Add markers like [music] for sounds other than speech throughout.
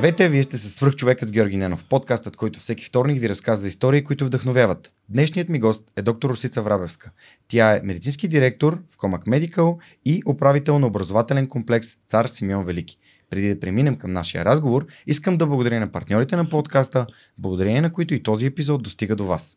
Здравейте, вие сте с свръхчовекът с Георги Ненов, подкастът, който всеки вторник ви разказва истории, които вдъхновяват. Днешният ми гост е доктор Русица Врабевска. Тя е медицински директор в Комак Медикал и управител на образователен комплекс Цар Симеон Велики. Преди да преминем към нашия разговор, искам да благодаря на партньорите на подкаста, благодарение на които и този епизод достига до вас.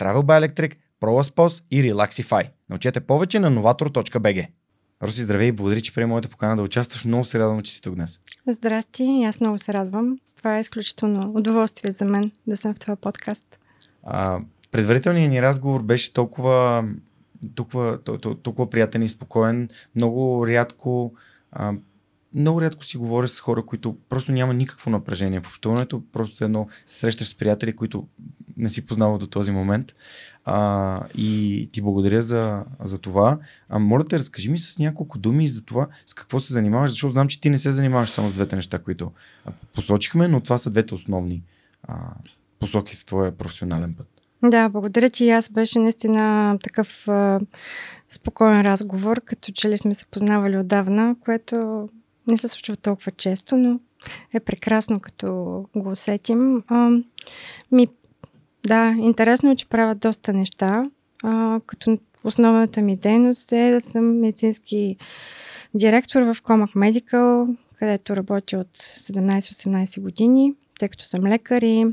Travel by Electric, ProLaspos и Relaxify. Научете повече на novator.bg. Роси, здравей и благодаря, че приема моята покана да участваш. Много се радвам, че си тук днес. Здрасти, аз много се радвам. Това е изключително удоволствие за мен да съм в това подкаст. А, предварителният ни разговор беше толкова, толкова, толкова, толкова приятен и спокоен. Много рядко а, много рядко си говоря с хора, които просто няма никакво напрежение в общуването, просто едно се срещаш с приятели, които не си познавал до този момент. А, и ти благодаря за, за това. А, моля те, разкажи ми с няколко думи за това с какво се занимаваш, защото знам, че ти не се занимаваш само с двете неща, които посочихме, но това са двете основни а, посоки в твоя професионален път. Да, благодаря ти. Аз беше наистина такъв а, спокоен разговор, като че ли сме се познавали отдавна, което не се случва толкова често, но е прекрасно, като го усетим. А, ми, да, интересно е, че правят доста неща, а, като основната ми дейност е да съм медицински директор в Comac Medical, където работя от 17-18 години, тъй като съм лекар и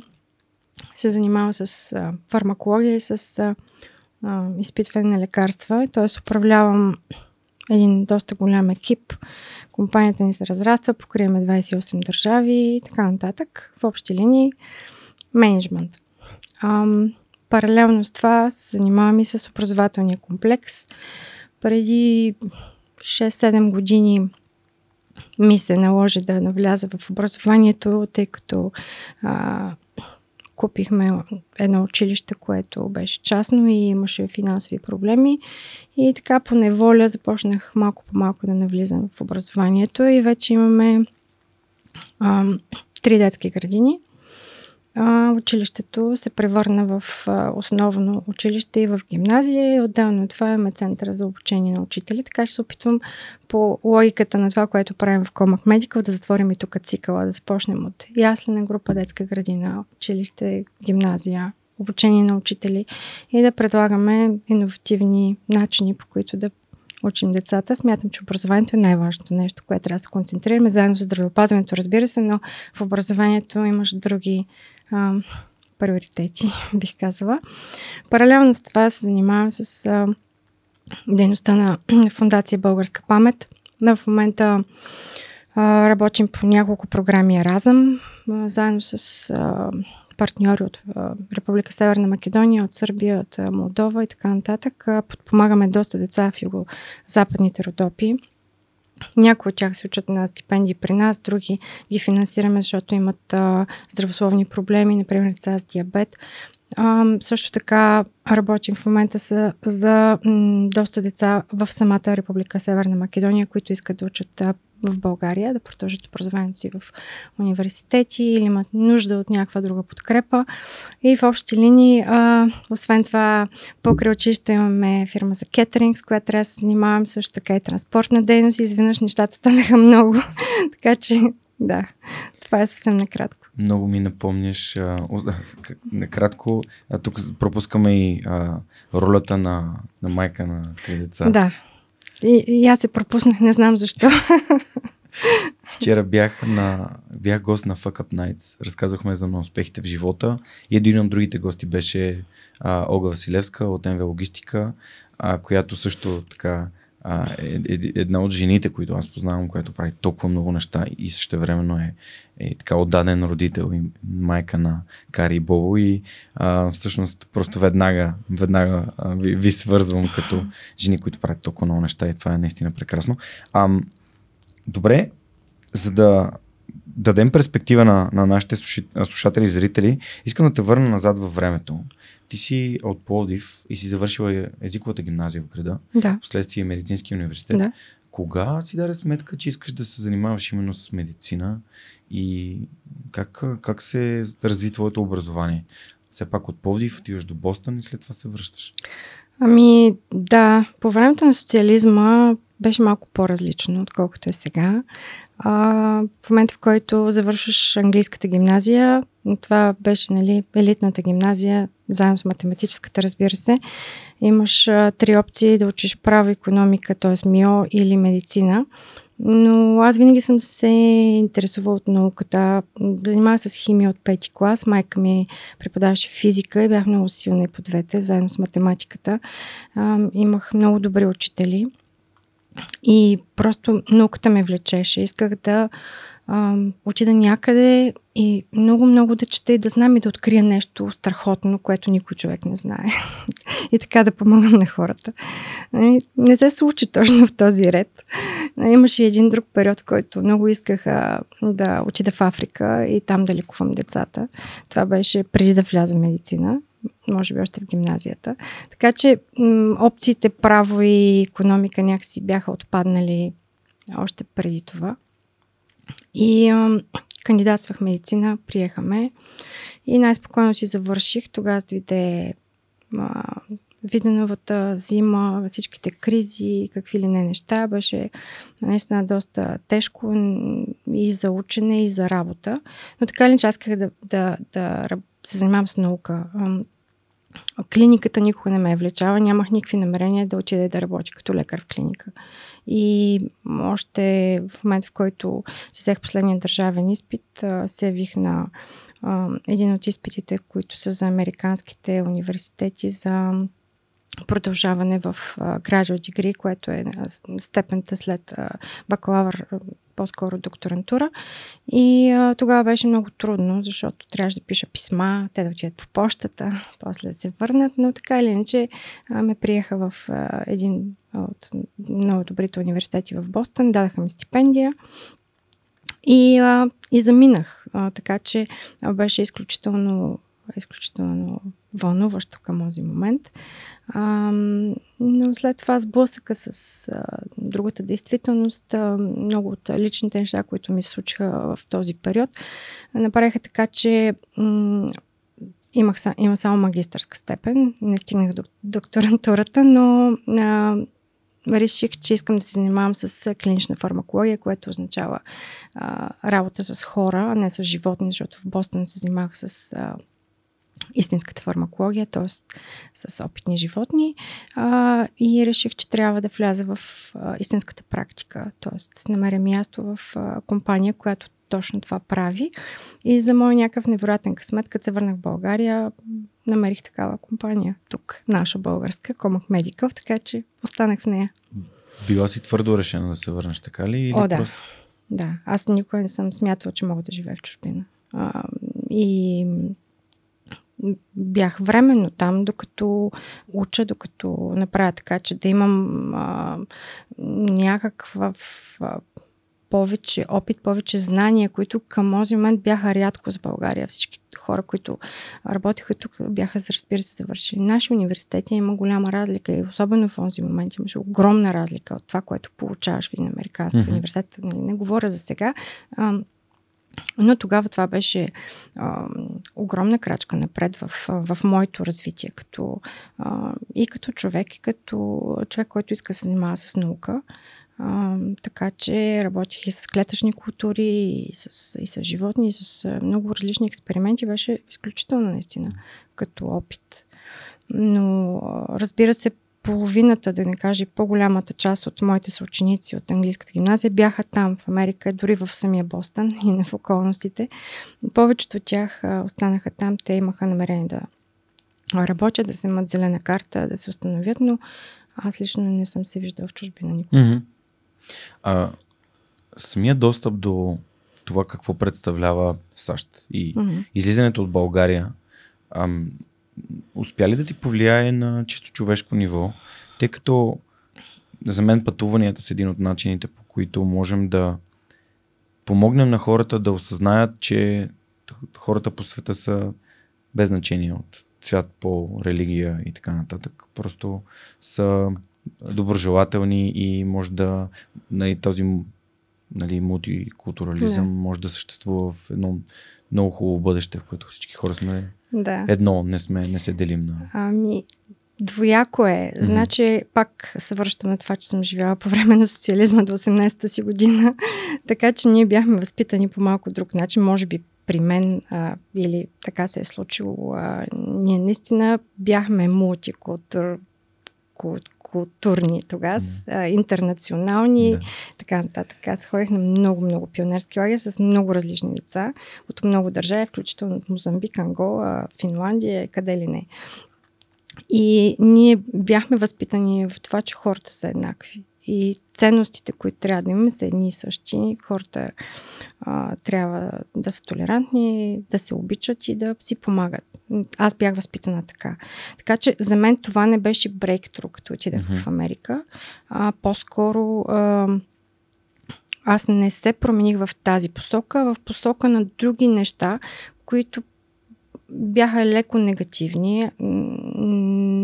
се занимавам с а, фармакология и с а, изпитване на лекарства. Т.е. управлявам един доста голям екип. Компанията ни се разраства, покриваме 28 държави и така нататък. В общи линии менеджмент. Ам, паралелно с това се занимавам и с образователния комплекс. Преди 6-7 години ми се наложи да навляза в образованието, тъй като а, купихме едно училище, което беше частно и имаше финансови проблеми. И така по неволя започнах малко по малко да навлизам в образованието и вече имаме а, три детски градини училището се превърна в основно училище и в гимназия и отделно от това имаме центъра за обучение на учители. Така ще се опитвам по логиката на това, което правим в Комак Медикал, да затворим и тук цикъла, да започнем от яслена група, детска градина, училище, гимназия, обучение на учители и да предлагаме иновативни начини, по които да учим децата. Смятам, че образованието е най-важното нещо, което трябва да се концентрираме, заедно с здравеопазването, разбира се, но в образованието имаш други а, приоритети, [laughs] бих казала. Паралелно с това се занимавам с а, дейността на [clears throat] Фундация Българска памет. Но в момента а, работим по няколко програми Еразъм, а, заедно с а, партньори от Република Северна Македония, от Сърбия, от Молдова и така нататък. Подпомагаме доста деца в юго-западните Родопи някои от тях се учат на стипендии при нас, други ги финансираме, защото имат а, здравословни проблеми, например деца с диабет. А, също така работим в момента за, за м, доста деца в самата Република Северна Македония, които искат да учат а, в България, да продължат образованието си в университети или имат нужда от някаква друга подкрепа. И в общи линии, а, освен това, покрай училище имаме фирма за кетеринг, с която трябва да се занимавам, също така и транспортна дейност. И изведнъж нещата станаха много. [laughs] така че, да, това е съвсем накратко. Много ми напомняш. А, накратко, а, тук пропускаме и а, ролята на, на майка на тези деца. Да, и, и аз се пропуснах, не знам защо. [laughs] Вчера бях, на, бях гост на Fuck Up Nights. Разказахме за на успехите в живота. Един от другите гости беше а, Ога Василевска от МВ Логистика, а, която също така а, е, е, една от жените, които аз познавам, която прави толкова много неща и също времено е, е така отдаден родител и майка на Кари Бобо и а, всъщност просто веднага, веднага а, ви, ви свързвам като жени, които правят толкова много неща и това е наистина прекрасно. А, добре, за да дадем перспектива на, на нашите слушатели и зрители, искам да те върна назад във времето. Ти си от Пловдив и си завършила езиковата гимназия в града, да. последствие медицински университет. Да. Кога си даде сметка, че искаш да се занимаваш именно с медицина и как, как се разви твоето образование? Все пак от Пловдив отиваш до Бостън и след това се връщаш. Ами да, по времето на социализма беше малко по-различно, отколкото е сега. А, в момента, в който завършваш английската гимназия, това беше нали, елитната гимназия, заедно с математическата, разбира се, имаш а, три опции да учиш право, економика, т.е. МИО или медицина. Но аз винаги съм се интересувала от науката. Занимавах се с химия от пети клас. Майка ми преподаваше физика и бях много силна и по двете, заедно с математиката. А, имах много добри учители. И просто науката ме влечеше. Исках да а, отида някъде и много-много да чета и да знам и да открия нещо страхотно, което никой човек не знае. [laughs] и така да помагам на хората. Не се случи точно в този ред. Имаше един друг период, който много исках да отида в Африка и там да лекувам децата. Това беше преди да вляза в медицина може би още в гимназията. Така че м- опциите право и економика някакси бяха отпаднали още преди това. И а, кандидатствах медицина, приехаме и най-спокойно си завърших. Тогава дойде а, Виденовата зима, всичките кризи, какви ли не неща. Беше наистина доста тежко и за учене, и за работа. Но така ли, че аз исках да, да, да се занимавам с наука. Клиниката никога не ме е влечава, нямах никакви намерения да отида да работя като лекар в клиника. И още в момента, в който си взех последния държавен изпит, се явих на един от изпитите, които са за американските университети за продължаване в graduate degree, което е степента след бакалавър, по-скоро докторантура. И тогава беше много трудно, защото трябваше да пиша писма, те да отидат по почтата, [laughs] после да се върнат, но така или иначе ме приеха в един от много добрите университети в Бостън, дадаха ми стипендия и, и заминах. Така че беше изключително изключително вълнуващо към този момент. А, но след това сблъсъка с а, другата действителност, а, много от личните неща, които ми се случиха в този период, направиха така, че м- имах, има само магистърска степен, не стигнах до докторантурата, но а, реших, че искам да се занимавам с клинична фармакология, което означава а, работа с хора, а не с животни, защото в Бостон се занимавах с а, истинската фармакология, т.е. с опитни животни а, и реших, че трябва да вляза в а, истинската практика, т.е. да намеря място в а, компания, която точно това прави. И за мой някакъв невероятен късмет, като се върнах в България, намерих такава компания тук, наша българска, Comac Medical, така че останах в нея. Била си твърдо решена да се върнеш, така ли? Или О, да. Просто... Да, аз никога не съм смятала, че мога да живея в чужбина. А, и бях временно там, докато уча, докато направя така, че да имам а, някаква а, повече опит, повече знания, които към този момент бяха рядко за България. Всички хора, които работиха тук, бяха, разбира се, завършили. Наши университети има голяма разлика и особено в този момент имаше огромна разлика от това, което получаваш в един американски mm-hmm. университет. Не, не говоря за сега. А, но тогава това беше а, огромна крачка напред в, в моето развитие като, а, и като човек, и като човек, който иска да се занимава с наука. А, така че работих и с клетъчни култури, и с, и с животни, и с много различни експерименти. Беше изключително наистина като опит. Но разбира се, половината, да не кажа по-голямата част от моите съученици от английската гимназия бяха там в Америка, дори в самия Бостън [laughs] и в околностите. Повечето от тях останаха там. Те имаха намерение да работят, да се имат зелена карта, да се установят, но аз лично не съм се виждала в чужбина никога. Mm-hmm. А, самия достъп до това какво представлява САЩ и mm-hmm. излизането от България, ам, успя ли да ти повлияе на чисто човешко ниво, тъй като за мен пътуванията са един от начините, по които можем да помогнем на хората да осъзнаят, че хората по света са без значение от цвят по религия и така нататък. Просто са доброжелателни и може да нали, този нали, мултикултурализъм да. може да съществува в едно много хубаво бъдеще, в което всички хора сме да. едно, не, сме, не се делим на... Ами, Двояко е. Значи, mm-hmm. пак се връщам на това, че съм живяла по време на социализма до 18-та си година. [laughs] така че ние бяхме възпитани по малко друг начин. Може би при мен а, или така се е случило. А, ние наистина бяхме мултикултур, културни тогава, интернационални, yeah. така нататък. Аз ходих на много, много пионерски лагер с много различни деца от много държави, включително от Мозамбик, Ангола, Финландия, къде ли не. И ние бяхме възпитани в това, че хората са еднакви. И ценностите, които трябва да имаме, са едни и същи. Хората а, трябва да са толерантни, да се обичат и да си помагат. Аз бях възпитана така. Така че за мен това не беше брейктру, като отидах mm-hmm. в Америка. А, по-скоро а, аз не се промених в тази посока, в посока на други неща, които бяха леко негативни.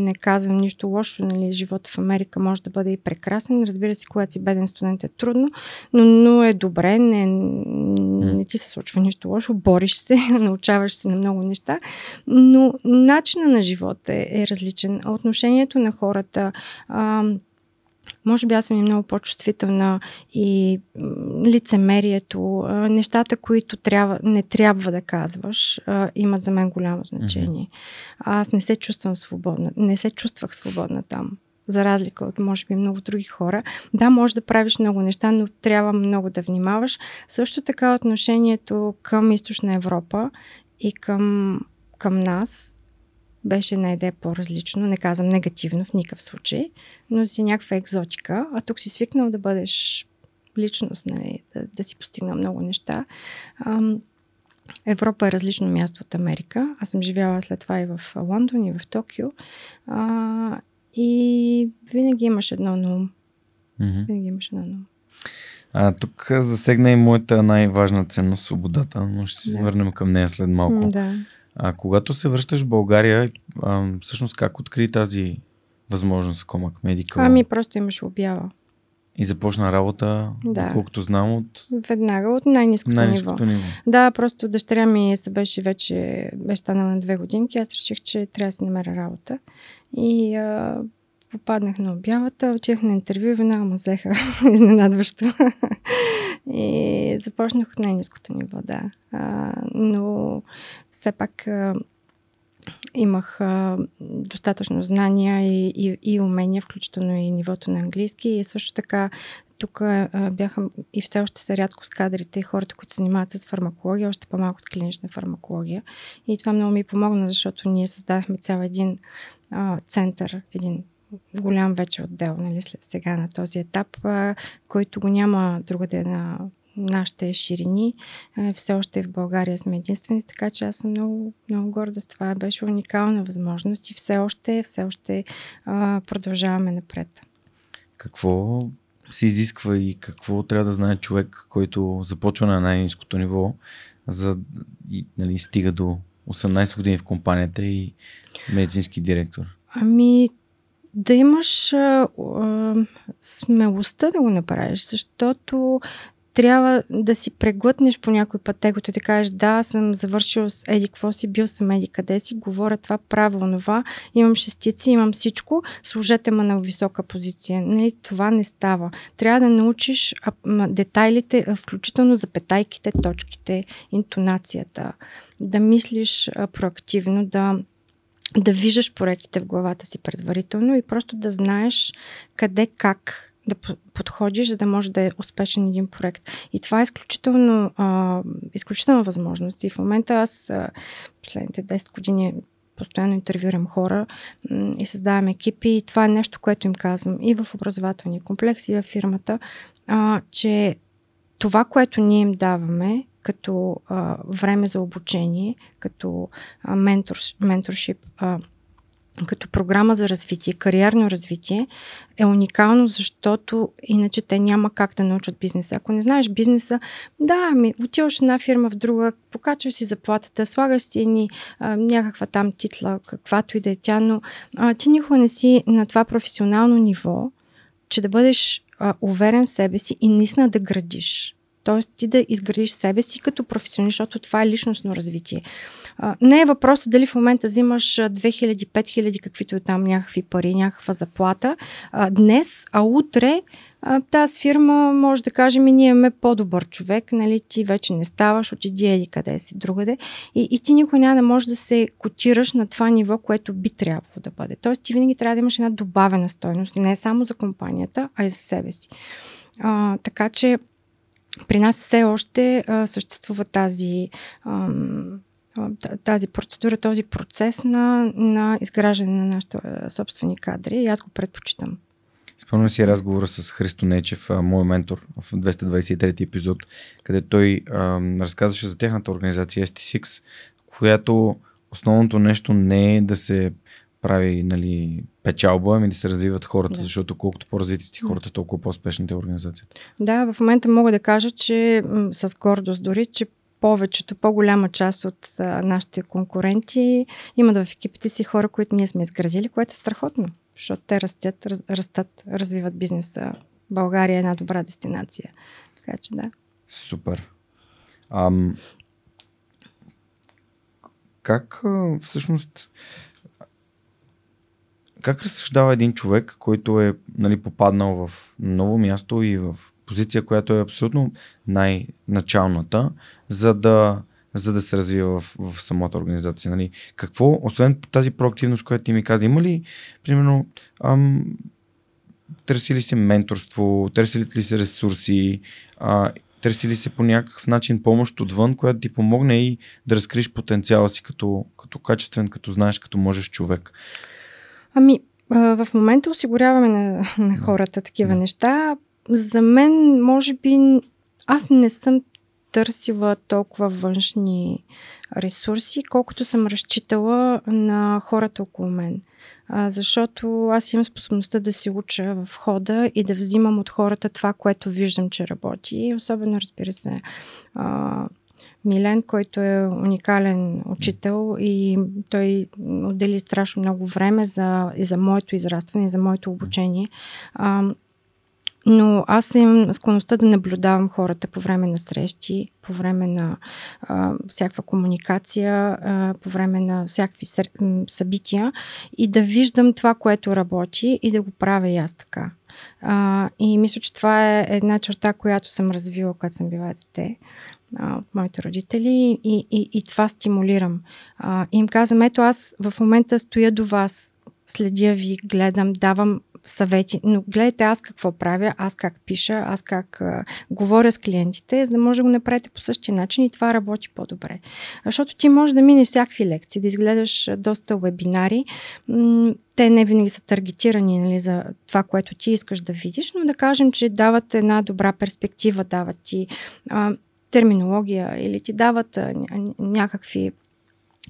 Не казвам нищо лошо, нали, живота в Америка може да бъде и прекрасен. Разбира се, когато си беден студент е трудно, но, но е добре, не, не ти се случва нищо лошо, бориш се, [laughs] научаваш се на много неща, но начина на живота е, е различен. Отношението на хората, а, може би аз съм и много по-чувствителна и лицемерието, нещата, които трябва, не трябва да казваш, имат за мен голямо значение. Аз не се чувствам свободна, не се чувствах свободна там за разлика от, може би, много други хора. Да, може да правиш много неща, но трябва много да внимаваш. Също така отношението към Източна Европа и към, към нас беше една идея по-различно. Не казвам негативно в никакъв случай, но си някаква екзотика. А тук си свикнал да бъдеш личност, нали, да, да си постигна много неща. Ам, Европа е различно място от Америка. Аз съм живяла след това и в Лондон, и в Токио. А, и винаги имаш едно на ум. Mm-hmm. Винаги имаш едно на ум. А, тук засегна и моята най-важна ценност свободата, но ще се да. върнем към нея след малко. Да. А когато се връщаш в България, а, всъщност как откри тази възможност за Комак Medical? Ами просто имаш обява. И започна работа, да. колкото знам, от... Веднага, от най-низкото, най-низкото ниво. ниво. Да, просто дъщеря ми се беше вече, беше станала на две годинки. Аз реших, че трябва да си намеря работа. И а, попаднах на обявата, отидах на интервю и веднага ме взеха [laughs] изненадващо. и започнах от най-низкото ниво, да. А, но все пак имах а, достатъчно знания и, и, и умения, включително и нивото на английски. И също така тук а, бяха и все още са рядко с кадрите хората, които се занимават с фармакология, още по-малко с клинична фармакология. И това много ми помогна, защото ние създадахме цял един а, център, един голям вече отдел, нали, сега на този етап, който го няма другаде на нашите ширини. Все още в България сме единствени, така че аз съм много, много горда с това. Беше уникална възможност и все още, все още а, продължаваме напред. Какво се изисква и какво трябва да знае човек, който започва на най-низкото ниво, за и, нали, стига до 18 години в компанията и медицински директор? Ами, да имаш а, а, смелостта да го направиш, защото трябва да си преглътнеш по някой път тегото и да кажеш, да, съм завършил с еди какво си, бил съм еди къде си, говоря това, правя това, имам шестици, имам всичко, служете ме на висока позиция. Нали, това не става. Трябва да научиш детайлите, включително запетайките, точките, интонацията, да мислиш проактивно, да да виждаш проектите в главата си предварително и просто да знаеш къде, как да подходиш, за да може да е успешен един проект. И това е изключително, а, изключителна възможност. И в момента аз а, последните 10 години постоянно интервюрам хора и създавам екипи. И това е нещо, което им казвам и в образователния комплекс, и в фирмата, а, че това, което ние им даваме, като а, време за обучение, като а, ментор, менторшип, а, като програма за развитие, кариерно развитие, е уникално, защото иначе те няма как да научат бизнеса. Ако не знаеш бизнеса, да, ми отиваш една фирма в друга, покачваш си заплатата, слагаш си ни а, някаква там титла, каквато и да е тя, но а, ти никога не си на това професионално ниво, че да бъдеш а, уверен в себе си и наистина да градиш. Тоест ти да изградиш себе си като професионалист, защото това е личностно развитие. А, не е въпросът дали в момента взимаш 2000, 5000, каквито е там някакви пари, някаква заплата а, днес, а утре тази фирма може да каже ми ние имаме по-добър човек, нали, ти вече не ставаш, отиди еди къде си другаде и, и ти никой няма да можеш да се котираш на това ниво, което би трябвало да бъде. Тоест ти винаги трябва да имаш една добавена стойност, не само за компанията, а и за себе си. А, така че при нас все още а, съществува тази, а, тази процедура, този процес на, на изграждане на нашите собствени кадри и аз го предпочитам. Спомням си разговора с Христо Нечев, мой ментор в 223 епизод, къде той а, разказваше за тяхната организация ST6, която основното нещо не е да се прави нали, печалба, ами да се развиват хората, да. защото колкото по-развити сте хората, толкова по-успешните е организацията. Да, в момента мога да кажа, че с гордост дори, че повечето, по-голяма част от а, нашите конкуренти имат в екипите си хора, които ние сме изградили, което е страхотно, защото те растят, раз, растат, развиват бизнеса. България е една добра дестинация. Така че да. Супер. Ам, как всъщност как разсъждава един човек, който е нали, попаднал в ново място и в позиция, която е абсолютно най-началната, за да, за да се развива в, в самата организация. Нали? Какво, освен тази проактивност, която ти ми каза, има ли, примерно, ам, търси ли се менторство, търси ли се ресурси, а, търси ли се по някакъв начин помощ отвън, която ти помогне и да разкриеш потенциала си като, като качествен, като знаеш, като можеш човек. Ами, в момента осигуряваме на, на хората такива неща. За мен, може би, аз не съм търсила толкова външни ресурси, колкото съм разчитала на хората около мен. А, защото аз имам способността да се уча в хода и да взимам от хората това, което виждам, че работи. Особено, разбира се, а, Милен, който е уникален учител и той отдели страшно много време за, и за моето израстване, и за моето обучение. А, но аз имам склонността да наблюдавам хората по време на срещи, по време на а, всякаква комуникация, а, по време на всякакви събития и да виждам това, което работи и да го правя и аз така. А, и мисля, че това е една черта, която съм развила, когато съм била дете а, от моите родители и, и, и това стимулирам. А, им казвам, ето аз в момента стоя до вас, следя ви, гледам, давам съвети, но гледайте аз какво правя, аз как пиша, аз как а, говоря с клиентите, за да може да го направите по същия начин и това работи по-добре. Защото ти можеш да минеш всякакви лекции, да изгледаш доста вебинари. Те не винаги са таргетирани нали, за това, което ти искаш да видиш, но да кажем, че дават една добра перспектива, дават ти а, терминология или ти дават някакви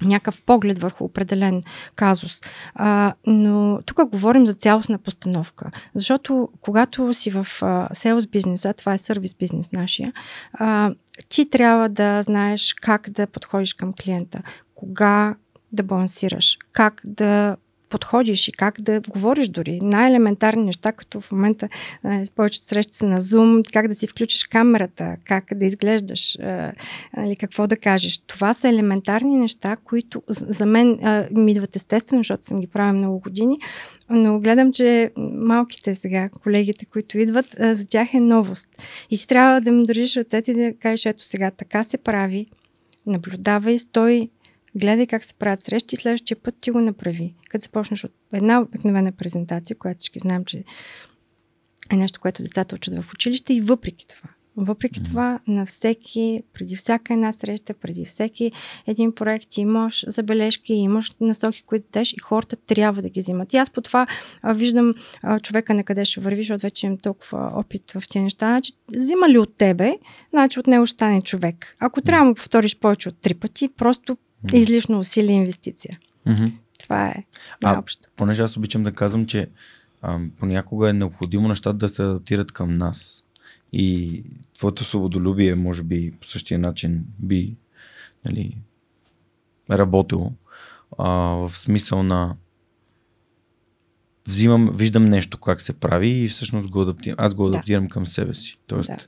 някакъв поглед върху определен казус. А, но тук говорим за цялостна постановка, защото когато си в селс бизнеса, това е сервис бизнес нашия, а, ти трябва да знаеш как да подходиш към клиента, кога да балансираш, как да подходиш и как да говориш дори. Най-елементарни неща, като в момента е, повечето срещи са на Zoom, как да си включиш камерата, как да изглеждаш, е, нали, какво да кажеш. Това са елементарни неща, които за мен е, ми идват естествено, защото съм ги правила много години, но гледам, че малките сега, колегите, които идват, за тях е новост. И ти трябва да им държиш ръцете и да кажеш, ето сега така се прави, наблюдавай, стой Гледай как се правят срещи следващия път ти го направи. Като започнеш от една обикновена презентация, която всички знаем, че е нещо, което децата учат в училище и въпреки това. Въпреки това, на всеки, преди всяка една среща, преди всеки един проект имаш забележки, имаш насоки, които дадеш и хората трябва да ги взимат. И аз по това а, виждам а, човека на къде ще върви, защото вече имам толкова опит в тези неща. Значи, взима ли от тебе, значи от него ще стане човек. Ако трябва да му повториш повече от три пъти, просто. Излишно усилие инвестиция. Mm-hmm. Това е най-общо. Понеже аз обичам да казвам, че а, понякога е необходимо нещата да се адаптират към нас и твоето свободолюбие, може би, по същия начин би нали, работило. А, в смисъл на взимам, виждам нещо как се прави и всъщност го адаптирам. Аз го адаптирам да. към себе си. Тоест, да.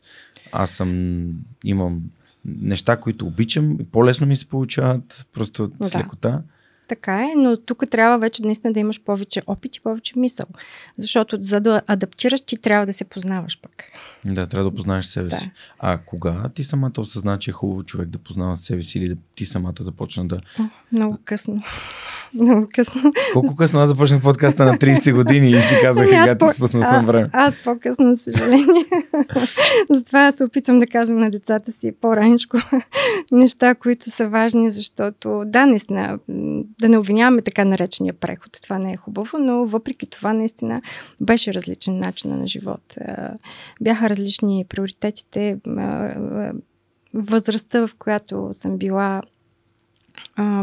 аз съм, имам неща, които обичам по-лесно ми се получават, просто да. с лекота. Така е, но тук трябва вече наистина да имаш повече опит и повече мисъл. Защото за да адаптираш, ти трябва да се познаваш пък. Да, трябва да познаеш себе да. си. А кога ти самата осъзна, че е хубаво човек да познава себе си или да ти самата започна да... Много късно. [laughs] Много късно. Колко късно аз започнах подкаста на 30 години и си казах, сега ти спуснал съм време. Аз по-късно, за съжаление. [laughs] Затова аз се опитвам да казвам на децата си по-раничко [laughs] неща, които са важни, защото да, наистина, да не обвиняваме така наречения преход. Това не е хубаво, но въпреки това наистина беше различен начин на живот. Бяха различни приоритетите, възрастта, в която съм била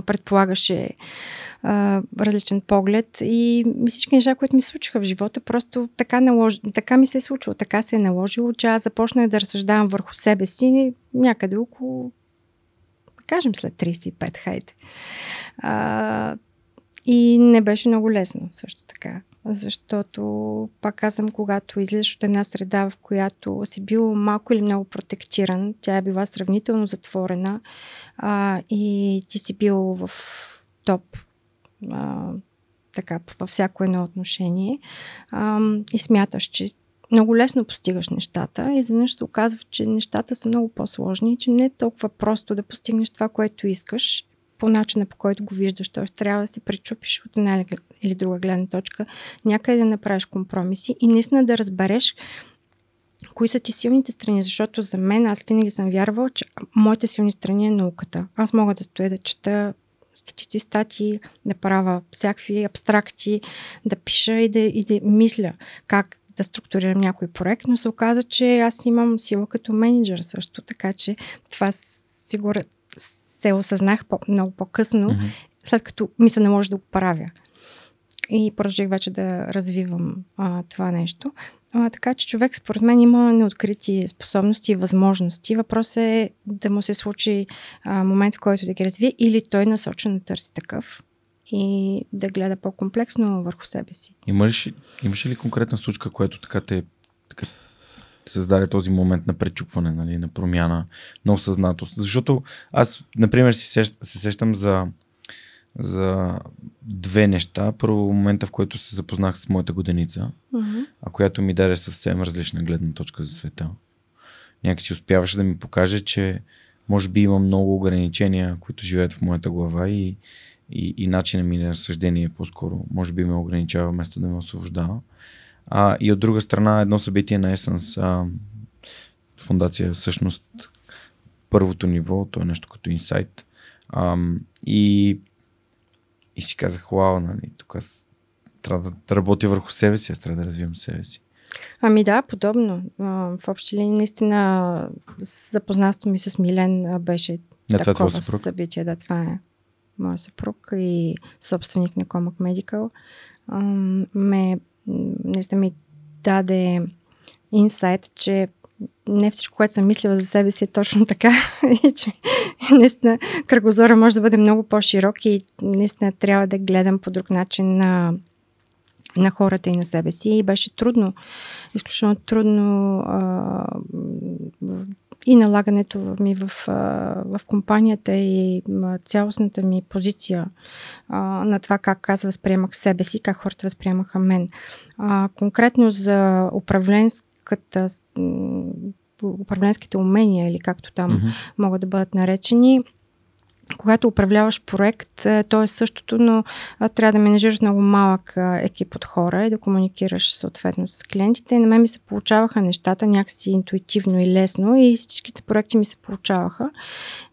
предполагаше различен поглед и всички неща, които ми се случиха в живота, просто така, налож... така ми се е случило, така се е наложило, че аз започнах да разсъждавам върху себе си някъде около, кажем след 35, хайде. А, и не беше много лесно също така. Защото, пак казвам, когато излизаш от една среда, в която си бил малко или много протектиран, тя е била сравнително затворена а, и ти си бил в топ а, така, във всяко едно отношение а, и смяташ, че много лесно постигаш нещата изведнъж се оказва, че нещата са много по-сложни че не е толкова просто да постигнеш това, което искаш по начина по който го виждаш. Т.е. трябва да се пречупиш от една или друга гледна точка, някъде да направиш компромиси и наистина да разбереш кои са ти силните страни, защото за мен аз винаги съм вярвала, че моите силни страни е науката. Аз мога да стоя да чета стотици статии, да правя всякакви абстракти, да пиша и да, и да мисля как да структурирам някой проект, но се оказа, че аз имам сила като менеджер също, така че това сигурно се осъзнах по- много по-късно, mm-hmm. след като ми се наложи да го правя. И продължих вече да развивам а, това нещо. А, така че човек, според мен, има неоткрити способности и възможности. Въпрос е да му се случи а, момент, в който да ги развие, или той насочен да търси такъв и да гледа по-комплексно върху себе си. Имаш, имаш ли конкретна случка, която така те така, създаде този момент на пречупване, нали, на промяна, на осъзнатост? Защото аз, например, си сещ, се сещам за, за две неща. Първо, момента, в който се запознах с моята годеница, uh-huh. а която ми даде съвсем различна гледна точка за света. Някакси успяваше да ми покаже, че може би има много ограничения, които живеят в моята глава и, и, и начинът ми на разсъждение по-скоро може би ме ограничава вместо да ме освобождава. А, и от друга страна едно събитие на Essence, а, фундация всъщност първото ниво, то е нещо като инсайт. А, и, и си казах, вау, нали, тук аз трябва да работя върху себе си, аз трябва да развивам себе си. Ами да, подобно. В общи линии, наистина, запознанството ми с Милен беше такова това е събитие. Да, това е моят съпруг и собственик на Comac Medical. Ме, наистина ми даде инсайт, че не всичко, което съм мислила за себе си е точно така [laughs] и че наистина кръгозора може да бъде много по-широк и наистина трябва да гледам по друг начин на на хората и на себе си. И беше трудно, изключително трудно а, и налагането ми в, в компанията и цялостната ми позиция а, на това как аз възприемах себе си, как хората възприемаха мен. А, конкретно за управленската управленските умения или както там mm-hmm. могат да бъдат наречени, когато управляваш проект, е, то е същото, но трябва да менежираш много малък екип от хора и да комуникираш съответно с клиентите. И на мен ми се получаваха нещата някакси интуитивно и лесно и всичките проекти ми се получаваха.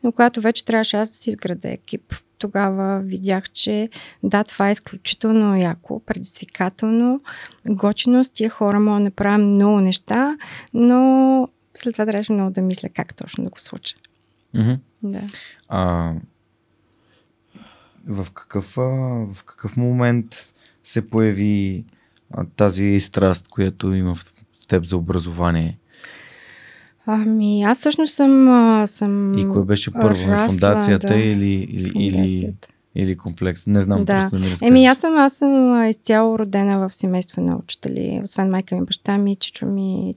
Но когато вече трябваше аз да си изграда екип, тогава видях, че да, това е изключително яко, предизвикателно, готино, с тия хора мога да направя много неща, но след това трябваше много да мисля как точно да го случа. Mm-hmm. Да. А, в, какъв, в какъв момент се появи а, тази страст, която има в теб за образование? Ами, аз всъщност съм. съм и кое беше първо? Расла, фундацията да. или, или, или, или комплекс? Не знам, да. просто не Еми, аз съм, аз съм изцяло родена в семейство на учители. Освен майка ми, баща ми, чичо ми,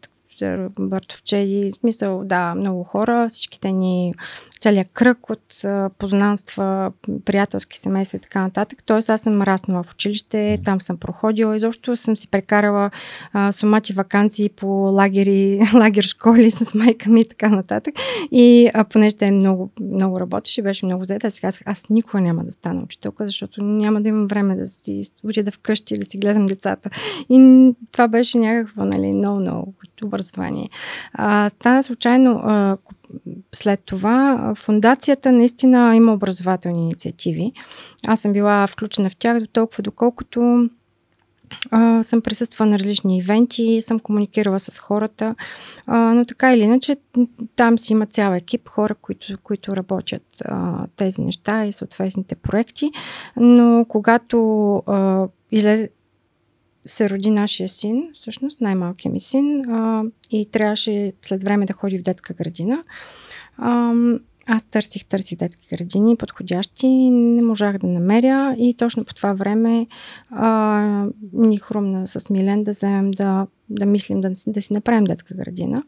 Бартовчеди, смисъл, да, много хора, всичките ни, целият кръг от а, познанства, приятелски семейства и така нататък. Тоест аз съм раснала в училище, там съм проходила и защо съм си прекарала а, сумати вакансии по лагери, [laughs] лагер школи с майка ми и така нататък. И а, понеже те много, много работеше, беше много заета, сега аз, аз никога няма да стана учителка, защото няма да имам време да си отида вкъщи, да си гледам децата. И това беше някакво, нали, много, много образование. А, стана случайно а, след това. Фундацията наистина има образователни инициативи. Аз съм била включена в тях до толкова, доколкото а, съм присъствала на различни ивенти, съм комуникирала с хората, а, но така или иначе там си има цял екип хора, които, които работят а, тези неща и съответните проекти, но когато а, излезе се роди нашия син, всъщност най-малкият ми син, а, и трябваше след време да ходи в детска градина. А, аз търсих, търсих детски градини, подходящи, не можах да намеря и точно по това време а, ни хрумна с Милен да вземем да, да мислим да, да си направим детска градина.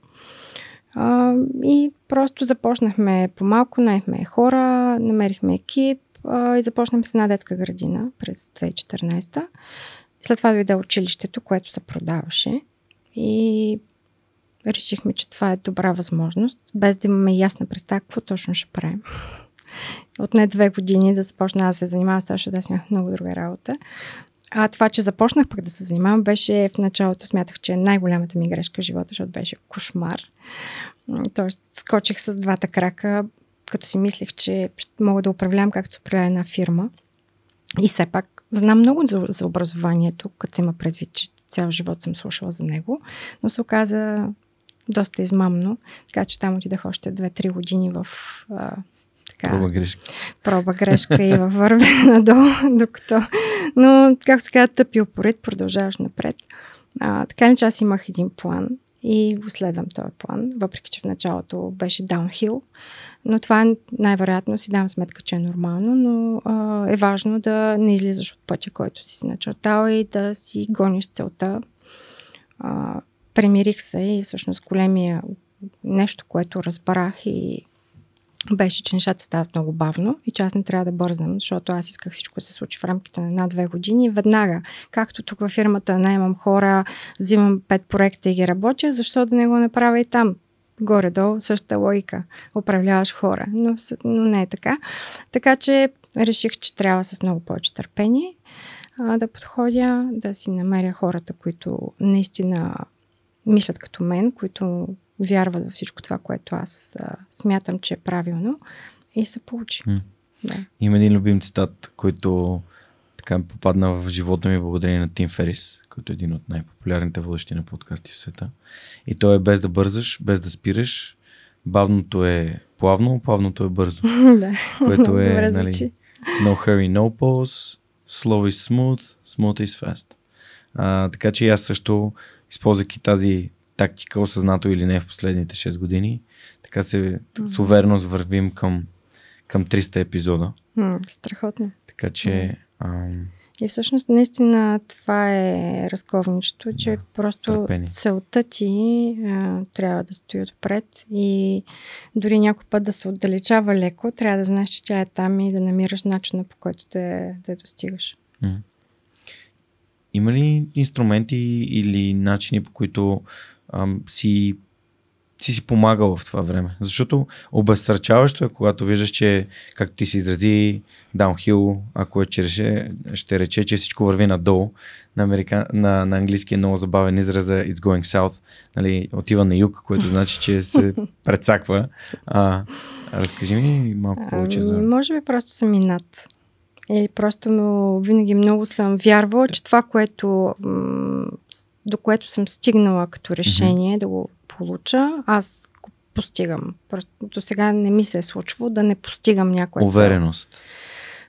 А, и просто започнахме по-малко, наехме хора, намерихме екип а, и започнахме с една детска градина през 2014. След това дойде училището, което се продаваше и решихме, че това е добра възможност, без да имаме ясна представа какво точно ще правим. Отне две години да започна да се занимавам, също да имах много друга работа. А това, че започнах пък да се занимавам, беше в началото, смятах, че е най-голямата ми грешка в живота, защото беше кошмар. Тоест, скочих с двата крака, като си мислех, че мога да управлявам както се управлява една фирма. И все пак Знам много за, за образованието, като се има предвид, че цял живот съм слушала за него, но се оказа доста измамно, така че там отидах още 2-3 години в а, така, проба грешка. Проба грешка и във вървене [laughs] надолу, докато... Но, както се казва, тъпи опорит, продължаваш напред. А, така ли, че аз имах един план и го следвам този план, въпреки че в началото беше даунхил. Но това най-вероятно си дам сметка, че е нормално, но а, е важно да не излизаш от пътя, който си си начертал и да си гониш целта. А, премирих се и всъщност големия нещо, което разбрах и беше, че нещата стават много бавно и че аз не трябва да бързам, защото аз исках всичко да се случи в рамките на една-две години. Веднага, както тук във фирмата наймам хора, взимам пет проекта и ги работя, защо да не го направя и там? Горе-долу същата логика. Управляваш хора, но, но не е така. Така че реших, че трябва с много повече търпение а, да подходя, да си намеря хората, които наистина мислят като мен, които вярват във всичко това, което аз а, смятам, че е правилно и се получи. М. Да. Има един любим цитат, който така попадна в живота ми благодарение на Тим Ферис, който е един от най-популярните водещи на подкасти в света. И то е без да бързаш, без да спираш. Бавното е плавно, плавното е бързо. [laughs] да, което е нали, no hurry, no pause, slow is smooth, smooth is fast. А, така че аз също, използвайки тази тактика, осъзнато или не в последните 6 години. Така се с увереност вървим към, към 300 епизода. Mm, страхотно. Така че... Ам... И всъщност наистина това е разковничето, че да, просто търпение. целта ти а, трябва да стои отпред и дори някой път да се отдалечава леко, трябва да знаеш, че тя е там и да намираш начина по който да, да достигаш. Mm. Има ли инструменти или начини по които ам, си, си си помагал в това време? Защото обезстрачаващо е, когато виждаш, че, както ти се изрази, даунхил, ако е, че реше, ще рече, че всичко върви надолу. На, америка... на, на английски е много забавен израза It's going south. Нали, отива на юг, което значи, че се [laughs] прецаква. А, разкажи ми малко повече за... Ами, може би просто съм и над. Или просто но винаги много съм вярвала, че това, което до което съм стигнала като решение mm-hmm. да го получа, аз го постигам. Просто до сега не ми се е случвало да не постигам някоя Увереност. Цел.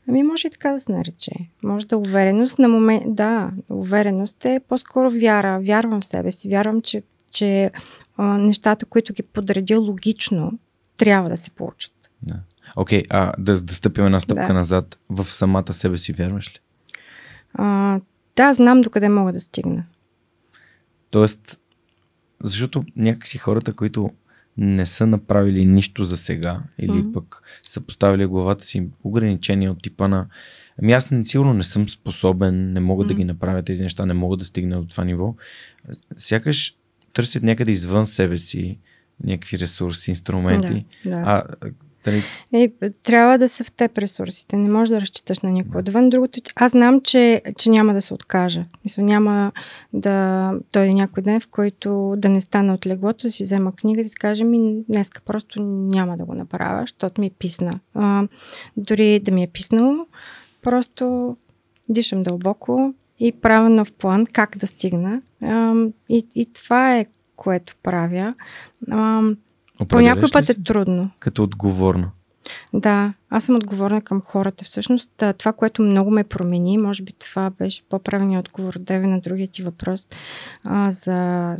Ами може и така да се нарече. Може да увереност на момент. Да, увереност е по-скоро вяра. Вярвам в себе си. Вярвам, че, че а, нещата, които ги подредя логично, трябва да се получат. Да. Окей, okay, а да, да стъпим една стъпка да. назад. В самата себе си вярваш ли? А, да, знам докъде мога да стигна. Тоест, защото някакси хората, които не са направили нищо за сега или mm-hmm. пък са поставили главата си ограничения от типа на Ами аз не, сигурно не съм способен, не мога mm-hmm. да ги направя тези неща, не мога да стигна до това ниво. Сякаш търсят някъде извън себе си някакви ресурси, инструменти. Да, да. А Дали... Е, трябва да са в теб ресурсите. Не можеш да разчиташ на никой отвън. Другото, аз знам, че, че няма да се откажа. Мисля, няма да дойде някой ден, в който да не стана от леглото, да си взема книга и да каже ми днеска просто няма да го направя, защото ми е писна. А, дори да ми е писнало, просто дишам дълбоко и правя нов план как да стигна. А, и, и това е което правя. А, по някой път е трудно. Като отговорно. Да, аз съм отговорна към хората. Всъщност, това, което много ме промени, може би това беше по-правилният отговор от Деви на другия ти въпрос, а, за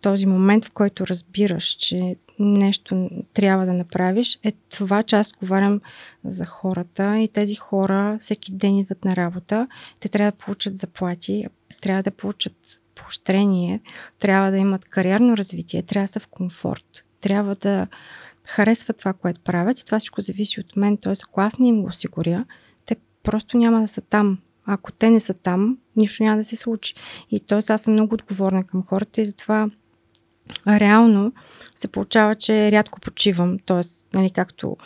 този момент, в който разбираш, че нещо трябва да направиш, е това, че аз говорям за хората и тези хора всеки ден идват на работа, те трябва да получат заплати, трябва да получат поощрение, трябва да имат кариерно развитие, трябва да са в комфорт трябва да харесват това, което правят и това всичко зависи от мен. Т.е. ако аз не им го осигуря, те просто няма да са там. Ако те не са там, нищо няма да се случи. И т.е. аз съм много отговорна към хората и затова реално се получава, че рядко почивам. Т.е. Нали, както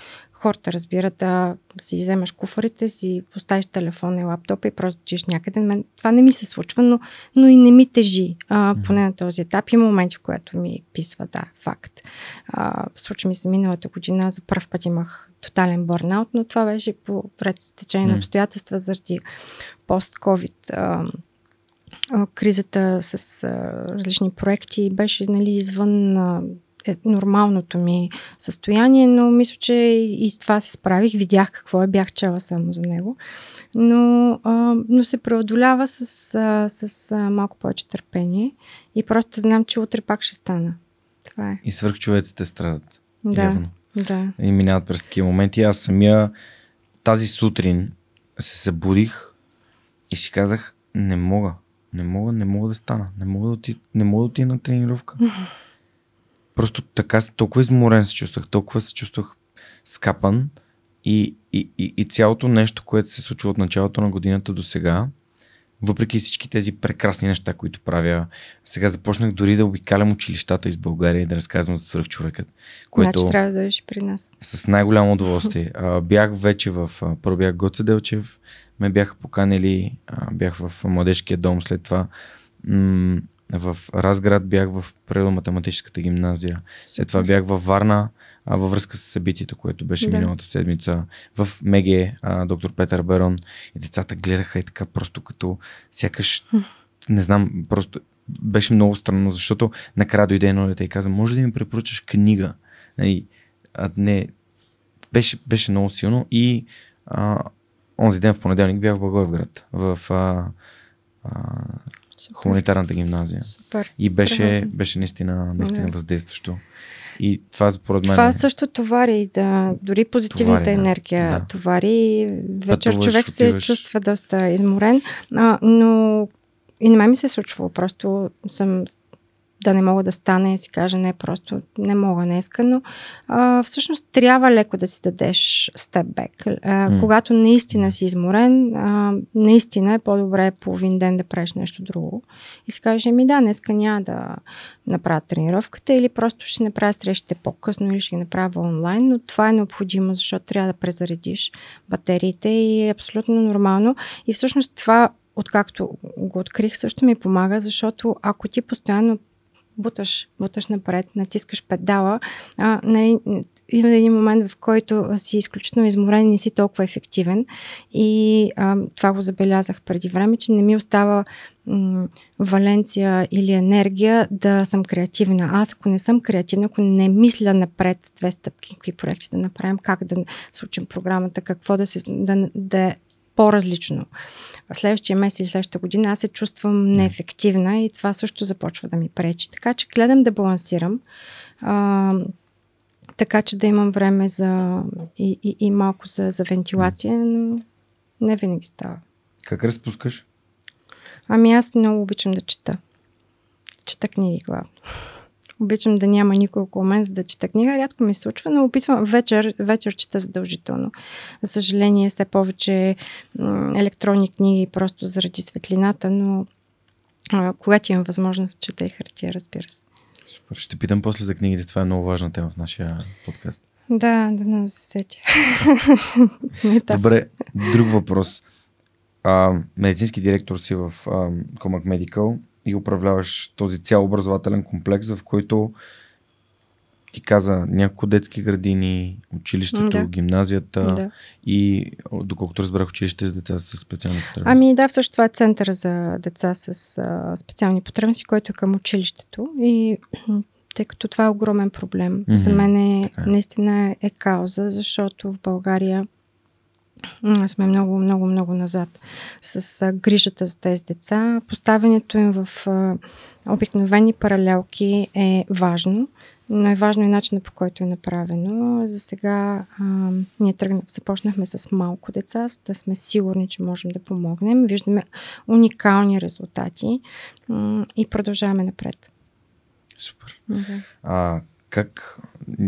хората разбират да си вземаш куфарите, си поставиш телефона и лаптопа и просто отидеш някъде. Мен, това не ми се случва, но, но и не ми тежи. А, поне на този етап. Има моменти, в които ми писва, да, факт. А, случва ми се миналата година, за първ път имах тотален бърнаут, но това беше по пред течение на обстоятелства заради пост-ковид кризата с а, различни проекти беше нали, извън а, е нормалното ми състояние, но мисля, че и с това се справих. Видях какво е, бях чела само за него. Но, а, но се преодолява с, а, с а, малко повече търпение и просто знам, че утре пак ще стана. Това е. И свърхчовеците страдат. Да, явно. да. И минават през такива моменти. Аз самия тази сутрин се събудих и си казах, не мога, не мога, не мога да стана, не мога да отида, не мога да отида на тренировка. [laughs] просто така, толкова изморен се чувствах, толкова се чувствах скапан и, и, и, и цялото нещо, което се случва от началото на годината до сега, въпреки всички тези прекрасни неща, които правя, сега започнах дори да обикалям училищата из България и да разказвам за свръхчовекът. Което значи трябва да дойдеш при нас. С най-голямо удоволствие. А, бях вече в... Първо бях Гоце Делчев, ме бяха поканили, а, бях в младежкия дом след това. М- в Разград бях в природо-математическата гимназия. След това бях във Варна а, във връзка с събитието, което беше да. миналата седмица. В Меге, а, доктор Петър Берон. И децата гледаха и така просто като сякаш, не знам, просто беше много странно, защото накрая дойде едно дете и каза, може да ми препоръчаш книга? И, а, не, беше, беше много силно и а, онзи ден в понеделник бях в Благоевград, в а, а, Супер. хуманитарната гимназия. Супер. И беше, беше наистина, наистина да. въздействащо. И това според мен. Това също товари, да, дори позитивната товари, енергия да. товари. Вечер Пътуваш, човек се отиваш. чувства доста изморен, а, но и на мен ми се е случва. Просто съм да не мога да стана и си кажа не, просто не мога днеска, но а, всъщност трябва леко да си дадеш степ бек. Mm. Когато наистина си изморен, а, наистина е по-добре половин ден да правиш нещо друго и си кажеш, ми да, днеска няма да направя тренировката или просто ще направя срещите по-късно или ще ги направя онлайн, но това е необходимо, защото трябва да презаредиш батериите и е абсолютно нормално и всъщност това откакто го открих, също ми помага, защото ако ти постоянно буташ, буташ напред, натискаш педала, а, нали, има един момент, в който си изключително изморен и не си толкова ефективен. И а, това го забелязах преди време, че не ми остава м- валенция или енергия да съм креативна. Аз ако не съм креативна, ако не мисля напред две стъпки, какви проекти да направим, как да случим програмата, какво да, се, да, да по-различно. В следващия месец или следващата година аз се чувствам неефективна и това също започва да ми пречи. Така че гледам да балансирам. А, така че да имам време за и, и, и малко за, за вентилация, но не винаги става. Как разпускаш? Ами аз много обичам да чета. Чета книги главно. Обичам да няма никой около мен, за да чета книга. Рядко ми се случва, но опитвам вечер, вечер чета задължително. За съжаление, все повече м- електронни книги, просто заради светлината, но а, когато имам възможност, чета и хартия, разбира се. Супер. Ще питам после за книгите. Това е много важна тема в нашия подкаст. Да, да не се сетя. [laughs] Добре, друг въпрос. А, медицински директор си в а, Comac Medical и управляваш този цял образователен комплекс, в който ти каза няколко детски градини, училището, да. гимназията да. и доколкото разбрах училище с деца с специални потребности. Ами да, всъщност това е център за деца с а, специални потребности, който е към училището и [clears throat] тъй като това е огромен проблем. Mm-hmm. За мен е, е, наистина е кауза, защото в България сме много, много, много назад с а, грижата за тези деца. Поставянето им в а, обикновени паралелки е важно, но е важно и начинът по който е направено. За сега а, ние тръгна, започнахме с малко деца, за да сме сигурни, че можем да помогнем. Виждаме уникални резултати а, и продължаваме напред. Супер. Okay. А, как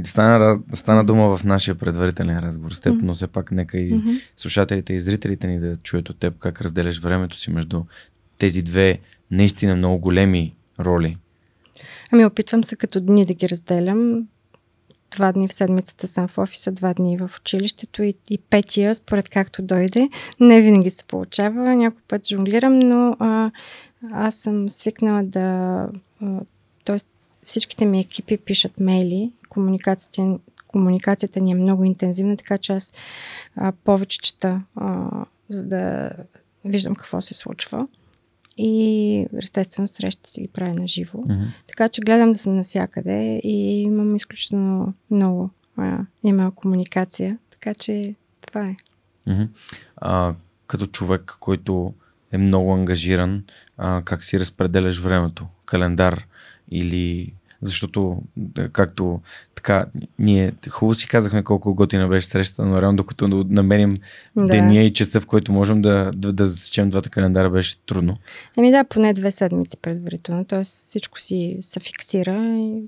стана, стана дума в нашия предварителен разговор с теб, mm-hmm. но все пак нека и mm-hmm. слушателите и зрителите ни да чуят от теб как разделяш времето си между тези две наистина много големи роли. Ами опитвам се като дни да ги разделям. Два дни в седмицата съм в офиса, два дни в училището и, и петия, според както дойде. Не винаги се получава, някой път жонглирам, но а, аз съм свикнала да... А, тоест, всичките ми екипи пишат мейли, комуникацията, комуникацията ни е много интензивна, така че аз а, повече чета, а, за да виждам какво се случва. И естествено срещите си ги правя на живо. Mm-hmm. Така че гледам да съм навсякъде и имам изключително много а, има комуникация. Така че това е. Mm-hmm. А, като човек, който е много ангажиран, а, как си разпределяш времето? Календар или защото, както така, ние хубаво си казахме колко готина беше срещата, но реално докато намерим да. деня и часа, в който можем да, да, да засечем двата календара, беше трудно. Еми да, поне две седмици предварително, т.е. всичко си се фиксира и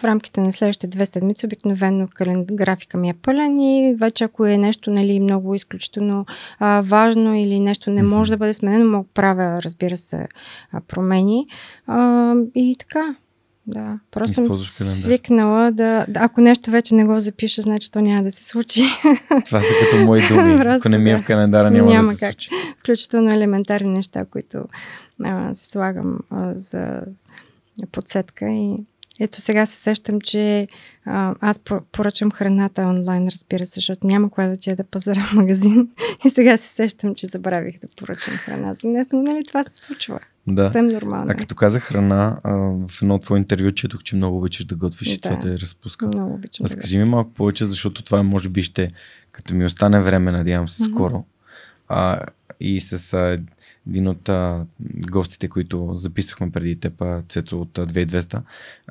в рамките на следващите две седмици обикновено графика ми е пълен и вече ако е нещо нали, много изключително а, важно или нещо не може да бъде сменено, мога правя, разбира се, а, промени. А, и така, да, просто съм свикнала да, да... Ако нещо вече не го запиша, значи то няма да се случи. [laughs] Това са като мои думи. просто, ако не ми е в календара, няма, няма да се как. случи. Включително елементарни неща, които а, се слагам а, за подсетка и ето сега се сещам, че а, аз поръчам храната онлайн, разбира се, защото няма кое да отида да пазара в [laughs] магазин. И сега се сещам, че забравих да поръчам храна за днес, но нали това се случва. Да. Съвсем нормално. А като казах храна, а, в едно твое интервю четох, че много обичаш да готвиш да. и това те е разпуска. Много обичам. Разкажи да ми малко повече, защото това може би ще, като ми остане време, надявам се, mm-hmm. скоро. А, и с а, един от а, гостите, които записахме преди теб, Цецо от 2200,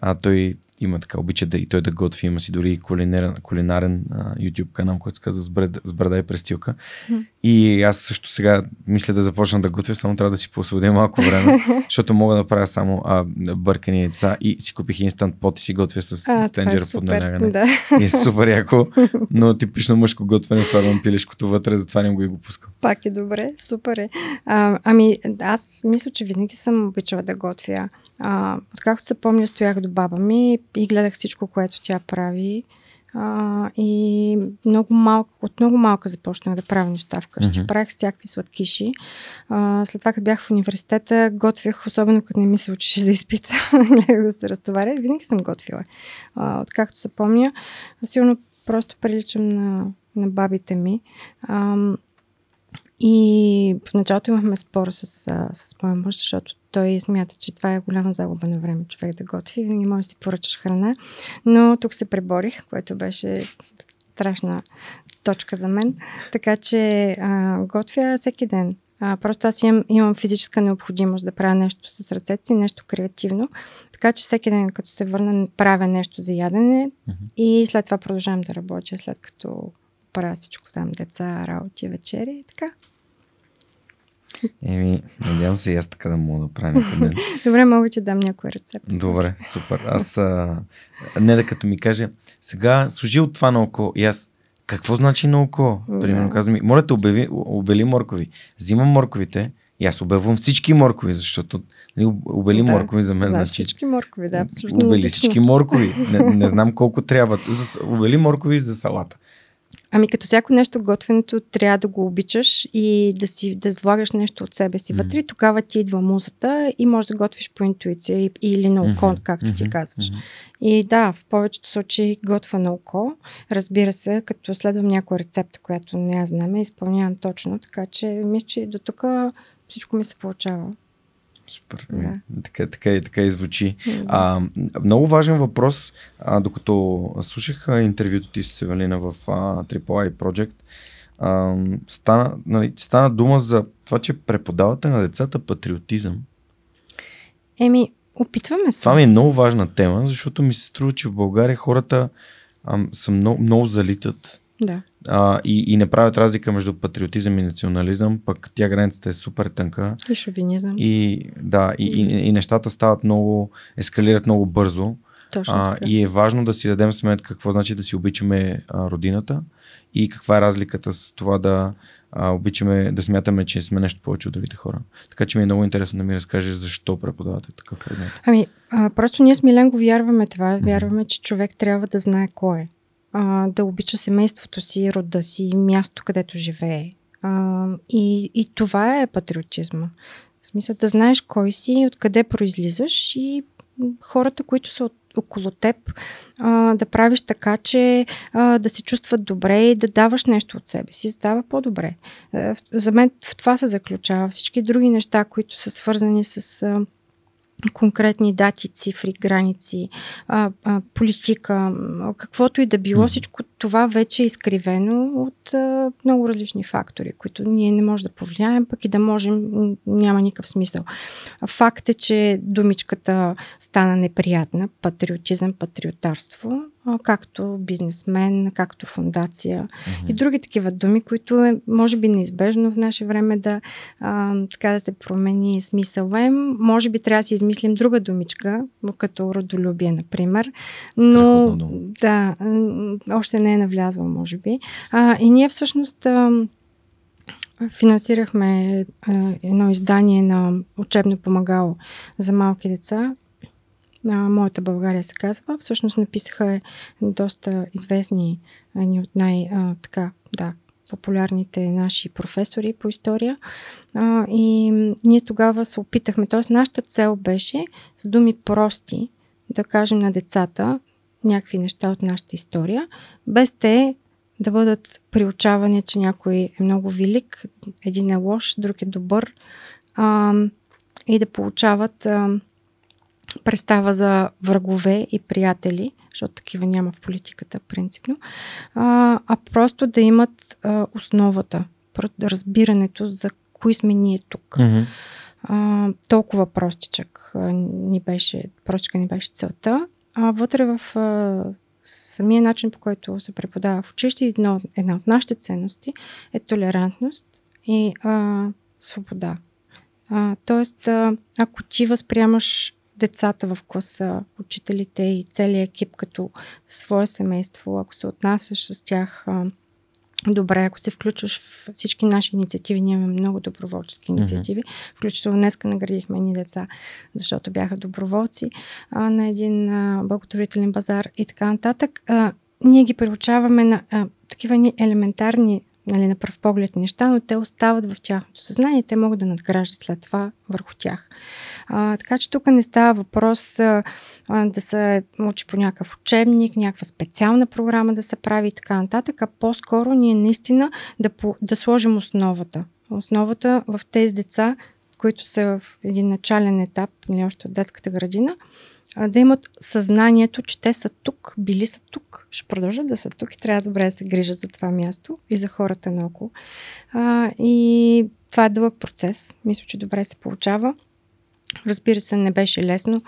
а, той има така, обича да и той да готви, има си дори кулинарен, кулинарен а, YouTube канал, който се казва с, бред, с брада и престилка. Mm. И аз също сега мисля да започна да готвя, само трябва да си посвободя малко време, [laughs] защото мога да правя само а, бъркани яйца и си купих инстант пот и си готвя с а, стенджер е под налягане. Да. И е супер яко, но типично мъжко готвене, слагам пилешкото вътре, затова не го и го пускам. Пак е добре, супер е. А, ами аз мисля, че винаги съм обичала да готвя. А, откакто се помня, стоях до баба ми и гледах всичко, което тя прави. А, и много малко, от много малка започнах да правя неща вкъщи. Mm-hmm. Правих всякакви сладкиши. А, след това, като бях в университета, готвях, особено като не ми се учеше за изпита, [laughs] да се разтоваря. Винаги съм готвила. А, откакто се помня, сигурно просто приличам на, на бабите ми. А, и в началото имахме спор с, с моя мъж, защото той смята, че това е голяма загуба на време човек да готви. Винаги може да си поръчаш храна. Но тук се преборих, което беше страшна точка за мен. Така че а, готвя всеки ден. А, просто аз имам, имам физическа необходимост да правя нещо с ръцете си, нещо креативно. Така че всеки ден, като се върна, правя нещо за ядене mm-hmm. и след това продължавам да работя, след като правя всичко там, деца, работи, вечери и така. Еми, надявам се и аз така да мога да правя някъде. [laughs] Добре, мога ти дам някой рецепт. Добре, супер. Аз, а, не да като ми каже, сега служи от това на око и аз, какво значи на око? Примерно казвам моля те обяви, обели моркови. Взимам морковите и аз обявам всички моркови, защото нали, обели да, моркови за мен значи. всички моркови, да, абсолютно. Обели всички моркови. Не, не знам колко трябва. Обели моркови за салата. Ами като всяко нещо готвенето трябва да го обичаш и да си да влагаш нещо от себе си вътре, mm-hmm. тогава ти идва музата и можеш да готвиш по интуиция или на око, mm-hmm. както mm-hmm. ти казваш. Mm-hmm. И да, в повечето случаи готва на око. Разбира се, като следвам някоя рецепта, която не я знам, изпълнявам точно, така че мисля, че до тук всичко ми се получава. Супер. Да. Така, така, и, така и звучи. А, много важен въпрос, а, докато слушах интервюто ти с Евелина в а, AAA Project, а, стана, нали, стана дума за това, че преподавате на децата патриотизъм. Еми, опитваме се. Това ми е много важна тема, защото ми се струва, че в България хората а, са много, много залитат да. А, и, и не правят разлика между патриотизъм и национализъм, пък тя границата е супер тънка. И шовинизъм. И, да, и, и, и нещата стават много, ескалират много бързо. Точно а, така. И е важно да си дадем сметка какво значи да си обичаме а, родината и каква е разликата с това да а, обичаме да смятаме, че сме нещо повече от другите хора. Така че ми е много интересно да ми разкажеш защо преподавате такъв предмет. Ами, а, просто ние с Милен го вярваме това. Вярваме, че човек трябва да знае кой е а, да обича семейството си, рода си, място, където живее. А, и, и това е патриотизма. В смисъл да знаеш кой си, откъде произлизаш и хората, които са от, около теб, а, да правиш така, че а, да се чувстват добре и да даваш нещо от себе си, става по-добре. За мен в това се заключава. Всички други неща, които са свързани с а, конкретни дати, цифри, граници, а, а, политика, каквото и да било, всичко това вече е изкривено от а, много различни фактори, които ние не можем да повлияем, пък и да можем, няма никакъв смисъл. Факт е, че думичката стана неприятна, патриотизъм, патриотарство, както бизнесмен, както фундация mm-hmm. и други такива думи, които е, може би, неизбежно в наше време да, а, така да се промени смисъла им. Може би трябва да си измислим друга думичка, като родолюбие, например. Но да, още не е навлязла, може би. А, и ние всъщност а, финансирахме а, едно издание на учебно помагало за малки деца, на Моята България се казва. Всъщност написаха доста известни ни от най- а, така, да, популярните наши професори по история. А, и ние тогава се опитахме, т.е. нашата цел беше с думи прости да кажем на децата някакви неща от нашата история, без те да бъдат приучавани, че някой е много велик, един е лош, друг е добър а, и да получават а, представа за врагове и приятели, защото такива няма в политиката принципно, а, а просто да имат а, основата, разбирането за кои сме ние тук. Mm-hmm. А, толкова простичък а, ни беше, простичка ни беше целта. а, вътре в а, самия начин, по който се преподава в училище, една, една от нашите ценности е толерантност и а, свобода. А, тоест, а, ако ти възприемаш децата в класа, учителите и целият екип като свое семейство, ако се отнасяш с тях добре, ако се включваш в всички наши инициативи, ние имаме много доброволчески инициативи, mm-hmm. включително днеска наградихме ни деца, защото бяха доброволци а, на един а, благотворителен базар и така нататък. А, ние ги приучаваме на а, такива ни елементарни нали, на пръв поглед неща, но те остават в тяхното съзнание и те могат да надграждат след това върху тях. А, така че тук не става въпрос а, да се учи по някакъв учебник, някаква специална програма да се прави и така нататък, а по-скоро ние наистина да, по, да сложим основата. Основата в тези деца, които са в един начален етап, не нали, още от детската градина, да имат съзнанието, че те са тук, били са тук, ще продължат да са тук и трябва добре да се грижат за това място и за хората наоколо. А, и това е дълъг процес. Мисля, че добре се получава. Разбира се, не беше лесно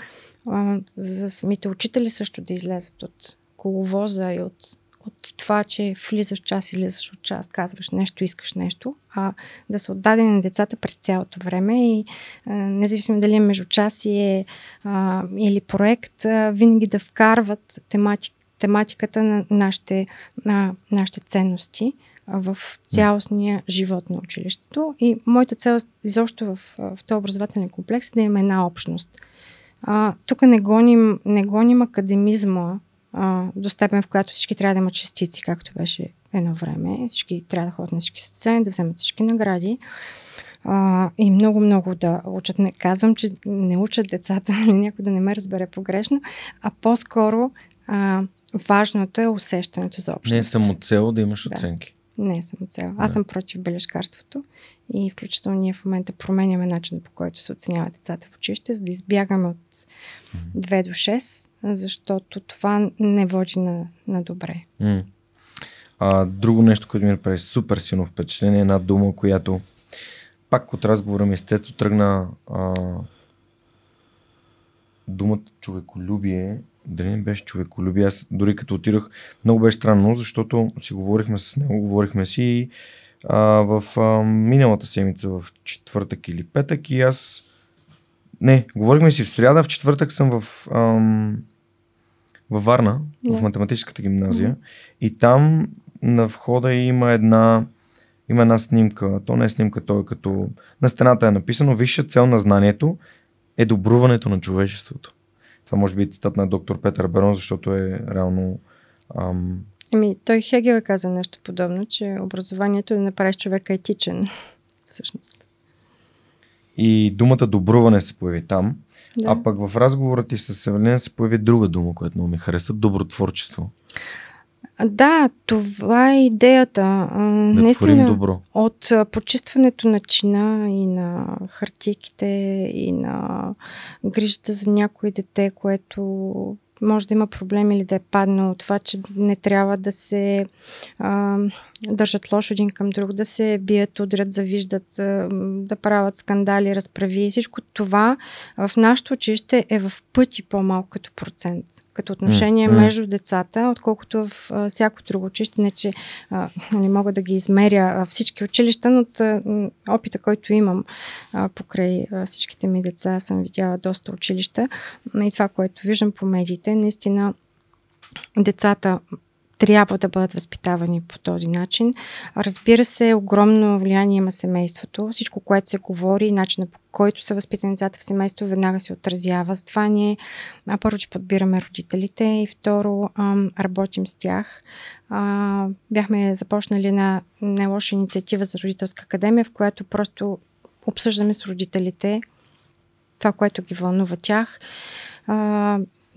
а, за самите учители също да излезат от коловоза и от от това, че влизаш час, излизаш от час, казваш нещо, искаш нещо, а да са отдадени на децата през цялото време и а, независимо дали е междучасие а, или проект, а, винаги да вкарват тематик, тематиката на нашите, на нашите ценности в цялостния живот на училището. И моята цел изобщо в, в този образователен комплекс е да има една общност. А, тук не гоним, не гоним академизма а, до степен, в която всички трябва да имат частици, както беше едно време. Всички трябва да ходят на всички сцени, да вземат всички награди. А, и много-много да учат. Не казвам, че не учат децата, или [laughs] някой да не ме разбере погрешно, а по-скоро а, важното е усещането за общност. Не е само цел да имаш да. оценки. Не е само цел. Аз съм против бележкарството и включително ние в момента променяме начина по който се оценяват децата в училище, за да избягаме от 2 до 6 защото това не води на, на добре. А, друго нещо, което ми направи супер силно впечатление, е една дума, която пак от разговора ми с тръгна а, думата човеколюбие. Дали не беше човеколюбие? Аз дори като отидох, много беше странно, защото си говорихме с него, говорихме си а, в а, миналата седмица, в четвъртък или петък и аз не, говорихме си в сряда, в четвъртък съм в ам, във Варна, yeah. в математическата гимназия. Mm-hmm. И там на входа има една, има една снимка. То не е снимка, то е като... На стената е написано Висша цел на знанието е добруването на човечеството. Това може би е цитат на доктор Петър Берон, защото е реално... Ам... Еми, той Хегел е казал нещо подобно, че образованието е да направиш човека етичен. [laughs] Всъщност. И думата добруване се появи там. Да. А пък в разговора ти с Евелина се появи друга дума, която много ми хареса добротворчество. Да, това е идеята. Да Наистина, добро. От почистването на чина и на хартийките и на грижата за някое дете, което може да има проблем или да е паднало. Това, че не трябва да се а, държат лошо един към друг, да се бият, удрят, завиждат, а, да правят скандали, разправи. Всичко това в нашото училище е в пъти по-малко като процент като отношение mm-hmm. между децата, отколкото в а, всяко друго училище. Не, че а, не мога да ги измеря а, всички училища, но от а, опита, който имам а, покрай а, всичките ми деца, съм видяла доста училища и това, което виждам по медиите, наистина децата трябва да бъдат възпитавани по този начин. Разбира се, огромно влияние има семейството. Всичко, което се говори, начинът по който са възпитани децата в семейство, веднага се отразява. Затова ние първо, че подбираме родителите и второ, работим с тях. Бяхме започнали на не лоша инициатива за родителска академия, в която просто обсъждаме с родителите това, което ги вълнува тях.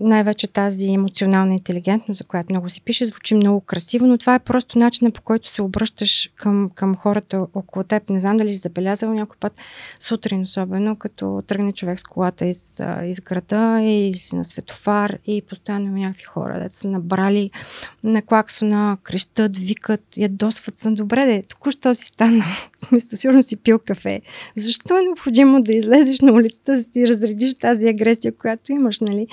Най-вече тази емоционална интелигентност, за която много си пише, звучи много красиво, но това е просто начинът по който се обръщаш към, към хората около теб. Не знам дали си забелязал някой път сутрин, особено като тръгне човек с колата из, из града и си на светофар и постоянно някакви хора, да са набрали на клаксона, крещат, викат, ядосват се. Добре, де, току-що си стана. [laughs] Смисъл, сигурно си пил кафе. Защо е необходимо да излезеш на улицата, да си разредиш тази агресия, която имаш, нали?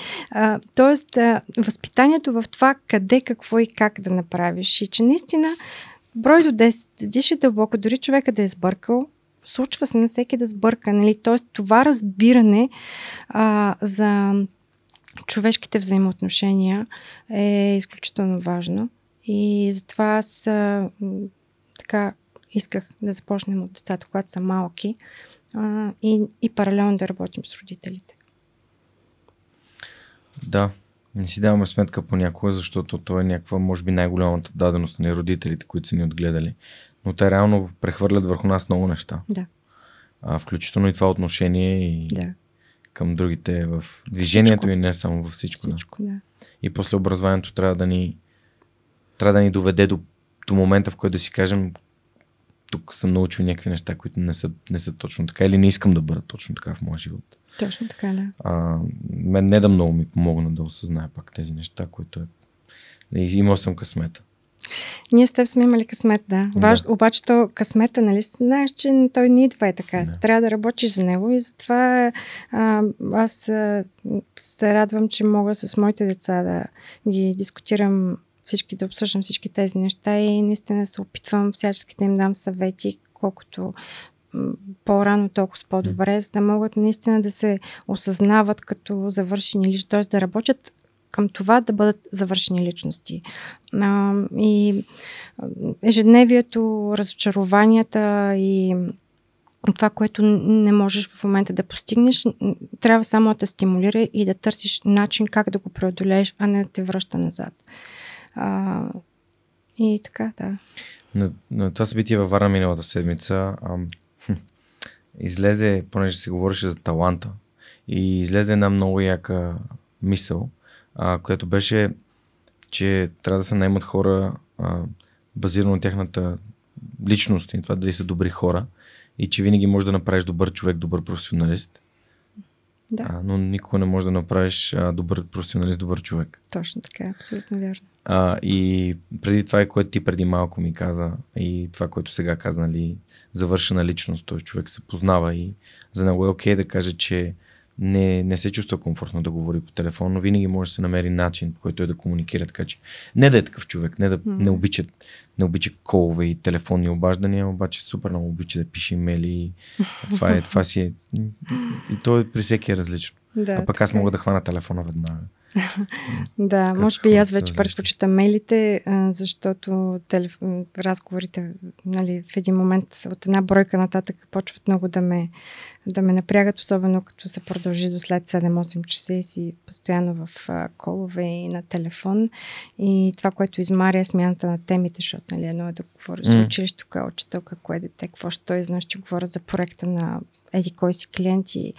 Тоест, а, възпитанието в това къде, какво и как да направиш. И че наистина брой до 10, диши дълбоко, дори човека да е сбъркал, случва се на всеки да сбърка. Нали? Тоест, това разбиране а, за човешките взаимоотношения е изключително важно. И затова аз а, така исках да започнем от децата, когато са малки а, и, и паралелно да работим с родителите. Да, не си даваме сметка понякога, защото това е някаква, може би, най-голямата даденост на родителите, които са ни отгледали. Но те реално прехвърлят върху нас много неща. Да. А, включително и това отношение и да. към другите в движението всичко. и не само във всичко. всичко да. И после образованието трябва да ни, трябва да ни доведе до, до момента, в който да си кажем тук съм научил някакви неща, които не са, не са точно така или не искам да бъда точно така в моя живот. Точно така, да. А, мен не да много ми помогна да осъзная пак тези неща, които е... Имал съм късмета. Ние с теб сме имали късмет, да. да. Важ, обаче то късмета, нали, знаеш, че той не идва е така. Да. Трябва да работиш за него и затова а, аз а, се радвам, че мога с моите деца да ги дискутирам всички, да обсъждам всички тези неща и наистина се опитвам всячески да им дам съвети, колкото по-рано, толкова по-добре, за да могат наистина да се осъзнават като завършени личности, т.е. да работят към това да бъдат завършени личности. А, и ежедневието, разочарованията и това, което не можеш в момента да постигнеш, трябва само да те стимулира и да търсиш начин как да го преодолееш, а не да те връща назад. А, и така, да. На, на това събитие във Варна миналата седмица ам, излезе, понеже се говореше за таланта, и излезе една много яка мисъл, а, която беше, че трябва да се наймат хора а, базирано на тяхната личност и това дали са добри хора и че винаги можеш да направиш добър човек, добър професионалист. Да. А, но никога не можеш да направиш а, добър професионалист, добър човек. Точно така, абсолютно вярно. А, и преди това, е което ти преди малко ми каза, и това, което сега каза, нали, завършена личност, т.е. човек се познава и за него е окей okay да каже, че не, не се чувства комфортно да говори по телефон, но винаги може да се намери начин, по който е да комуникира. Така че не да е такъв човек, не да mm-hmm. не обича, не обича колове и телефонни обаждания, обаче супер много обича да пише имейли. Това, е, това си е. И то е при всеки е различно. Да, а пък аз мога да хвана телефона веднага. [laughs] да, Къс може би аз вече предпочитам мейлите, защото телеф... разговорите нали, в един момент от една бройка нататък почват много да ме, да ме напрягат, особено като се продължи до след 7-8 часа и си постоянно в колове и на телефон. И това, което измаря е смяната на темите, защото нали, едно е да говоря за училище, кое е учителка, кое е дете, какво ще той, знаеш, че говоря за проекта на еди кой си клиент и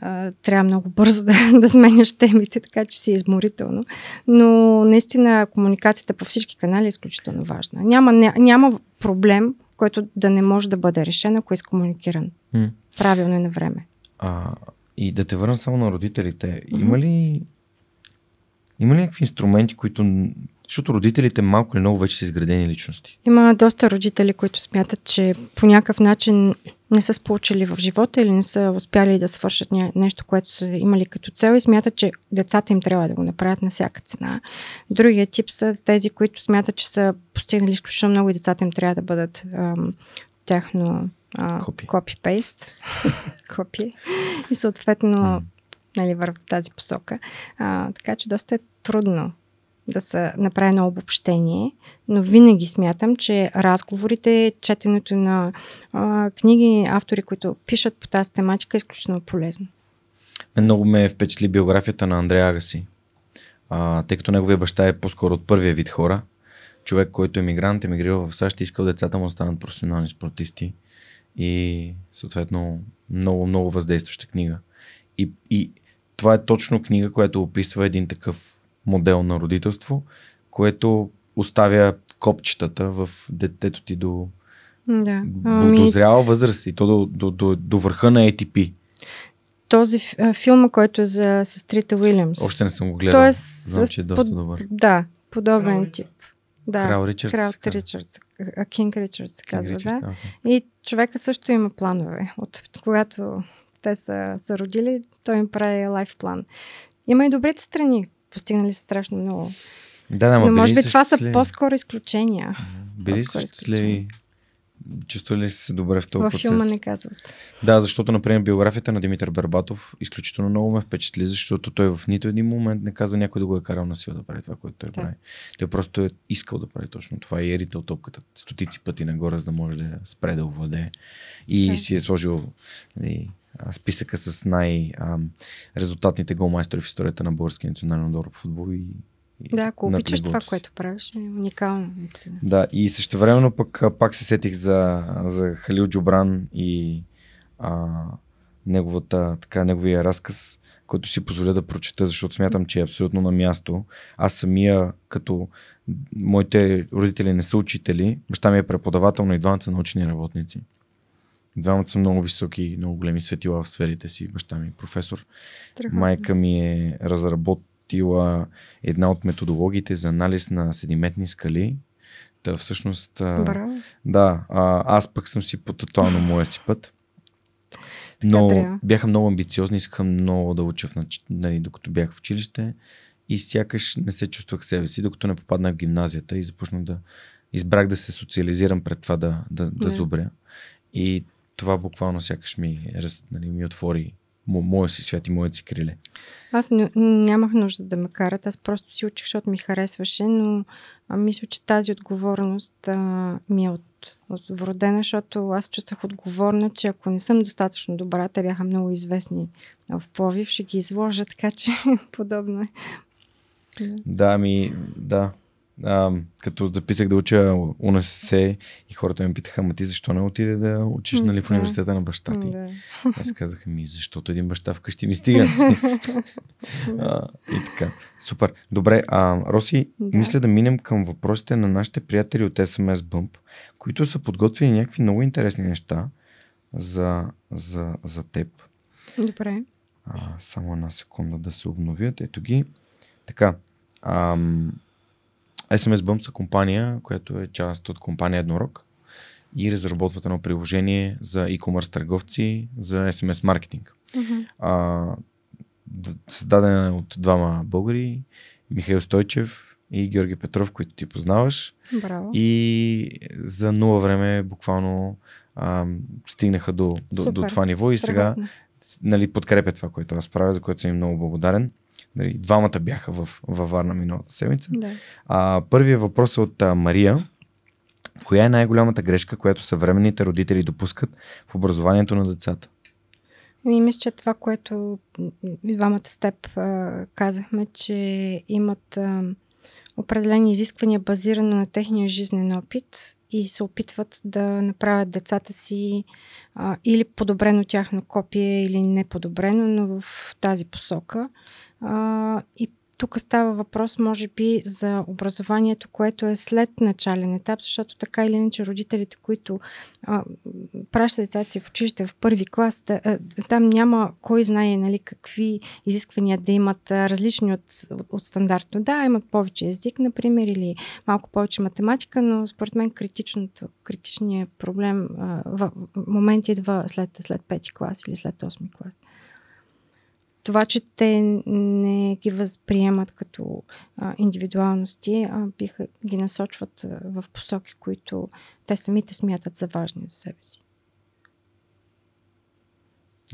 а, трябва много бързо [laughs] да, да сменяш темите, така че си изморително. Но наистина комуникацията по всички канали е изключително важна. Няма, ня, няма проблем, който да не може да бъде решен, ако е изкомуникиран. Mm. Правилно и на време. А, и да те върна само на родителите. Mm-hmm. Има ли има ли някакви инструменти, които защото родителите малко или много вече са изградени личности. Има доста родители, които смятат, че по някакъв начин не са сполучили в живота или не са успяли да свършат нещо, което са имали като цел и смятат, че децата им трябва да го направят на всяка цена. Другия тип са тези, които смятат, че са постигнали изключително много и децата им трябва да бъдат ам, тяхно копи-пейст. [laughs] копи. И съответно mm. нали, в тази посока. А, така че доста е трудно да се направи едно обобщение, но винаги смятам, че разговорите, четенето на а, книги, автори, които пишат по тази тематика е изключително полезно. Мен много ме впечатли биографията на Андрея Агаси, а, тъй като неговия баща е по-скоро от първия вид хора. Човек, който е мигрант, емигрирал в САЩ и искал децата му да станат професионални спортисти. И съответно много, много въздействаща книга. И, и това е точно книга, която описва един такъв модел на родителство, което оставя копчетата в детето ти до, да. ами... до зряла възраст и то до, до, до, до върха на ATP. Този филм, който е за сестрите Уилямс. Още не съм го гледал. Тоест, Знам, че е доста под... добър. Да, подобен Крал тип. Да, Крал Ричардс. Крал Ричардс. Кинг Ричардс се казва, Ричард, да. Okay. И човека също има планове. От когато те са, са родили, той им прави лайф план. Има и добрите страни. Постигнали са страшно много. Да, да, Но може би това са по-скоро изключения. Били по-скоро. Чувствали ли се добре в този Във процес? филма не казват. Да, защото, например, биографията на Димитър Бербатов изключително много ме впечатли, защото той в нито един момент не каза някой да го е карал на сила да прави това, което той Да. прави. Той просто е искал да прави точно това и е ритал топката стотици пъти нагоре, за да може да спре да овладее. И Да. си е сложил нали, а, списъка с най-резултатните голмайстори в историята на българския национален отбор по футбол. И, и Да, ако обичаш това, което правиш, е уникално, наистина. Да, и също времено пък пак се сетих за, за Халил Джобран и а, неговата, така, неговия разказ, който си позволя да прочета, защото смятам, че е абсолютно на място. Аз самия, като моите родители не са учители, баща ми е преподавател, но и двамата са научни работници. Двамата са много високи, много големи светила в сферите си. Баща ми е професор. Страхотно. Майка ми е разработила една от методологиите за анализ на седиметни скали. Та всъщност, Браво. да, аз пък съм си по тотално моя си път. Но трябва. бяха много амбициозни, искаха много да уча, в, нали, докато бях в училище и сякаш не се чувствах себе си, докато не попаднах в гимназията и започнах да избрах да се социализирам пред това да, да, да зубря. И това буквално сякаш ми, раз, нали, ми отвори моя си свят и моят си криле. Аз н- нямах нужда да ме карат, аз просто си учих, защото ми харесваше, но а, мисля, че тази отговорност а, ми е от, от вродена, защото аз чувствах отговорна, че ако не съм достатъчно добра, те бяха много известни в Пловив, ще ги изложа, така че [laughs] подобно е. Да. Да, ми, да. А, като записах да уча УНСС и хората ме питаха, ама ти защо не отиде да учиш нали, в университета на баща ти? Да. Аз казах, ми, защото един баща вкъщи ми стига. [laughs] а, и така. Супер. Добре, а, Роси, Да. мисля да минем към въпросите на нашите приятели от SMS Bump, които са подготвили някакви много интересни неща за, за, за теб. Добре. А, само една секунда да се обновят. Ето ги. Така. Ам, SMS Bump са компания, която е част от компания Еднорог и разработват едно приложение за e-commerce търговци за SMS маркетинг. Мгм. А, създадена е от двама българи, Михаил Стойчев и Георги Петров, които ти познаваш. Браво. И за нула време буквално ам, стигнаха до, до, до Супер. това ниво и сега нали, подкрепя това, което аз правя, за което съм им много благодарен. Нали, двамата бяха в, във Варна миналата седмица. Да. А, първият въпрос е от а, Мария. Коя е най-голямата грешка, която съвременните родители допускат в образованието на децата? Ами, мисля, че това, което и двамата с теб а, казахме, че имат а, определени изисквания базирано на техния жизнен опит и се опитват да направят децата си а, или подобрено тяхно копие, или не подобрено, но в тази посока. А, и тук става въпрос, може би, за образованието, което е след начален етап, защото така или иначе родителите, които а, пращат децата си в училище в първи клас, да, а, там няма кой знае нали, какви изисквания да имат а, различни от, от, стандартно. Да, имат повече език, например, или малко повече математика, но според мен критичното, критичният проблем а, в, момент идва след, след пети клас или след 8 клас това, че те не ги възприемат като а, индивидуалности, а биха ги насочват в посоки, които те самите смятат за важни за себе си.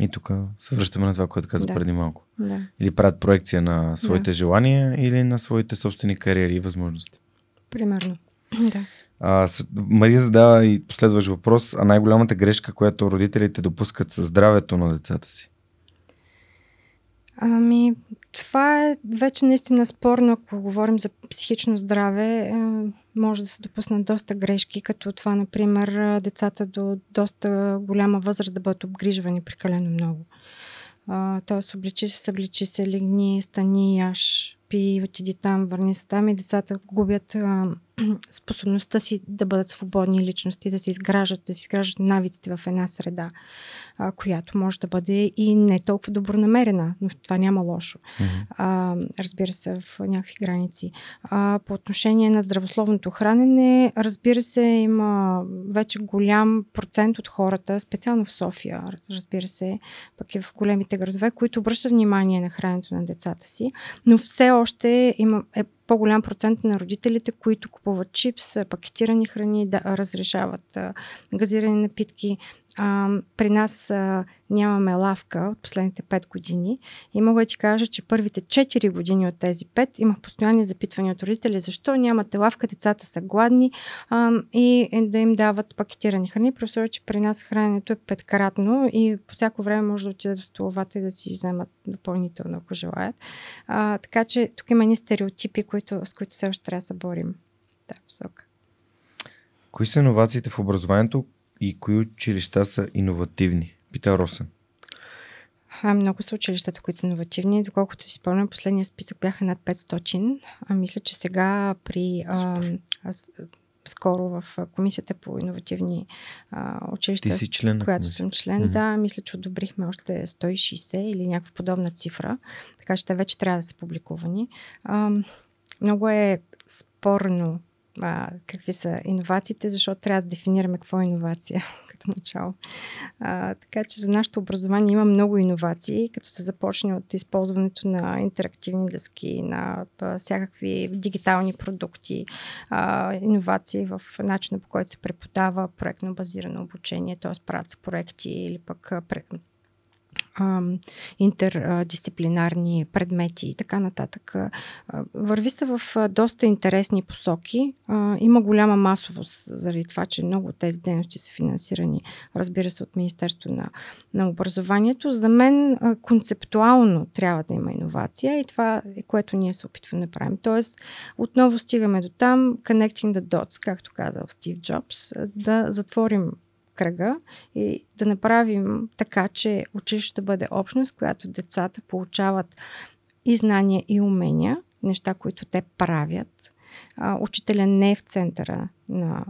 И тук се връщаме на това, което каза Да. преди малко. Да. Или правят проекция на своите Да. желания или на своите собствени кариери и възможности. Примерно. [clears throat] Да. А, Мария задава и последващ въпрос. А най-голямата грешка, която родителите допускат със здравето на децата си? Ами, това е вече наистина спорно, ако говорим за психично здраве. е, Може да се допуснат доста грешки, като това, например, а, децата до доста голяма възраст да бъдат обгрижвани прекалено много. Тоест, обличи се, събличи се, легни, стани, яш, пи, отиди там, върни се там и децата губят [clears throat] способността си да бъдат свободни личности, да се изграждат, да се изграждат навиците в една среда, а, която може да бъде и не толкова добронамерена, но в това няма лошо. Mm-hmm. А, разбира се, в някакви граници. А, по отношение на здравословното хранене, разбира се, има вече голям процент от хората, специално в София, разбира се, пък и в големите градове, които обръщат внимание на храненето на децата си, но все още има, е по-голям процент на родителите, които купуват чипс, пакетирани храни, да разрешават газирани напитки. А, при нас а, нямаме лавка от последните 5 години и мога да ти кажа, че първите 4 години от тези 5 имах постоянни запитвания от родители, защо нямате лавка, децата са гладни а, и да им дават пакетирани храни, просто че при нас храненето е петкратно и по всяко време може да отидат в столовата и да си вземат допълнително, ако желаят. А, така че тук има ни стереотипи, които, с които все още трябва да се борим. Да. Кои са иновациите в образованието и кои училища са иновативни? Пита Росен. А, много са училищата, които са иновативни. Доколкото си спомням, последния списък бяха над 500. А мисля, че сега при а, а, скоро в комисията по иновативни а, училища, Ти си член, която съм член, mm-hmm. да, мисля, че одобрихме още 160 или някаква подобна цифра, така че те вече трябва да са публикувани. А, много е спорно а, какви са иновациите, защото трябва да дефинираме какво е иновация [laughs] като начало. А, така че за нашето образование има много иновации, като се започне от използването на интерактивни дъски, на а, всякакви дигитални продукти, а, иновации в начина по който се преподава проектно базирано обучение, т.е. правят проекти или пък интердисциплинарни предмети и така нататък. Върви се в доста интересни посоки. Има голяма масовост заради това, че много от тези дейности са финансирани, разбира се, от Министерство на, на образованието. За мен концептуално трябва да има иновация и това е което ние се опитваме да правим. Тоест, отново стигаме до там, connecting the dots, както казал Стив Джобс, да затворим кръга и да направим така, че училището да бъде общност, която децата получават и знания, и умения, неща, които те правят. А, учителя не е в центъра на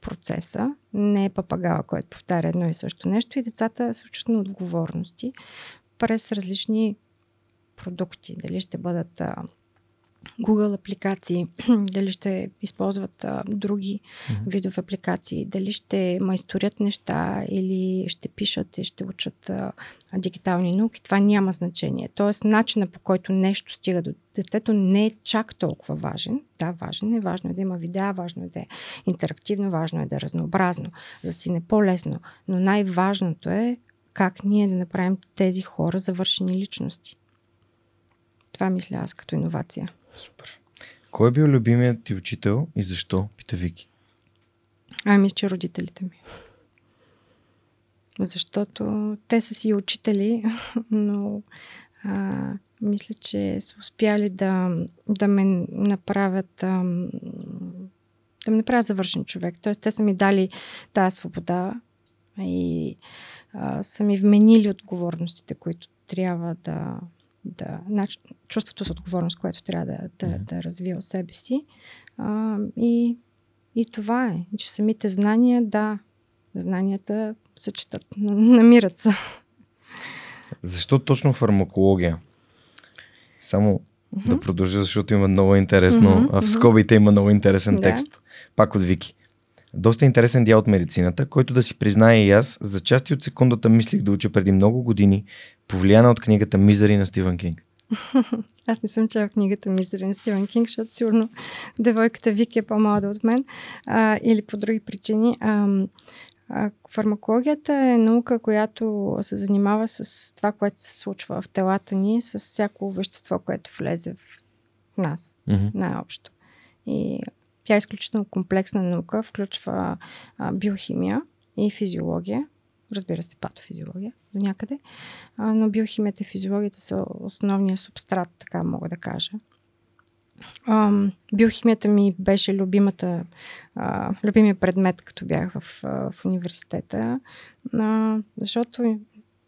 процеса, не е папагала, който повтаря едно и също нещо и децата се учат на отговорности през различни продукти. Дали ще бъдат а, Google апликации, [clears throat] дали ще използват а, други mm-hmm. видове апликации, дали ще майсторят неща или ще пишат и ще учат а, дигитални науки, това няма значение. Тоест, начина по който нещо стига до детето не е чак толкова важен. Да, важен е, важно е да има видеа, важно е да е интерактивно, важно е да е разнообразно, за да си не по-лесно. Но най-важното е как ние да направим тези хора завършени личности. Това мисля аз като иновация. Супер. Кой е бил любимият ти учител и защо? Пита Вики. Ами, че родителите ми. Защото те са си учители, [laughs] но а, мисля, че са успяли да, да ме направят а, да ме направят завършен човек. Тоест, те са ми дали тази свобода и а, са ми вменили отговорностите, които трябва да, да, нач, чувството за отговорност, което трябва да, да, mm-hmm. да развие от себе си. А, и, и това е, че самите знания, да, знанията се четат, [laughs] намират се. Защо точно фармакология? Само mm-hmm. да продължа, защото има много интересно. Mm-hmm. В скобите има много интересен текст. Да. Пак от Вики. Доста интересен дял от медицината, който да си призная и аз, за части от секундата мислих да уча преди много години, повлияна от книгата Мизери на Стивен Кинг. [laughs] Аз не съм чела книгата Мизери на Стивен Кинг, защото сигурно девойката Вики е по-млада от мен а, или по други причини. А, а, фармакологията е наука, която се занимава с това, което се случва в телата ни, с всяко вещество, което влезе в нас, mm-hmm. най-общо. И тя е изключително комплексна наука, включва биохимия и физиология, разбира се, патофизиология до някъде, но биохимията и физиологията са основния субстрат, така мога да кажа. Биохимията ми беше любимата, любимия предмет, като бях в, в университета, защото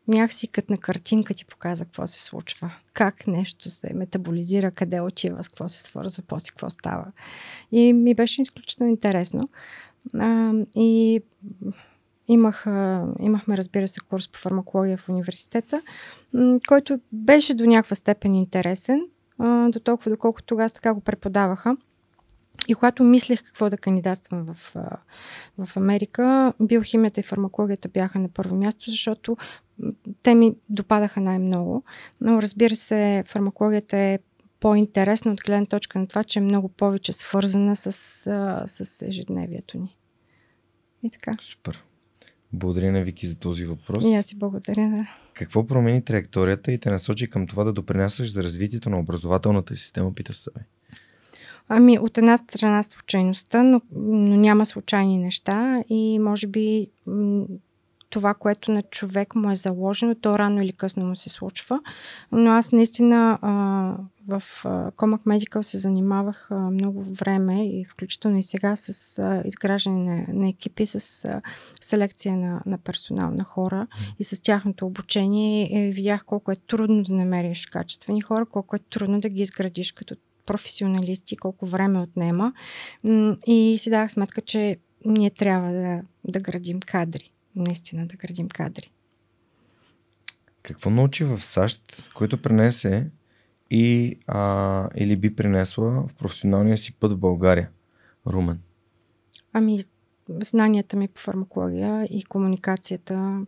някакси като на картинка ти показа какво се случва. Как нещо се метаболизира, къде отива, с какво се свързва, после какво става. И ми беше изключително интересно. А, и имах, имахме, разбира се, курс по фармакология в университета, който беше до някаква степен интересен, до толкова, доколкото тогава така го преподаваха. И когато мислех какво да кандидатствам в, в Америка, биохимията и фармакологията бяха на първо място, защото те ми допадаха най-много. Но разбира се, фармакологията е по-интересна от гледна точка на това, че е много повече свързана с, с ежедневието ни. И така. Супер. Благодаря на Вики за този въпрос. И аз си благодаря. Да. Какво промени траекторията и те насочи към това да допринасяш за развитието на образователната система, пита се. Ами, от една страна случайността, но, но няма случайни неща и може би това, което на човек му е заложено, то рано или късно му се случва. Но аз наистина а, в Comac Medical се занимавах а, много време и включително и сега с а, изграждане на, на екипи, с а, селекция на, на персонал, на хора и с тяхното обучение. И видях колко е трудно да намериш качествени хора, колко е трудно да ги изградиш като професионалисти, колко време отнема. И си дах сметка, че ние трябва да, да градим кадри. Наистина да градим кадри. Какво научи в САЩ, което пренесе и, а, или би принесла в професионалния си път в България? Румен. Ами, знанията ми по фармакология и комуникацията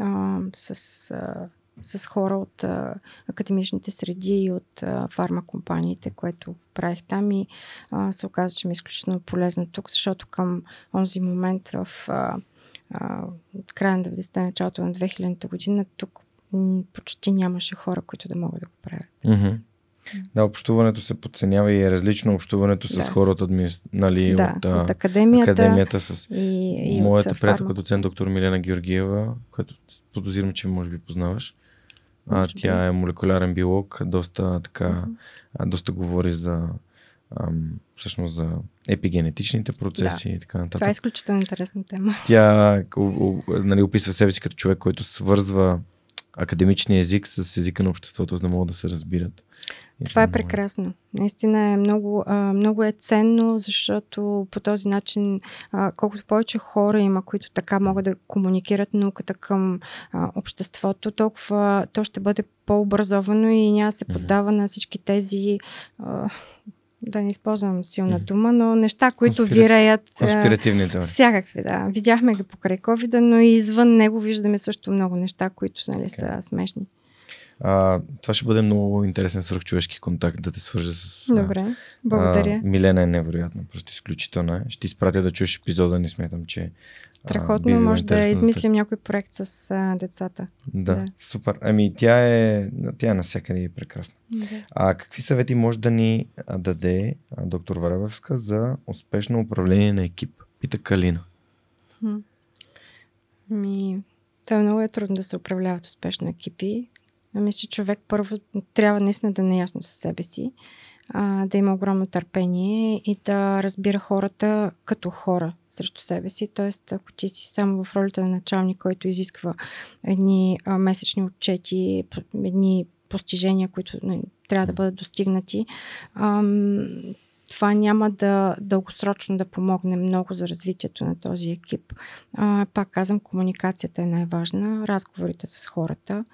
а, с а, с хора от а, академичните среди и от а, фармакомпаниите, което правих там и а, се оказа, че ми е изключително полезно тук, защото към онзи момент в а, а, края на 90-те, началото на 2000-та година, тук м- почти нямаше хора, които да могат да го правят. Mm-hmm. Да, общуването се подценява и е различно общуването с да. хората нали, да, от, от академията, академията с и, и моята приятелка доцент доктор Милена Георгиева, която подозирам, че може би познаваш. А, тя е молекулярен биолог, доста така, mm-hmm. доста говори за ам, всъщност за епигенетичните процеси да. и така нататък. Това е изключително интересна тема. Тя нали, описва себе си като човек, който свързва академичния език с езика на обществото, за да могат да се разбират. Това е прекрасно. Наистина е много, много е ценно, защото по този начин, колкото повече хора има, които така могат да комуникират науката към обществото, толкова то ще бъде по-образовано и няма се поддава mm-hmm. на всички тези да не използвам силна дума, но неща, които Конспира... вираят. Конспиративни теории. Всякакви, да. Видяхме ги покрай covid но и извън него виждаме също много неща, които нали, са смешни. А, това ще бъде много интересен свръхчовешки контакт да те свържа с. Добре, благодаря. А, Милена е невероятна, просто изключително е. Ще изпратя да чуеш епизода, не смятам, че. Страхотно, а, може да измислим някой проект с а, децата. Да, да, супер. Ами тя е, тя е навсякъде и е прекрасна. Да. А какви съвети може да ни даде а, доктор Варевевска за успешно управление на екип? Пита Калина. Ми, това много е трудно да се управляват успешно екипи. Мисля, човек първо трябва наистина да е наясно със себе си, а, да има огромно търпение и да разбира хората като хора срещу себе си. Тоест, ако ти си само в ролята на началник, който изисква едни а, месечни отчети, едни постижения, които не, трябва да бъдат достигнати, ам, това няма да дългосрочно да помогне много за развитието на този екип. А, пак казвам, комуникацията е най-важна, разговорите с хората.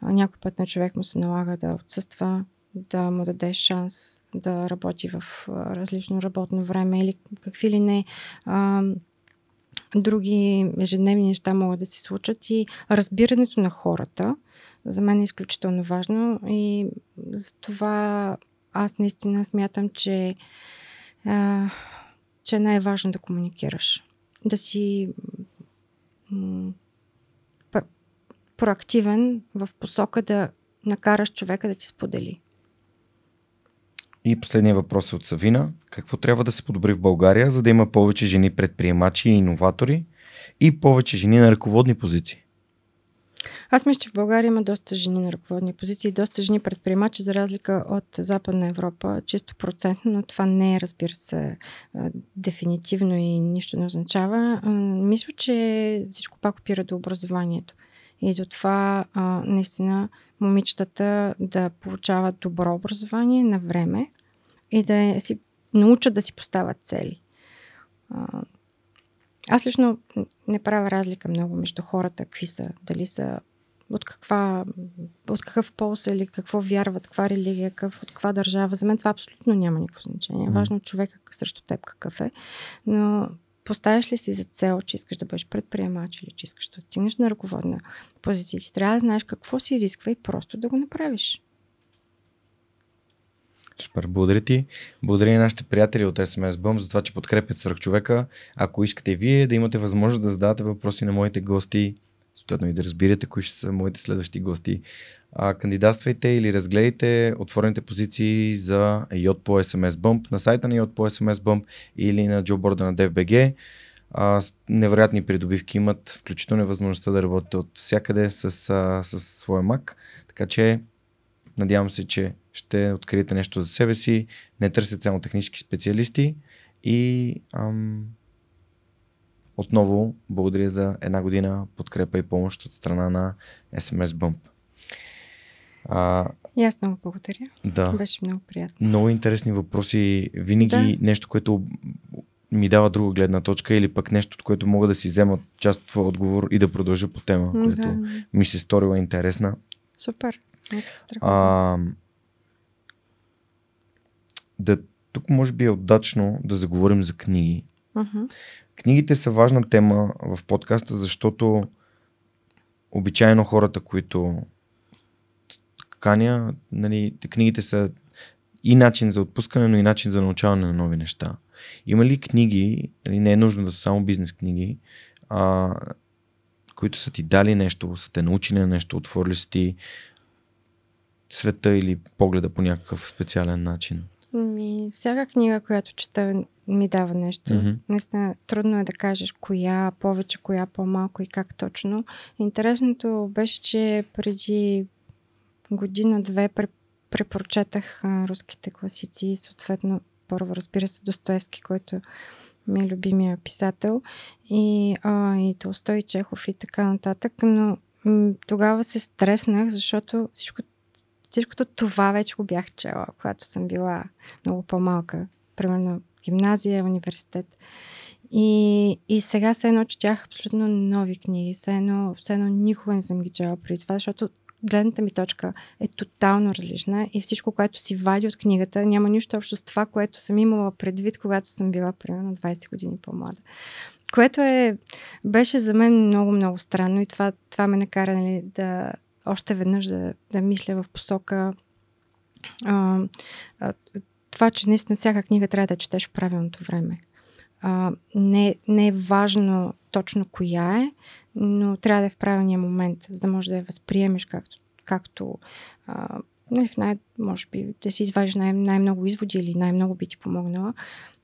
А, някой път на човек му се налага да отсъства, да му даде шанс да работи в различно работно време или какви ли не а, други ежедневни неща могат да се случат и разбирането на хората за мен е изключително важно и за това аз наистина смятам, че, а, че е най-важно да комуникираш. Да си м- проактивен в посока да накараш човека да ти сподели. И последния въпрос е от Савина. Какво трябва да се подобри в България, за да има повече жени предприемачи и иноватори и повече жени на ръководни позиции? Аз мисля, че в България има доста жени на ръководни позиции, доста жени предприемачи, за разлика от Западна Европа, чисто процентно, но това не е, разбира се, дефинитивно и нищо не означава. Мисля, че всичко пак опира до образованието. и до това наистина момичетата да получават добро образование на време и да си научат да си поставят цели. Аз лично не правя разлика много между хората, какви са, дали са от, каква, от какъв полз или какво вярват, каква религия, какъв, от каква държава. За мен това абсолютно няма никакво значение. Важно човека срещу теб какъв е. Но поставяш ли си за цел, че искаш да бъдеш предприемач или че искаш да стигнеш на ръководна позиция, ти трябва да знаеш какво се изисква и просто да го направиш. Супер, благодаря ти. Благодаря и нашите приятели от SMS Bump за това, че подкрепят свърх човека. Ако искате вие да имате възможност да задавате въпроси на моите гости, съответно и да разбирате кои ще са моите следващи гости, а, кандидатствайте или разгледайте отворените позиции за йод по SMS Bump на сайта на йод по SMS Bump или на джоборда на DFBG. А, невероятни придобивки имат, включително възможността да работите от всякъде с, а, с своя Mac. Така че надявам се, че ще откриете нещо за себе си, не търсят само технически специалисти и ам, отново благодаря за една година подкрепа и помощ от страна на SMS Bump. А, и аз много благодаря. Да. Беше много приятно. Много интересни въпроси. Винаги да. нещо, което ми дава друга гледна точка или пък нещо, от което мога да си взема част от твоя отговор и да продължа по тема, да. която ми се сторила интересна. Супер. А, да, тук може би е удачно да заговорим за книги. Uh-huh. Книгите са важна тема в подкаста, защото обичайно хората, които каня, нали, книгите са и начин за отпускане, но и начин за научаване на нови неща. Има ли книги, нали, не е нужно да са само бизнес книги, а, които са ти дали нещо, са те научили на нещо, отворили си ти света или погледа по някакъв специален начин? Ми, всяка книга, която чета, ми дава нещо. Mm-hmm. Наистина, трудно е да кажеш коя повече, коя по-малко и как точно. Интересното беше, че преди година-две препрочетах а, руските класици съответно първо разбира се Достоевски, който ми е любимия писател. И, а, и Толстой, Чехов и така нататък, но м- тогава се стреснах, защото всичко, всичкото това вече го бях чела, когато съм била много по-малка, примерно гимназия, университет. И, и сега се едно четях абсолютно нови книги, все едно, едно никога не съм ги чела преди това, защото гледната ми точка е тотално различна и всичко, което си вади от книгата, няма нищо общо с това, което съм имала предвид, когато съм била примерно 20 години по-млада. Което е, беше за мен много, много странно и това, това ме накара нали, да още веднъж да, да мисля в посока а, а, това, че наистина всяка книга трябва да четеш в правилното време. А, не, не е важно точно коя е, но трябва да е в правилния момент, за да можеш да я възприемеш както, както а, нали, в най- може би да си извадиш най- най-много изводи или най-много би ти помогнала.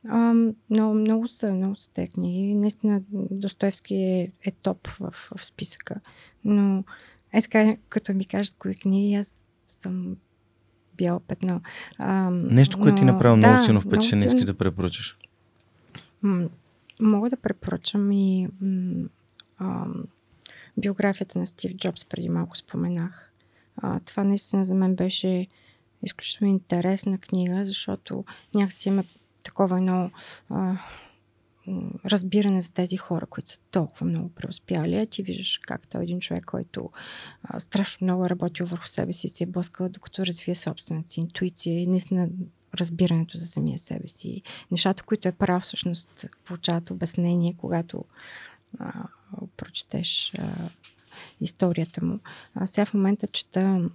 А, но много са, много са те книги. Наистина Достоевски е, е топ в, в списъка. Но е така, като ми кажеш кои книги, аз съм бяло петно. А, Нещо, което но, ти направи да, много силно впечатление, искаш да препоръчаш. Мога да препоръчам и а, биографията на Стив Джобс, преди малко споменах. А, това наистина за мен беше изключително интересна книга, защото някакси има такова едно а, разбиране за тези хора, които са толкова много преуспяли. А ти виждаш как той е един човек, който а, страшно много е работил върху себе си и се е блъскал, докато развие собствената си интуиция и наистина разбирането за самия себе си. Нещата, които е прав, всъщност получават обяснение, когато а, прочетеш а, историята му. А сега в момента чета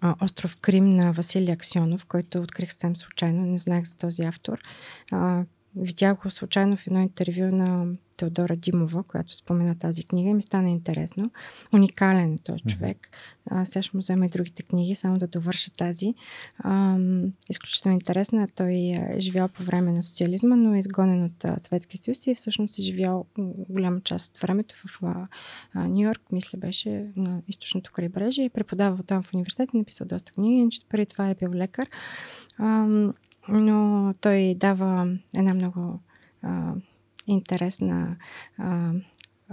а, Остров Крим на Василий Аксионов, който открих съвсем случайно, не знаех за този автор. А, видях го случайно в едно интервю на Теодора Димова, която спомена тази книга и ми стана интересно. Уникален е този човек. А, сега ще му взема и другите книги, само да довърша тази. А, изключително интересна. Той е живял по време на социализма, но е изгонен от Съветския съюз и всъщност е живял голяма част от времето в Нью Йорк, мисля беше на източното крайбрежие. Е преподавал там в университета, написал доста книги, иначе преди това е бил лекар. А, но той дава една много а, интересна а,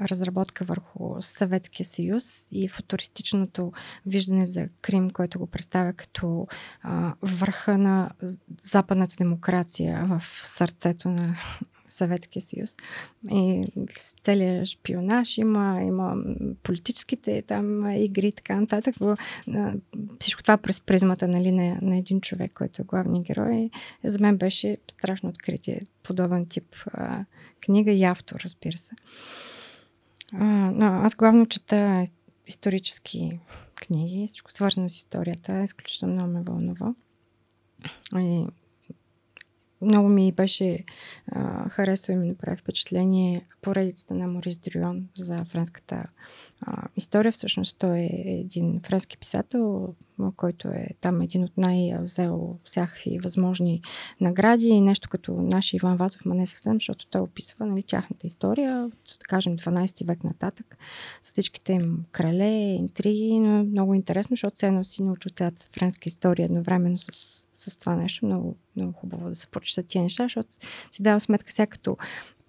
разработка върху Съветския съюз и футуристичното виждане за Крим, който го представя като а, върха на западната демокрация в сърцето на Съветския съюз. И целият шпионаж има, има политическите там игри и така нататък. Всичко това през призмата нали, на, на един човек, който е главният герой. За мен беше страшно откритие. Подобен тип а, книга и автор, разбира се. А, но аз главно чета исторически книги, всичко свързано с историята. Изключително много ме вълнува. И много ми беше а, харесва и ми направи впечатление поредицата на Морис Дрион за френската история. Всъщност той е един френски писател, който е там един от най-взел всякакви възможни награди и нещо като нашия Иван Вазов, ма не съвсем, защото той описва нали, тяхната история, да кажем 12 век нататък, с всичките им крале, интриги, но много интересно, защото се носи научи цялата френска история едновременно с с това нещо. Много, много хубаво да се прочитат тия неща, защото си давам сметка сега като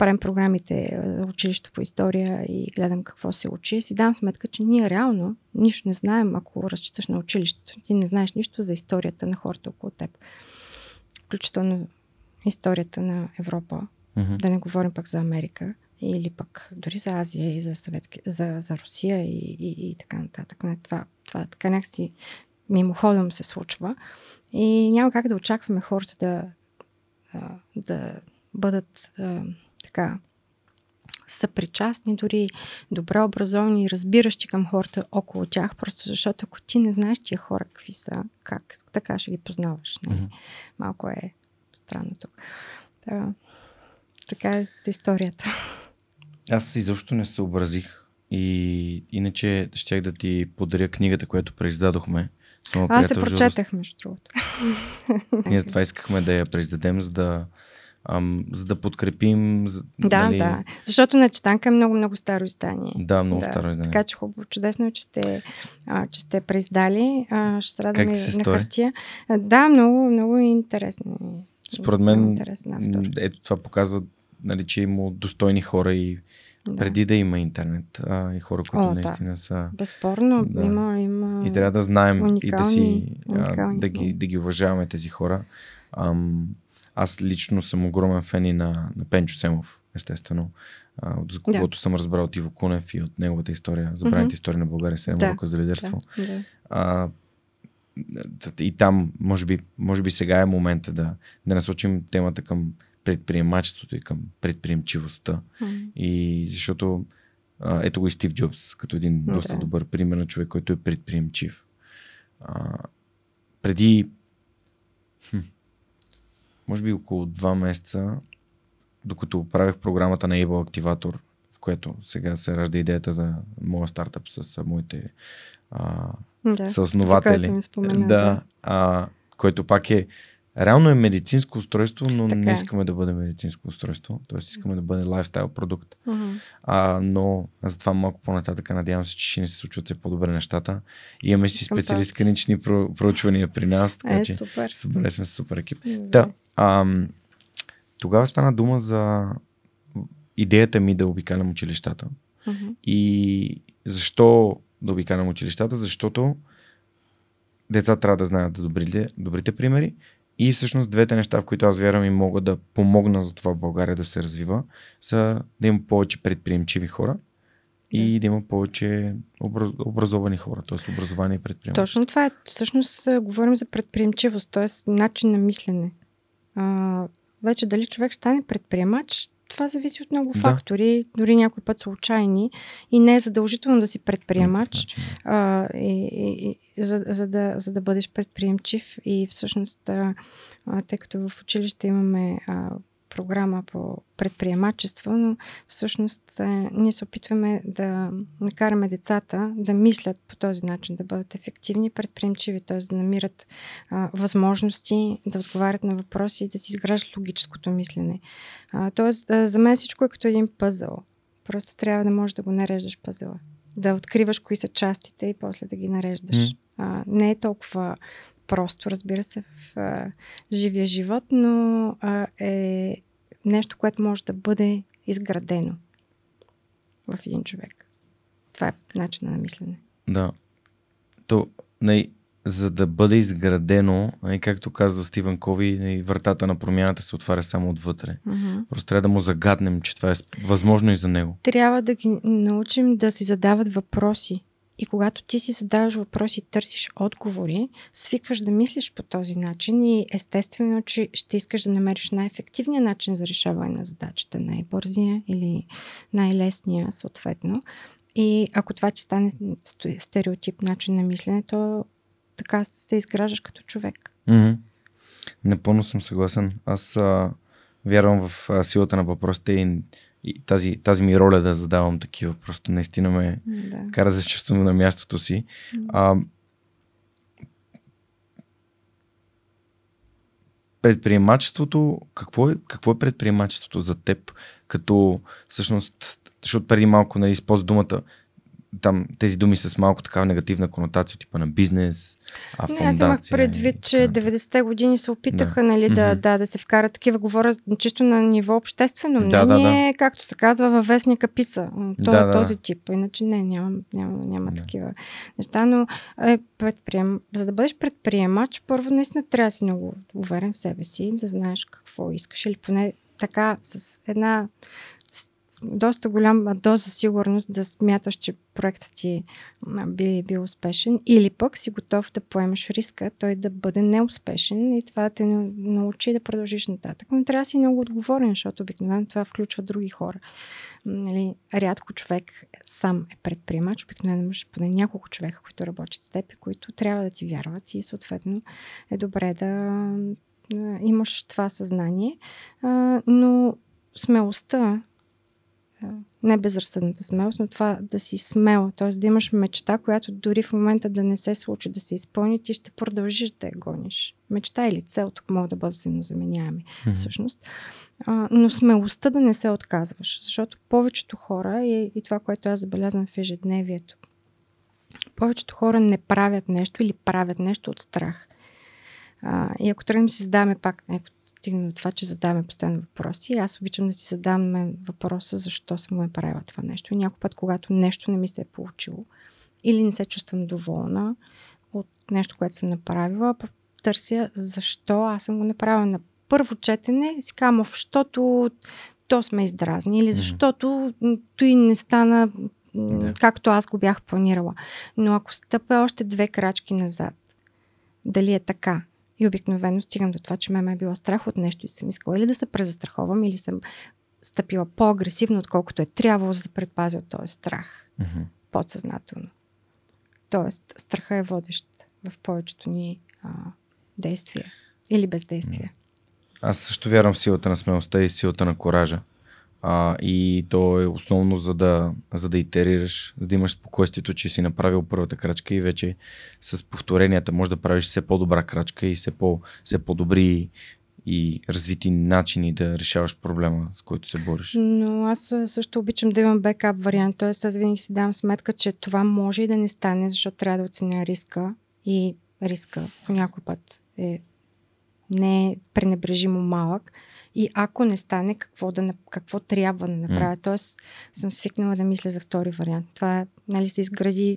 правим програмите за училище по история и гледам какво се учи, си давам сметка, че ние реално нищо не знаем, ако разчиташ на училището. Ти не знаеш нищо за историята на хората около теб. Включително историята на Европа. Mm-hmm. Да не говорим пък за Америка или пък дори за Азия и за, Съветски, за, за Русия и, и, и така нататък. Не, това, това така някакси мимоходом се случва. И няма как да очакваме хората да, да бъдат така съпричастни, дори добре образовани и разбиращи към хората около тях, просто защото ако ти не знаеш тия хора какви са, как така ще ги познаваш. Не? Mm-hmm. Малко е странно тук. Да, така е с историята. Аз изобщо не съобразих и иначе щях да ти подаря книгата, която произдадохме. Аз се прочетах, между другото. Ние това искахме да я произдадем, за да, ам, за да подкрепим. Да, нали... да. Защото на Четанка е много-много старо издание. Да, много да. старо издание. Така че хубаво, чудесно, че сте, а, че сте преиздали. А, ще се радваме на стори? хартия. А, да, много, много интересно. Според мен, ето това показва, нали, че има достойни хора и да. преди да има интернет а, и хора, които О, наистина да. са. Безспорно, да. има, има. И трябва да знаем уникални, и да си а, да, ги, да ги уважаваме тези хора. Ам, аз лично съм огромен фен и на, на Пенчо Семов, естествено. А, от за когото да. съм разбрал от Иво Кунев и от неговата история, забраните mm-hmm. история на България, седем да. за лидерство. Да. Да. А, и там, може би, може би сега е момента да, да насочим темата към предприемачеството и към предприемчивостта. Mm. И защото а, ето го и Стив Джобс, като един okay. доста добър пример на човек, който е предприемчив. А, преди хм, може би около два месеца, докато правих програмата на Able Activator, в което сега се ражда идеята за моя стартъп с моите а, да, съоснователи. Да, да. А, който пак е Реално е медицинско устройство, но така не е. искаме да бъде медицинско устройство. Тоест искаме да бъде лайфстайл продукт. Uh-huh. А, но затова малко по-нататък надявам се, че ще ни се случват все по-добре нещата. И имаме си специалист клинични проучвания при нас. Така, е, че супер. Събрали сме супер екип. Да. Та, ам, тогава стана дума за идеята ми да обикалям училищата. Uh-huh. И защо да обикалям училищата? Защото децата трябва да знаят за добрите, добрите примери и всъщност двете неща, в които аз вярвам и мога да помогна за това България да се развива, са да има повече предприемчиви хора и да има повече образовани хора, т.е. образование и предприемачество. Точно това е. Всъщност говорим за предприемчивост, т.е. начин на мислене. А, вече дали човек стане предприемач, това зависи от много да. фактори, дори някой път случайни и не е задължително да си предприемач, а, и, и, и, за, за, да, за да бъдеш предприемчив. И всъщност, а, тъй като в училище имаме а, програма по предприемачество, но всъщност е, ние се опитваме да накараме децата да мислят по този начин, да бъдат ефективни, предприемчиви, т.е. да намират а, възможности, да отговарят на въпроси и да си изграждат логическото мислене. тоест, а, за мен всичко е като един пъзъл. Просто трябва да можеш да го нареждаш пъзъла. Да откриваш кои са частите и после да ги нареждаш. Mm. А, не е толкова просто, разбира се, в а, живия живот, но а, е нещо, което може да бъде изградено. в един човек. Това е начина на мислене. Да. То, не, за да бъде изградено, и както казва Стивен Кови, вратата на промяната се отваря само отвътре. Mm-hmm. Просто трябва да му загаднем, че това е възможно и за него. Трябва да ги научим да си задават въпроси. И когато ти си задаваш въпроси и търсиш отговори, свикваш да мислиш по този начин и естествено, че ще искаш да намериш най-ефективния начин за решаване на задачата, най-бързия или най-лесния съответно. И ако това ти стане стереотип начин на мислене, то така се изграждаш като човек. Mm-hmm. Напълно съм съгласен. Аз а, вярвам в а, силата на въпросите и, и тази, тази ми роля да задавам такива. Просто наистина ме да. кара да се чувствам на мястото си. А, предприемачеството, какво е, какво е предприемачеството за теб? Като всъщност, защото преди малко нали, използва думата там тези думи с малко такава негативна конотация, типа на бизнес, а Не, аз имах предвид, че 90-те години се опитаха да. Нали, да, mm-hmm. да, да се вкарат такива, говоря чисто на ниво обществено мнение, да, да, да. както се казва във вестника Писа. То, да, да, този тип. Иначе не, няма, няма, няма да. такива неща, но е, предприем... за да бъдеш предприемач, първо наистина трябва да си много уверен в себе си, да знаеш какво искаш или поне така с една доста голяма доза сигурност да смяташ, че проектът ти би бил успешен или пък си готов да поемеш риска той да бъде неуспешен и това те научи да продължиш нататък. Но трябва да си много отговорен, защото обикновено това включва други хора. Нали, рядко човек сам е предприемач, обикновено имаш поне няколко човека, които работят с теб и които трябва да ти вярват и съответно е добре да имаш това съзнание. Но смелостта не безразсъдната смелост, но това да си смел, т.е. да имаш мечта, която дори в момента да не се случи, да се изпълни, ти ще продължиш да я гониш. Мечта или цел, тук могат да бъдат взаимозаменяеми, mm-hmm. всъщност. А, но смелостта да не се отказваш, защото повечето хора, и, и това, което аз забелязвам в ежедневието, повечето хора не правят нещо или правят нещо от страх. А, и ако тръгнем да си задаваме пак, ако стигнем до това, че задаваме постоянно въпроси, аз обичам да си задаваме въпроса защо съм го направила това нещо. И някой път, когато нещо не ми се е получило или не се чувствам доволна от нещо, което съм направила, търся защо аз съм го направила на първо четене, си казвам, защото то сме издразни или защото той не стана да. както аз го бях планирала. Но ако стъпя още две крачки назад, дали е така, и обикновено стигам до това, че ме е било страх от нещо и съм искала или да се презастраховам, или съм стъпила по-агресивно, отколкото е трябвало да се предпазя от този страх. Mm-hmm. Подсъзнателно. Тоест, страха е водещ в повечето ни а, действия или бездействия. Аз също вярвам в силата на смелостта и силата на коража. А, и то е основно за да, за да итерираш, за да имаш спокойствието, че си направил първата крачка и вече с повторенията може да правиш все по-добра крачка и все, по, все по-добри и развити начини да решаваш проблема, с който се бориш. Но аз също обичам да имам бекап вариант, т.е. аз винаги си давам сметка, че това може и да не стане, защото трябва да оценя риска и риска по някой път е не е пренебрежимо малък и ако не стане, какво, да, какво трябва да направя. Mm. Тоест съм свикнала да мисля за втори вариант. Това нали, се изгради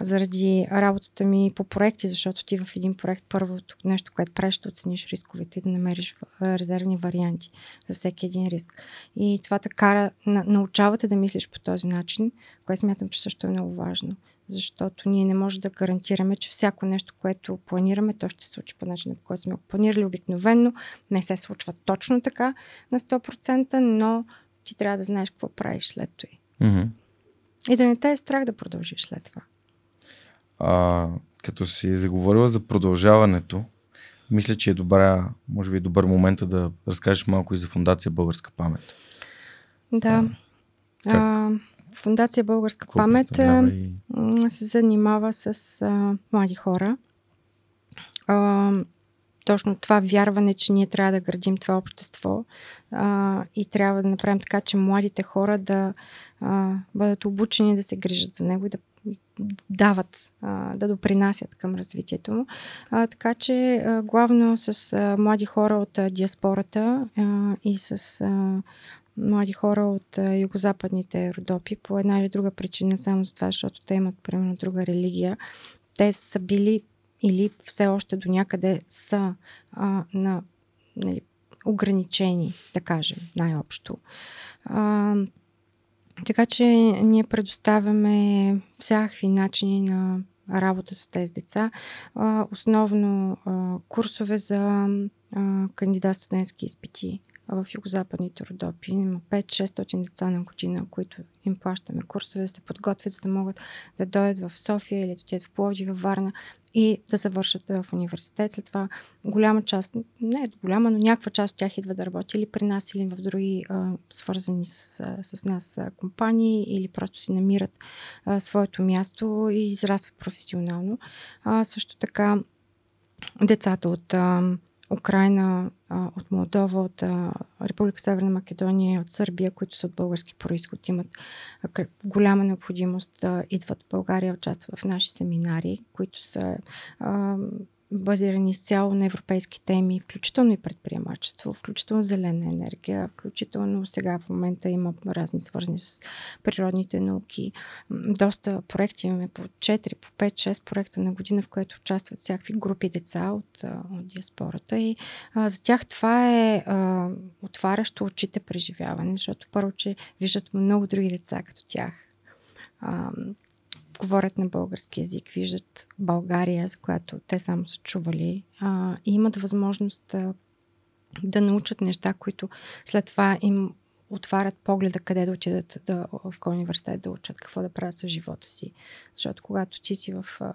заради работата ми по проекти, защото ти в един проект първото нещо, което правиш, ще оцениш рисковете и да намериш резервни варианти за всеки един риск. И това те кара, научавате да мислиш по този начин, което смятам, че също е много важно защото ние не можем да гарантираме, че всяко нещо, което планираме, то ще се случи по начина, по който сме го планирали обикновенно. Не се случва точно така на 100%, но ти трябва да знаеш какво правиш след това. Mm-hmm. И да не те е страх да продължиш след това. А, като си заговорила за продължаването, мисля, че е добра, може би добър момент да разкажеш малко и за Фундация Българска памет. Да. А, а, Фундация Българска Какво памет и... се занимава с а, млади хора. А, точно това вярване, че ние трябва да градим това общество а, и трябва да направим така, че младите хора да а, бъдат обучени да се грижат за него и да дават, а, да допринасят към развитието му. А, така че а, главно с а, млади хора от а, диаспората а, и с а, млади хора от югозападните родопи по една или друга причина, само за това, защото те имат, примерно, друга религия. Те са били или все още до някъде са а, на нали, ограничени, да кажем, най-общо. А, така че ние предоставяме всякакви начини на работа с тези деца. А, основно а, курсове за кандидат студентски изпити в югозападните родопи. Има 5-600 деца на година, които им плащаме курсове да се подготвят, за да могат да дойдат в София или да отидат в Плоди, във Варна и да завършат в университет. След това голяма част, не е голяма, но някаква част от тях идва да работи или при нас, или в други а, свързани с, с нас компании, или просто си намират а, своето място и израстват професионално. А, също така децата от а, Украина, от Молдова, от Република Северна Македония, от Сърбия, които са от български происход, имат голяма необходимост да идват в България, участват в наши семинари, които са базирани изцяло на европейски теми, включително и предприемачество, включително зелена енергия, включително сега в момента има разни свързани с природните науки. Доста проекти имаме по 4, по 5, 6 проекта на година, в които участват всякакви групи деца от, от диаспората и а, за тях това е а, отварящо очите преживяване, защото първо, че виждат много други деца като тях. А, говорят на български язик, виждат България, за която те само са чували а, и имат възможност да, да научат неща, които след това им отварят погледа къде да отидат да, в кой университет да учат, какво да правят с живота си. Защото когато ти си в а,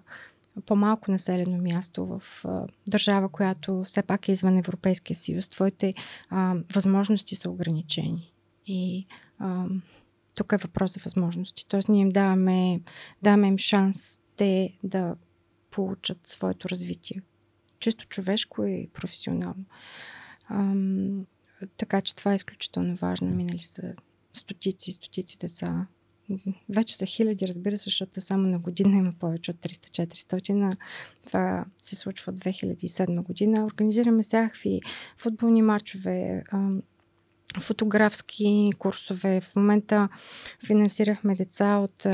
по-малко населено място, в а, държава, която все пак е извън Европейския съюз, твоите а, възможности са ограничени. И а, тук е въпрос за възможности. Тоест ние им даваме, даваме им шанс те да получат своето развитие. Чисто човешко и професионално. Ам, така че това е изключително важно. Минали са стотици, стотици деца. Вече са хиляди, разбира се, защото само на година има повече от 300-400. Това се случва от 2007 година. Организираме всякакви футболни матчове, фотографски курсове. В момента финансирахме деца от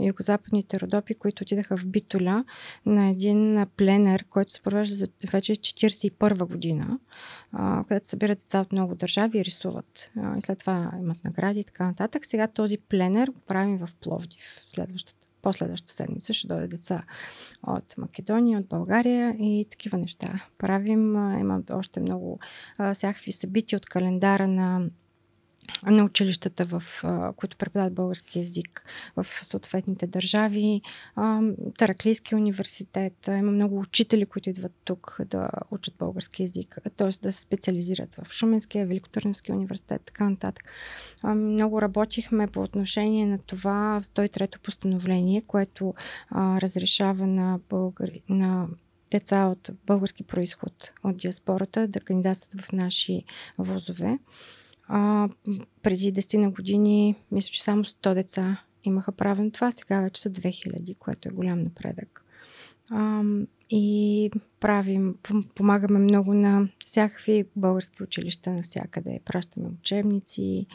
югозападните родопи, които отидаха в Битоля на един пленер, който се провежда за вече 41 година, където събират деца от много държави и рисуват. И след това имат награди и така нататък. Сега този пленер го правим в Пловдив, следващата последващата седмица ще дойде деца от Македония, от България и такива неща правим. Има още много всякакви събития от календара на на училищата, в, които преподават български язик в съответните държави. Тараклийския университет. Има много учители, които идват тук да учат български язик, т.е. да се специализират в Шуменския, Великотърновския университет, така нататък. Много работихме по отношение на това в 103-то постановление, което разрешава на, българи, на деца от български происход от диаспората да кандидатстват в наши вузове. А, преди 10 на години, мисля, че само 100 деца имаха право на това, сега вече са 2000, което е голям напредък. А, и правим, помагаме много на всякакви български училища навсякъде. Пращаме учебници,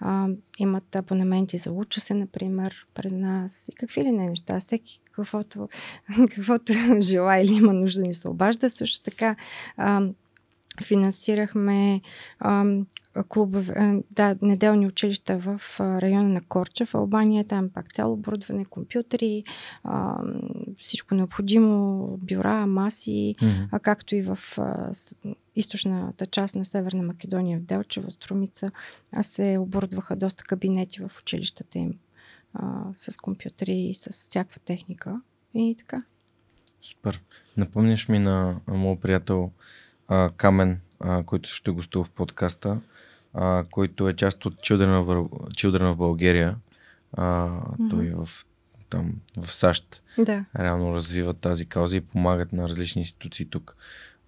а, имат абонементи за уча се, например, през нас и какви ли не неща. Всеки каквото, [laughs] каквото желая или има нужда да ни се обажда. Също така а, финансирахме а, клубове, да, неделни училища в района на Корча, в Албания. Там пак цяло оборудване, компютри, а, всичко необходимо, бюра, маси, mm-hmm. а както и в а, източната част на Северна Македония, в Делчево, Струмица, а се оборудваха доста кабинети в училищата им а, с компютри, с всякаква техника и така. Супер. Напомняш ми на моят приятел а, Камен, а, който също е гостува в подкаста, а, който е част от Children of, Children of Bulgaria. А, mm-hmm. Той е в, там, в САЩ. Да. Реално развиват тази кауза и помагат на различни институции тук.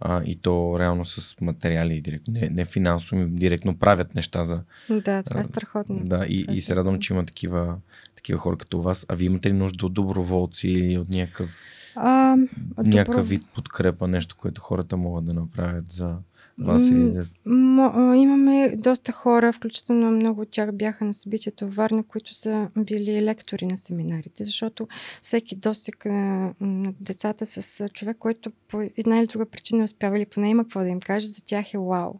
А, и то реално с материали, директно, не, не финансово, директно правят неща за... Да, това е страхотно. Да, и, и се радвам, че има такива, такива хора като вас. А вие имате ли нужда от доброволци или от някакъв, а, някакъв добро... вид подкрепа, нещо, което хората могат да направят за вас? Или не... М- имаме доста хора, включително много от тях бяха на събитието в Варна, които са били лектори на семинарите, защото всеки досек на, децата с човек, който по една или друга причина успява или поне има какво да им каже, за тях е вау.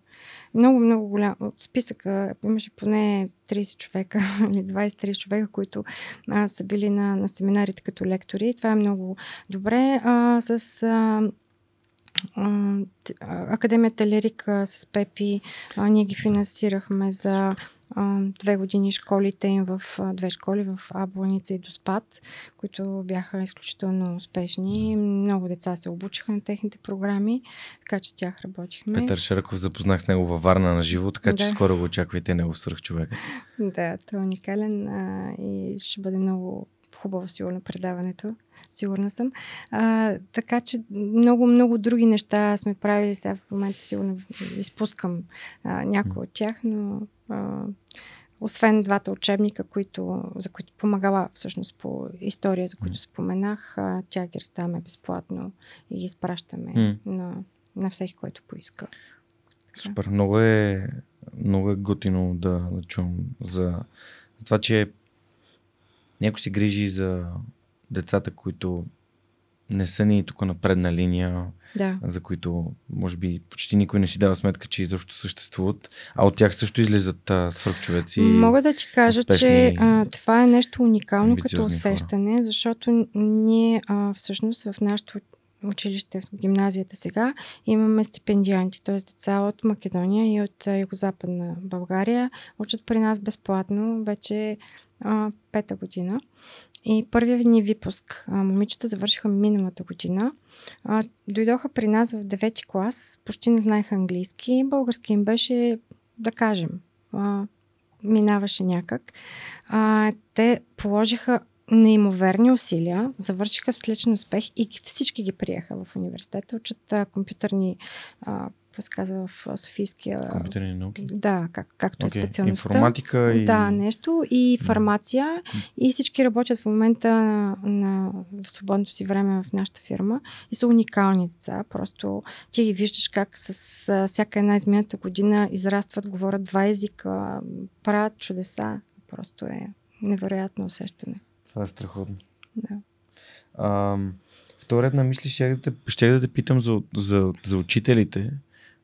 Много, много голям. От списъка имаше поне 30 човека [laughs] или 23 човека, които а, са били на, на семинарите като лектори. Това е много добре. А, с а, Академията Лирика с Пепи, ние ги финансирахме за две години школите им в две школи в Абланица и Доспад, които бяха изключително успешни. Много деца се обучиха на техните програми, така че с тях работихме. Петър Шарков запознах с него във Варна на живо, така че да. скоро го очаквайте него свърх човек. Да, той е уникален а, и ще бъде много хубаво сигурно предаването. Сигурна съм. А, така че много, много други неща сме правили. Сега в момента сигурно изпускам а, някои от тях, но а, освен двата учебника, които, за които помагала всъщност по история, за които споменах, а, тя ги разставяме безплатно и ги изпращаме mm. на, на всеки, който поиска. Супер. Много е, много е готино да, да чувам за това, че някой се грижи за децата, които не са ни тук на предна линия, да. за които може би почти никой не си дава сметка, че изобщо съществуват, а от тях също излизат свърхчовеци. Мога да ти кажа, че а, това е нещо уникално като усещане, хора. защото ние а, всъщност в нашото училище, в гимназията сега, имаме стипендианти, т.е. деца от Македония и от Югозападна България учат при нас безплатно вече пета година. И първият ни випуск, момичета завършиха миналата година. Дойдоха при нас в девети клас, почти не знаеха английски. Български им беше, да кажем, минаваше някак. Те положиха неимоверни усилия, завършиха с отличен успех и всички ги приеха в университета, учат компютърни а, какво се казва в Софийския... Компютърни науки? Да, как, както okay. е специалността. Информатика и... Да, нещо. И фармация. Yeah. И всички работят в момента на, на, в свободното си време в нашата фирма. И са уникални деца. Просто ти ги виждаш как с а, всяка една измината година израстват, говорят два езика, правят чудеса. Просто е невероятно усещане. Това е страхотно. Да. А, вторият на мисли ще да, ще да те питам за, за, за учителите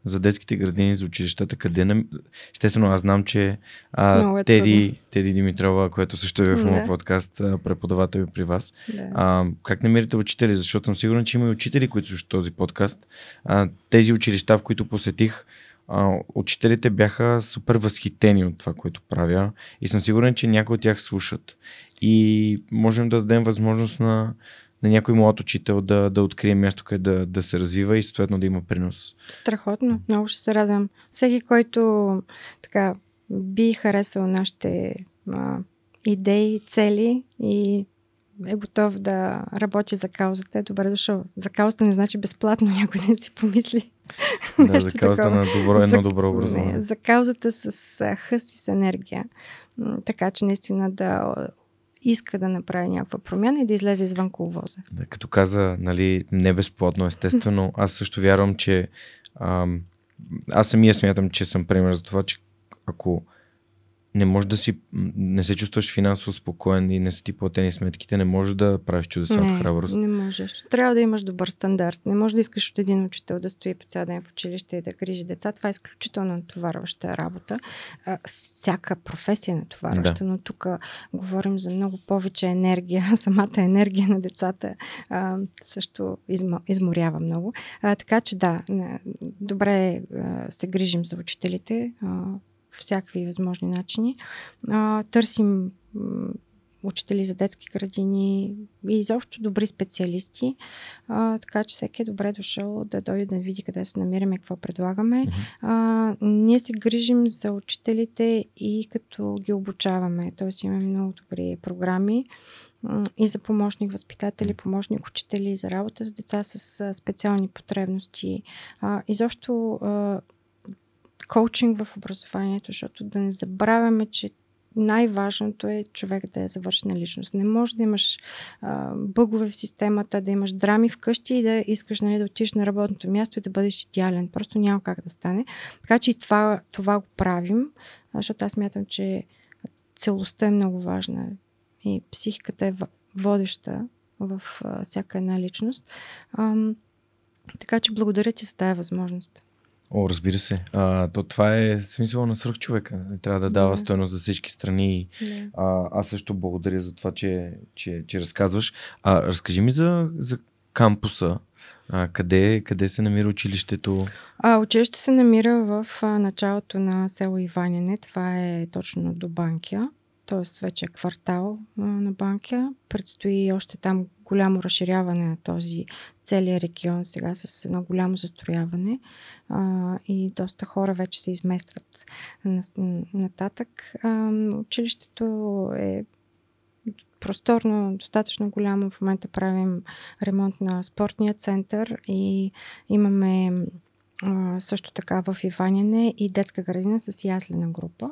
за детските градини, за училищата, къде на... Естествено, аз знам, че а, е Теди, Теди Димитрова, която също е в моят подкаст, преподавател при вас. Да. А, как намирате учители? Защото съм сигурен, че има и учители, които слушат този подкаст. А, тези училища, в които посетих, а, учителите бяха супер възхитени от това, което правя и съм сигурен, че някои от тях слушат. И можем да дадем възможност на на някой млад учител да, да открие място, къде да, да се развива и съответно да има принос. Страхотно, много ще се радвам. Всеки, който така би харесал нашите а, идеи, цели и е готов да работи за каузата, е добре дошъл. За каузата не значи безплатно, [laughs] някой не си помисли. Да, за каузата такова. на добро, едно добро образование. Не, за каузата с хъст и с енергия. Така че наистина да иска да направи някаква промяна и да излезе извън коловоза. Да, като каза, нали, не безплатно, естествено, аз също вярвам, че ам, аз самия смятам, че съм пример за това, че ако не можеш да си, не се чувстваш финансово спокоен и не са ти платени сметките, не можеш да правиш чудеса от храброст. Не можеш. Трябва да имаш добър стандарт. Не можеш да искаш от един учител да стои по цял ден в училище и да грижи деца. Това е изключително натоварваща работа. А, всяка професия е натоварваща, да. но тук говорим за много повече енергия. [laughs] Самата енергия на децата а, също изма, изморява много. А, така че да, добре а, се грижим за учителите. А, всякакви възможни начини. А, търсим учители за детски градини и изобщо добри специалисти. А, така че всеки е добре дошъл да дойде да види къде се намираме какво предлагаме. А, ние се грижим за учителите и като ги обучаваме. Тоест имаме много добри програми и за помощник възпитатели, помощник учители, за работа с деца с специални потребности. А, изобщо коучинг в образованието, защото да не забравяме, че най-важното е човек да е завършена личност. Не може да имаш а, бъгове в системата, да имаш драми вкъщи и да искаш нали, да отидеш на работното място и да бъдеш идеален. Просто няма как да стане. Така че и това, това го правим, защото аз мятам, че целостта е много важна и психиката е водеща в а, всяка една личност. А, така че благодаря ти за тази възможност. О, разбира се. А, то това е смисъл на свръхчовека. Трябва да дава yeah. стойност за всички страни. А, аз също благодаря за това, че, че, че разказваш. А, разкажи ми за, за кампуса. А, къде, къде се намира училището? А, училището се намира в а, началото на село Иваняне. Това е точно до Банкия т.е. вече е квартал на Банкия. Предстои още там голямо разширяване на този целият регион сега с едно голямо застрояване а, и доста хора вече се изместват нататък. А, училището е просторно, достатъчно голямо. В момента правим ремонт на спортния център и имаме също така в Иваняне и детска градина с яслена група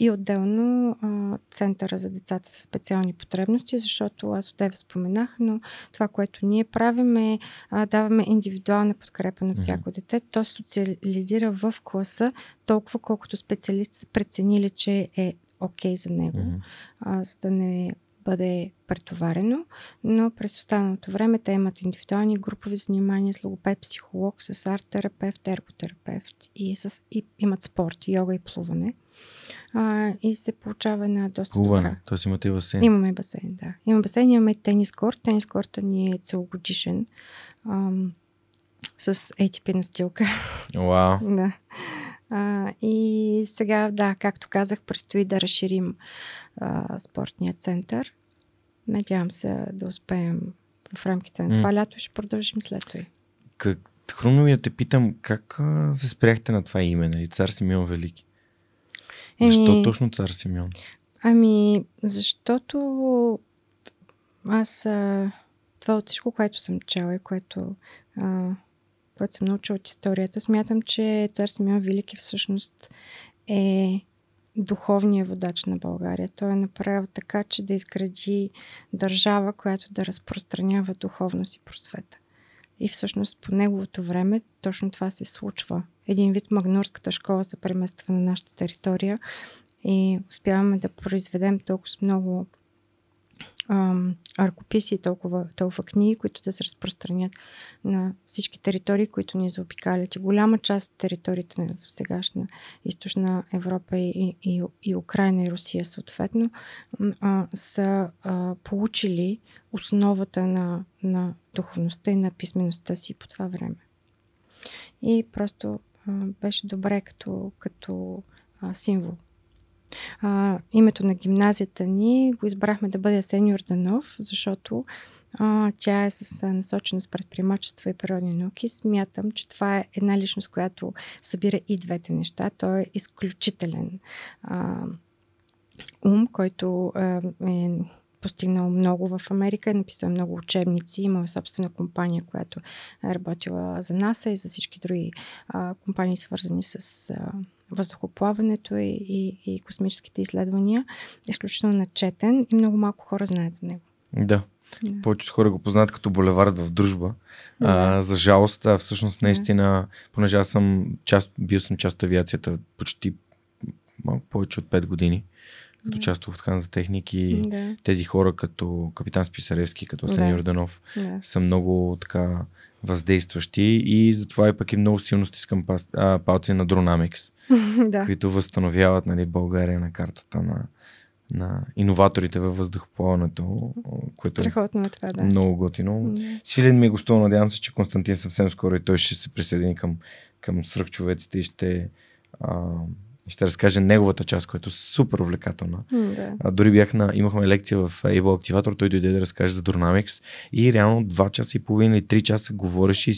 и отделно а, центъра за децата с специални потребности, защото аз отдеве споменах, но това, което ние правим е а, даваме индивидуална подкрепа на всяко mm-hmm. дете. То социализира в класа толкова, колкото специалисти са преценили, че е окей okay за него, mm-hmm. а, за да не бъде претоварено, но през останалото време те имат индивидуални групови занимания с логопед, психолог, с арт-терапевт, ерготерапевт и, с, и имат спорт, йога и плуване. А, и се получава на доста Плуване, добра. т.е. имате и басейн. Имаме басейн, да. Имаме басейн, имаме тенис корт. Тенис корта ни е целогодишен ам, с ATP настилка. Вау. [laughs] да. А, и сега, да, както казах, предстои да разширим а, спортния център. Надявам се да успеем в рамките на това лято. Ще продължим след това. Как, хрумно ми да те питам, как а, се спряхте на това име, нали? Цар Симеон Велики? Защо ами, точно цар Симеон? Ами, защото аз а, това от всичко, което съм чела и което а, което съм научила от историята, смятам, че цар Симеон Велики всъщност е духовният водач на България. Той е направил така, че да изгради държава, която да разпространява духовност и просвета. И всъщност по неговото време точно това се случва. Един вид Магнорската школа се премества на нашата територия и успяваме да произведем толкова много аркописи и толкова, толкова книги, които да се разпространят на всички територии, които ни заобикалят. И голяма част от териториите на сегашна източна Европа и, и, и Украина и Русия съответно а, са а, получили основата на, на духовността и на писмеността си по това време. И просто а, беше добре като, като а, символ а, името на гимназията ни го избрахме да бъде Сениор Данов, защото а, тя е с насоченост предприемачество и природни науки. Смятам, че това е една личност, която събира и двете неща. Той е изключителен а, ум, който а, е постигнал много в Америка, е написал много учебници, имал собствена компания, която е работила за НАСА и за всички други а, компании, свързани с а, въздухоплаването и, и, и космическите изследвания. Изключително начетен и много малко хора знаят за него. Да. Да. Повечето хора го познават като булевард в дружба. Да. А, за жалост, а всъщност наистина, да. понеже аз съм част, бил съм част от авиацията почти малко повече от 5 години като да. част от Хан за техники. Да. Тези хора като капитан Списаревски, като Асен да. Йорданов да. са много така въздействащи и затова и пък и много силно стискам палци на Dronamics, [laughs] да. които възстановяват нали, България на картата на, на иноваторите във въздухоплаването, което Страхотно е това, да. много готино. Да. Свилен ми е гостувал, надявам се, че Константин съвсем скоро и той ще се присъедини към, към свръхчовеците и ще а, ще разкаже неговата част, която е супер увлекателна. Да. А, дори бях на, имахме лекция в Able Activator, той дойде да разкаже за Dynamics и реално 2 часа и половина или 3 часа говориш и,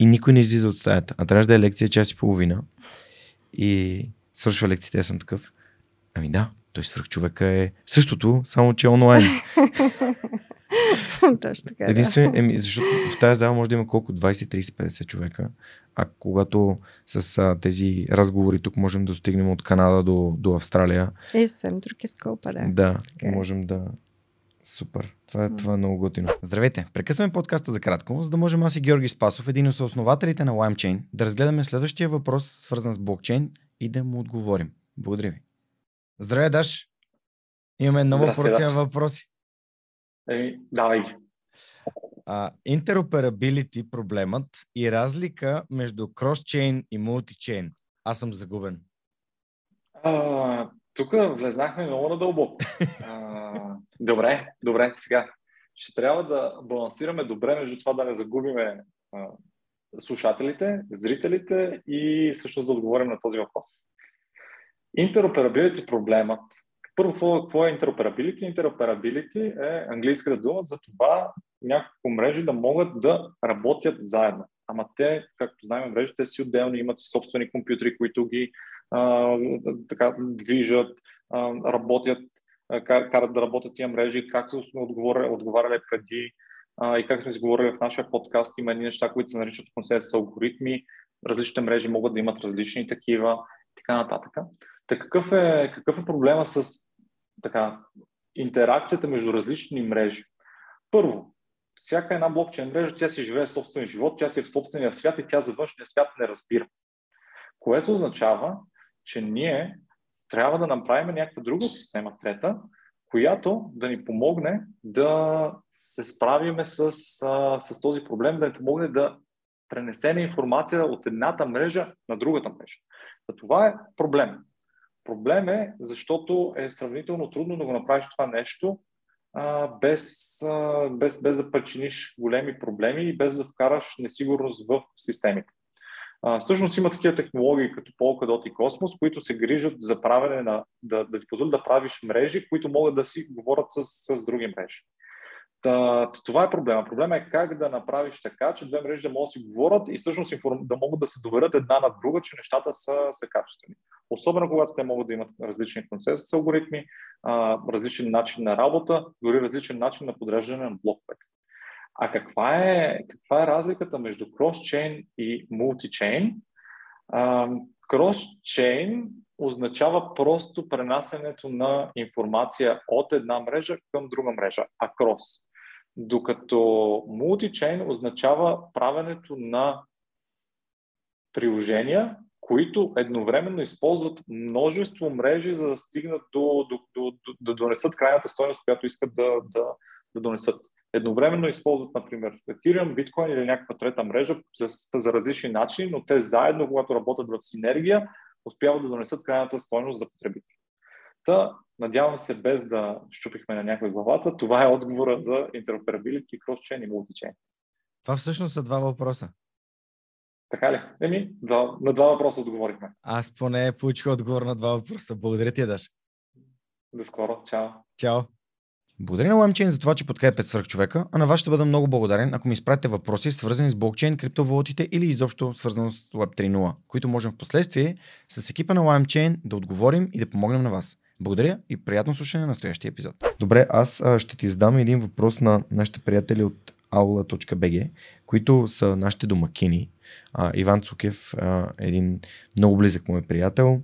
и никой не излиза от стаята. А трябваше да е лекция час и половина. И свършва лекцията, съм такъв. Ами да, той свърх човека е същото, само че онлайн. [laughs] [laughs] Точно така. Единствено, еми, защото в тази зала може да има колко? 20, 30, 50 човека. А когато с а, тези разговори тук можем да стигнем от Канада до, до Австралия. Е, съвсем друг е скопа, да. Да, Така е. можем да. Супер. Това е, това е много готино. Здравейте! Прекъсваме подкаста за кратко, за да можем аз и Георги Спасов, един от съоснователите на LimeChain, да разгледаме следващия въпрос, свързан с блокчейн и да му отговорим. Благодаря ви. Здравей, Даш! Имаме нова Здрасти, порция Даш. въпроси. Еми, давай ги. Интероперабилити проблемът и разлика между кросчейн и мултичейн. Аз съм загубен. А, тук влезнахме много надълбоко. А, добре, добре, сега. Ще трябва да балансираме добре между това да не загубиме а, слушателите, зрителите и всъщност да отговорим на този въпрос. Интероперабилити проблемът. Първо, какво, какво е интероперабилити? Интероперабилити е английската дума за това няколко мрежи да могат да работят заедно. Ама те, както знаем, мрежите си отделни, имат собствени компютри, които ги а, така, движат, а, работят, а, кар- карат да работят тия мрежи, както сме отговорили, отговаряли преди а, и как сме си говорили в нашия подкаст, има едни неща, които се наричат консенсус алгоритми, различните мрежи могат да имат различни такива, така нататък. Та какъв е, какъв е проблема с така, интеракцията между различни мрежи? Първо, всяка една блокчейн мрежа, тя си живее собствен живот, тя си е в собствения свят и тя за външния свят не разбира. Което означава, че ние трябва да направим някаква друга система, трета, която да ни помогне да се справиме с, с този проблем, да ни помогне да пренесеме информация от едната мрежа на другата мрежа. Това е проблем. Проблем е, защото е сравнително трудно да го направиш това нещо а, без, а, без, без да причиниш големи проблеми и без да вкараш несигурност в системите. А, всъщност има такива технологии като Polkadot и Cosmos, които се грижат за правене на, да, да ти позволят да правиш мрежи, които могат да си говорят с, с други мрежи. Та, това е проблема. Проблема е как да направиш така, че две мрежи да могат да си говорят и всъщност да могат да се доверят една на друга, че нещата са, са качествени. Особено когато те могат да имат различни консенсус алгоритми, а, различен начин на работа, дори различен начин на подреждане на блоковете. А каква е, каква е разликата между кросчейн и мултичейн? Кросчейн означава просто пренасенето на информация от една мрежа към друга мрежа, а крос. Докато мултичейн означава правенето на приложения, които едновременно използват множество мрежи, за да стигнат до, до, до, до да донесат крайната стойност, която искат да, да, да донесат. Едновременно използват, например, Ethereum, Bitcoin или някаква трета мрежа за, за различни начини, но те заедно, когато работят в синергия, успяват да донесат крайната стойност за потребители. Та, надявам се, без да щупихме на някой главата, това е отговора за interoperability, cross-chain и multi-chain. Това всъщност са два въпроса. Така ли? Еми, два, на два въпроса отговорихме. Аз поне получих отговор на два въпроса. Благодаря ти, Даш. До скоро. Чао. Чао! Благодаря на LimeChain за това, че подкрепят свърхчовека, а на вас ще бъда много благодарен, ако ми изпратите въпроси, свързани с блокчейн, криптовалутите или изобщо свързано с Web 3.0, които можем в последствие с екипа на LimeChain да отговорим и да помогнем на вас. Благодаря и приятно слушане на настоящия епизод. Добре, аз а, ще ти задам един въпрос на нашите приятели от aula.bg, които са нашите домакини. А, Иван Цукев, а, един много близък мой приятел,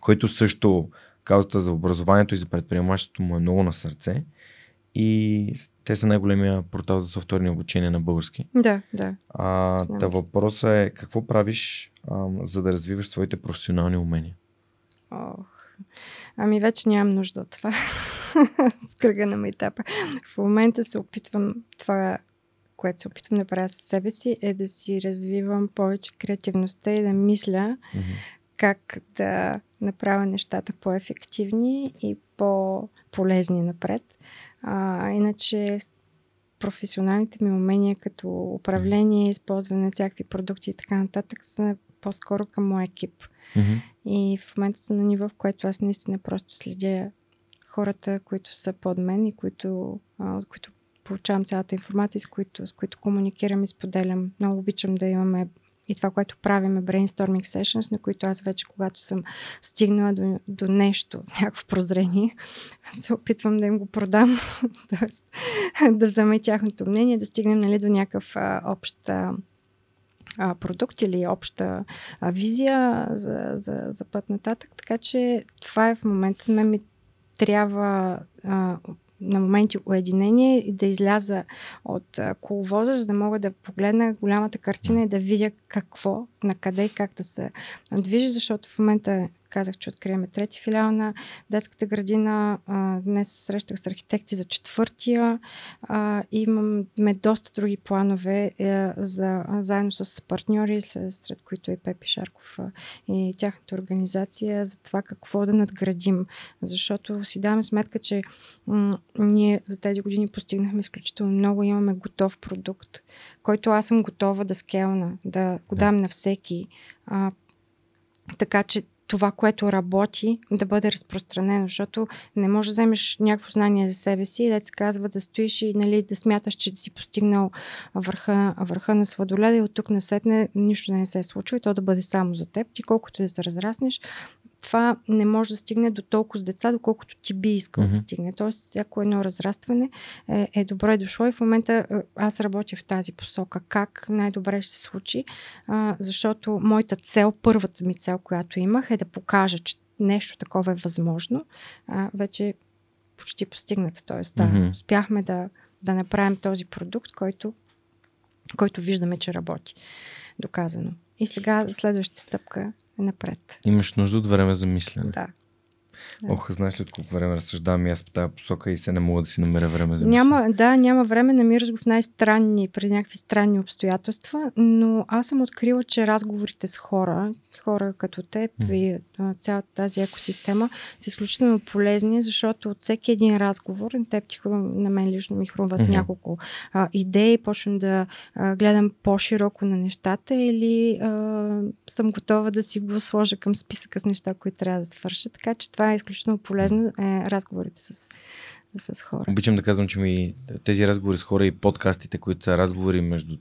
който също каузата за образованието и за предприемачеството му е много на сърце. И те са най-големия портал за софтуерни обучения на български. Да, да. А, Знам та въпросът е какво правиш, а, за да развиваш своите професионални умения? Ох. Ами вече нямам нужда от това. [laughs] в кръга на майтапа. В момента се опитвам това, което се опитвам да правя със себе си, е да си развивам повече креативността и да мисля Мгм. как да направя нещата по-ефективни и по-полезни напред. А, иначе професионалните ми умения като управление, използване на всякакви продукти и така нататък са по-скоро към моя екип. Мгм. И в момента съм на ниво, в което аз наистина просто следя хората, които са под мен и които, а, от които получавам цялата информация, с които, с които комуникирам и споделям. Много обичам да имаме и това, което правим е brainstorming sessions, на които аз вече, когато съм стигнала до, до нещо, [laughs] някакво прозрение, се опитвам да им го продам, [laughs] да взема и тяхното мнение, да стигнем нали, до някакъв а, общ а, продукт или обща а, визия за, за, за път нататък. Така че това е в момента. Мен ми трябва а, на моменти уединение и да изляза от коловоза, за да мога да погледна голямата картина и да видя какво, на къде и как да се движи, защото в момента казах, че откриеме трети филиал на детската градина. А, днес срещах с архитекти за четвъртия. А, имаме доста други планове е, за, заедно с партньори, сред, които и Пепи Шарков и тяхната организация, за това какво да надградим. Защото си даваме сметка, че м- ние за тези години постигнахме изключително много. Имаме готов продукт, който аз съм готова да скелна, да го дам на всеки. А, така че това, което работи, да бъде разпространено, защото не можеш да вземеш някакво знание за себе си и да се казва да стоиш и нали, да смяташ, че си постигнал върха, върха на сладоледа и от тук насетне нищо да не се е случва и то да бъде само за теб. Ти колкото да се разраснеш, това не може да стигне до толкова с деца, доколкото ти би искал mm-hmm. да стигне. Тоест, всяко едно разрастване е, е добре дошло и в момента е, аз работя в тази посока. Как най-добре ще се случи, а, защото моята цел, първата ми цел, която имах, е да покажа, че нещо такова е възможно. А, вече почти постигната. Тоест, да, mm-hmm. успяхме да, да направим този продукт, който, който виждаме, че работи. Доказано. И сега следващата стъпка напред. Имаш нужда от време за мислене. Да. Да. Ох, знаеш ли от колко време разсъждавам и аз по тази посока и се не мога да си намеря време за няма, Да, няма време, намираш го в най-странни, при някакви странни обстоятелства, но аз съм открила, че разговорите с хора, хора като теб mm. и цялата тази екосистема са изключително полезни, защото от всеки един разговор, на теб ти на мен лично ми хрумват mm-hmm. няколко а, идеи, почвам да а, гледам по-широко на нещата или а, съм готова да си го сложа към списъка с неща, които трябва да свърша. Така че това е изключително полезно, е разговорите с, с хора. Обичам да казвам, че ми тези разговори с хора и подкастите, които са разговори между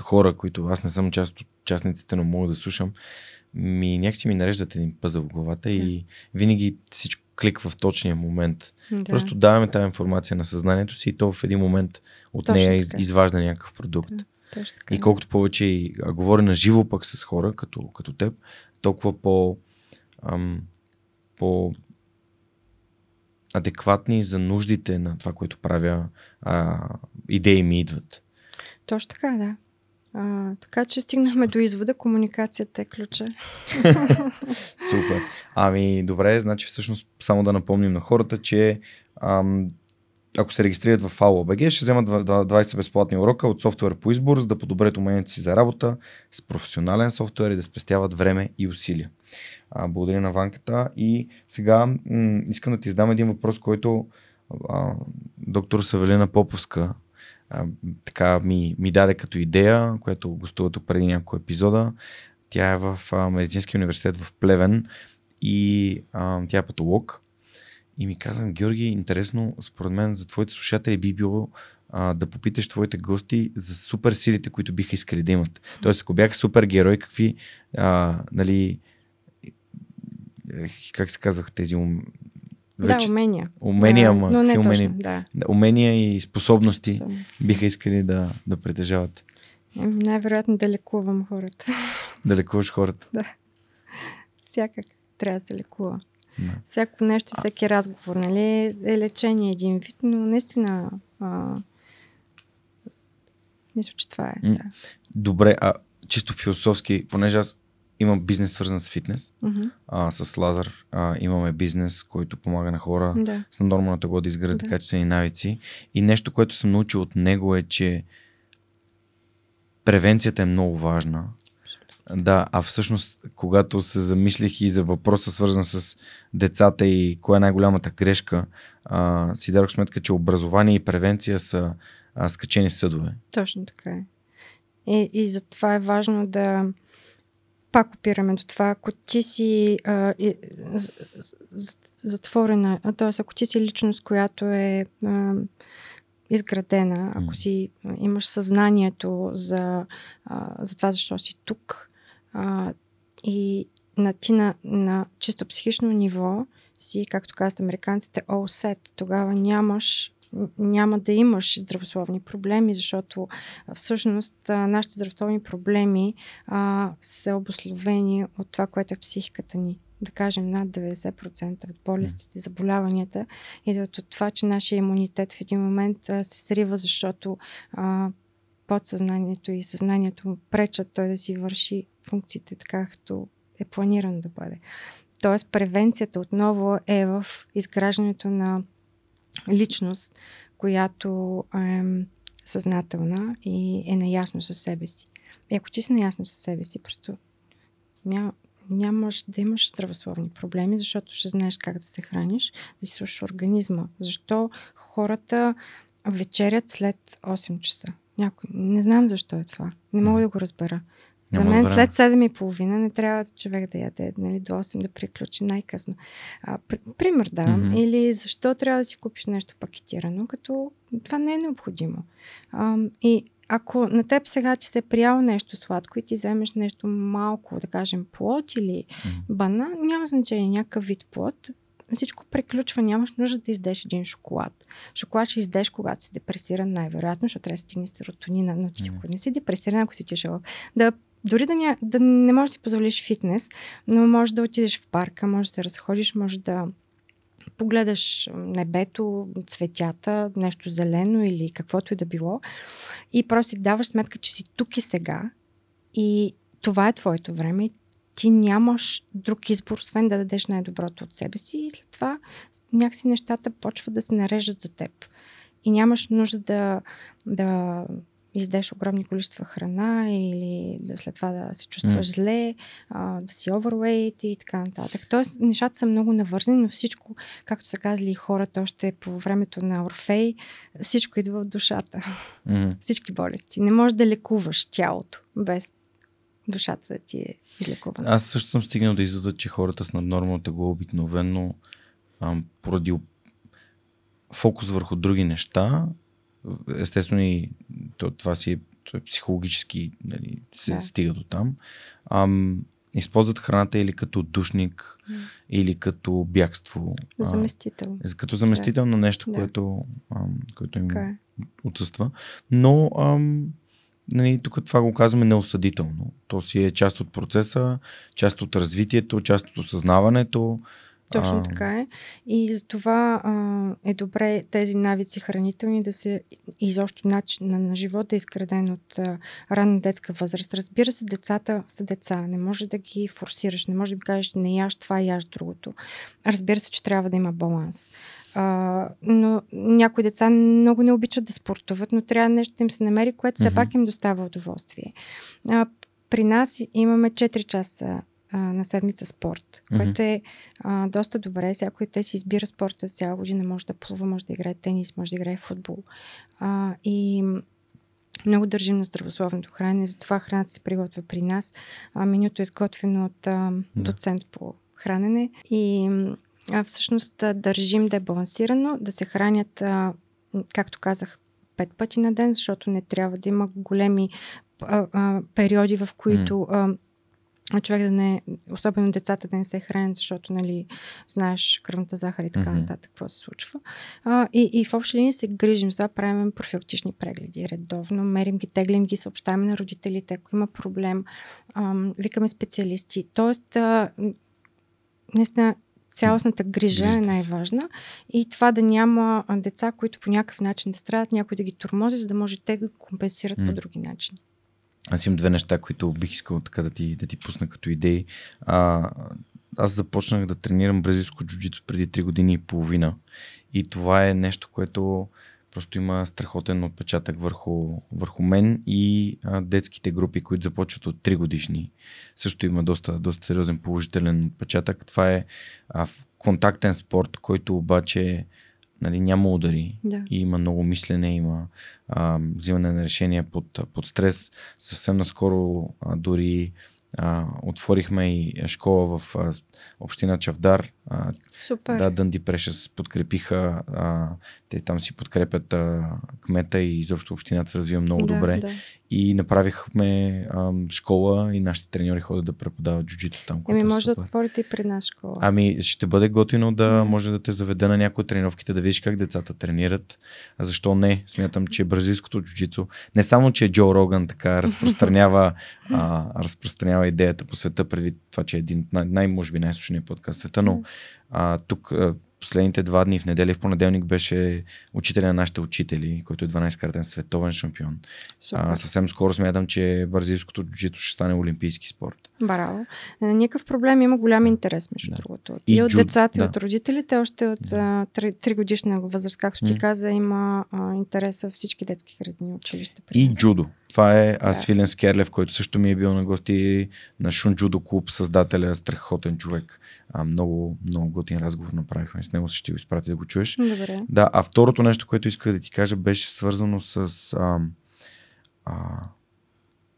хора, които аз не съм част от частниците, но мога да слушам, ми някакси ми нареждат един пъзъл в главата да. и винаги всичко кликва в точния момент. Да. Просто даваме тази информация на съзнанието си и то в един момент от Точно нея така. изважда някакъв продукт. Да. Точно така. И колкото повече а, говоря на живо пък с хора, като, като теб, толкова по, ам, по адекватни за нуждите на това, което правя, а, идеи ми идват. Точно така, да. А, така че стигнахме до извода, комуникацията е ключа. [laughs] Супер. Ами, добре, значи всъщност само да напомним на хората, че ам, ако се регистрират в AUBG, ще вземат 20 безплатни урока от софтуер по избор, за да подобрят уменията си за работа с професионален софтуер и да спестяват време и усилия. Благодаря на Ванката. И сега м- искам да ти задам един въпрос, който а, доктор Савелина Поповска а, така ми, ми даде като идея, която гостува тук преди няколко епизода. Тя е в а, Медицинския университет в Плевен и а, тя е патолог. И ми казвам, Георги, интересно, според мен за твоите слушатели би било а, да попиташ твоите гости за супер силите, които биха искали да имат. Тоест, ако бяха супер герой, какви, а, нали, как се казвах тези ум... Вече, да, умения. Умения, а, ма, но не умения, точно, да. умения и способности, способности биха искали да, да притежават. Най-вероятно да лекувам хората. Да лекуваш хората? Да. Всякак трябва да се лекува. Да. Всяко нещо, всеки разговор, нали, е лечение един вид, но наистина а, мисля, че това е. Да. Добре, а чисто философски, понеже аз имам бизнес свързан с фитнес, uh-huh. а, с Лазар а, имаме бизнес, който помага на хора да. с наднормална тегло да изградят да. качествени навици. И нещо, което съм научил от него е, че превенцията е много важна. Да, а всъщност, когато се замислих и за въпроса, свързан с децата и коя е най-голямата грешка, а, си дадох сметка, че образование и превенция са а, скачени съдове. Точно така е. И, и затова е важно да пак опираме до това, ако ти си а, и, затворена, т.е. ако ти си личност, която е а, изградена, ако си имаш съзнанието за, а, за това защо си тук а, и на ти на, на чисто психично ниво си, както казват американците, all set. Тогава нямаш няма да имаш здравословни проблеми, защото всъщност нашите здравословни проблеми а, са обословени от това, което е в психиката ни. Да кажем, над 90% от болестите, заболяванията идват от това, че нашия имунитет в един момент а, се срива, защото а, подсъзнанието и съзнанието му пречат той да си върши функциите така, както е планирано да бъде. Тоест, превенцията отново е в изграждането на личност, която е съзнателна и е наясно със себе си. И ако ти си наясно със себе си, просто няма, нямаш да имаш здравословни проблеми, защото ще знаеш как да се храниш, да си слушаш организма. Защо хората вечерят след 8 часа? Някой. Не знам защо е това. Не мога да го разбера. За мен след 7 и половина не трябва човек да яде нали, до 8 да приключи най-късно. А, пр- пример давам. Mm-hmm. Или защо трябва да си купиш нещо пакетирано, като това не е необходимо. А, и ако на теб сега ти се е приял нещо сладко и ти вземеш нещо малко, да кажем плод или mm-hmm. бана, няма значение, някакъв вид плод, всичко приключва, нямаш нужда да издеш един шоколад. Шоколад ще издеш, когато си депресиран, най-вероятно, защото трябва да стигне серотонина, но ти mm. не си депресиран, ако си отишъл да дори да, ня, да не можеш да си позволиш фитнес, но можеш да отидеш в парка, можеш да се разходиш, можеш да погледаш небето, цветята, нещо зелено или каквото и да било и просто си даваш сметка, че си тук и сега и това е твоето време и ти нямаш друг избор, освен да дадеш най-доброто от себе си и след това някакси нещата почват да се нареждат за теб. И нямаш нужда да, да издеш огромни количества храна или да след това да се чувстваш mm. зле, а, да си overweight и така нататък. Тоест, нещата са много навързани, но всичко, както са казали хората още по времето на Орфей, всичко идва от душата. Mm. Всички болести. Не можеш да лекуваш тялото без душата ти е излекувана. Аз също съм стигнал да извода, че хората с наднормалната го обикновено ам, поради фокус върху други неща естествено и това си е, психологически нали, се да. стига до там. Ам, използват храната или като душник, mm. или като бягство. Заместител. А, като заместител да. на нещо, да. което, ам, което им е. отсъства. Но ам, нали, тук това го казваме неосъдително. То си е част от процеса, част от развитието, част от осъзнаването. Точно така е. И за това а, е добре тези навици хранителни да се изобщо начин на, на живота е изграден от а, ранна детска възраст. Разбира се, децата са деца. Не може да ги форсираш. Не може да ги кажеш не яш това, яш другото. Разбира се, че трябва да има баланс. А, но някои деца много не обичат да спортуват, но трябва нещо да им се намери, което все mm-hmm. пак им достава удоволствие. А, при нас имаме 4 часа а, на седмица спорт, mm-hmm. което е а, доста добре. Всяко те си избира спорта цяла година. Може да плува, може да играе тенис, може да играе футбол. А, и много държим на здравословното хранене, затова храната се приготвя при нас. А, менюто е изготвено от а, доцент по хранене и а, всъщност държим да е балансирано, да се хранят, а, както казах, пет пъти на ден, защото не трябва да има големи а, а, периоди, в които а, човек да не, особено децата да не се хранят, защото, нали, знаеш кръвната захар и така mm-hmm. нататък, какво се случва. А, и, и в общи линии се грижим за това, правим профилактични прегледи редовно, мерим ги, теглим ги, съобщаваме на родителите, ако има проблем, а, викаме специалисти. Тоест, а, наистина, цялостната грижа е най-важна и това да няма деца, които по някакъв начин да страдат, някой да ги тормози, за да може те да компенсират mm. по други начини. Аз имам две неща, които бих искал така да ти, да ти пусна като идеи. А, аз започнах да тренирам бразилско джуджицу преди 3 години и половина. И това е нещо, което просто има страхотен отпечатък върху, върху мен и а, детските групи, които започват от 3 годишни. Също има доста, доста сериозен положителен отпечатък. Това е а, контактен спорт, който обаче нали, няма удари да. и има много мислене, има а, взимане на решения под, под стрес. Съвсем наскоро а, дори а, отворихме и школа в а, община Чавдар. А, Супер. да, Дънди Прешес подкрепиха. А, те там си подкрепят а, кмета и изобщо общината се развива много да, добре. Да. И направихме а, школа и нашите треньори ходят да преподават джуджито там. Еми, е може да отворите и при нас школа. Ами, ще бъде готино да Да. може да те заведа на някои тренировките, да видиш как децата тренират. А защо не? Смятам, че бразилското джуджицу, не само, че Джо Роган така [laughs] разпространява, а, разпространява идеята по света, предвид това, че е един от най- най-може би най-слушания подкаст в света, но а, тук а, последните два дни в неделя и в понеделник беше учителя на нашите учители, който е 12-кратен световен шампион. Супер. А, съвсем скоро смятам, че бразилското джуджито ще стане олимпийски спорт. Браво. Е, Никакъв проблем, има голям интерес, между Да. другото. И И, от джуд- децата, да. и от родителите, още от Да. 3, годишна възраст, както ти М. каза, има а, интерес във всички детски градини, училища. И нас. джудо. Това е Да. Свилен Скерлев, който също ми е бил на гости на Шун Джудо клуб, създателя, страхотен човек. А, много, много готин разговор направихме с него, ще го изпрати да го чуеш. Добре. Да, а второто нещо, което исках да ти кажа, беше свързано с... А, а,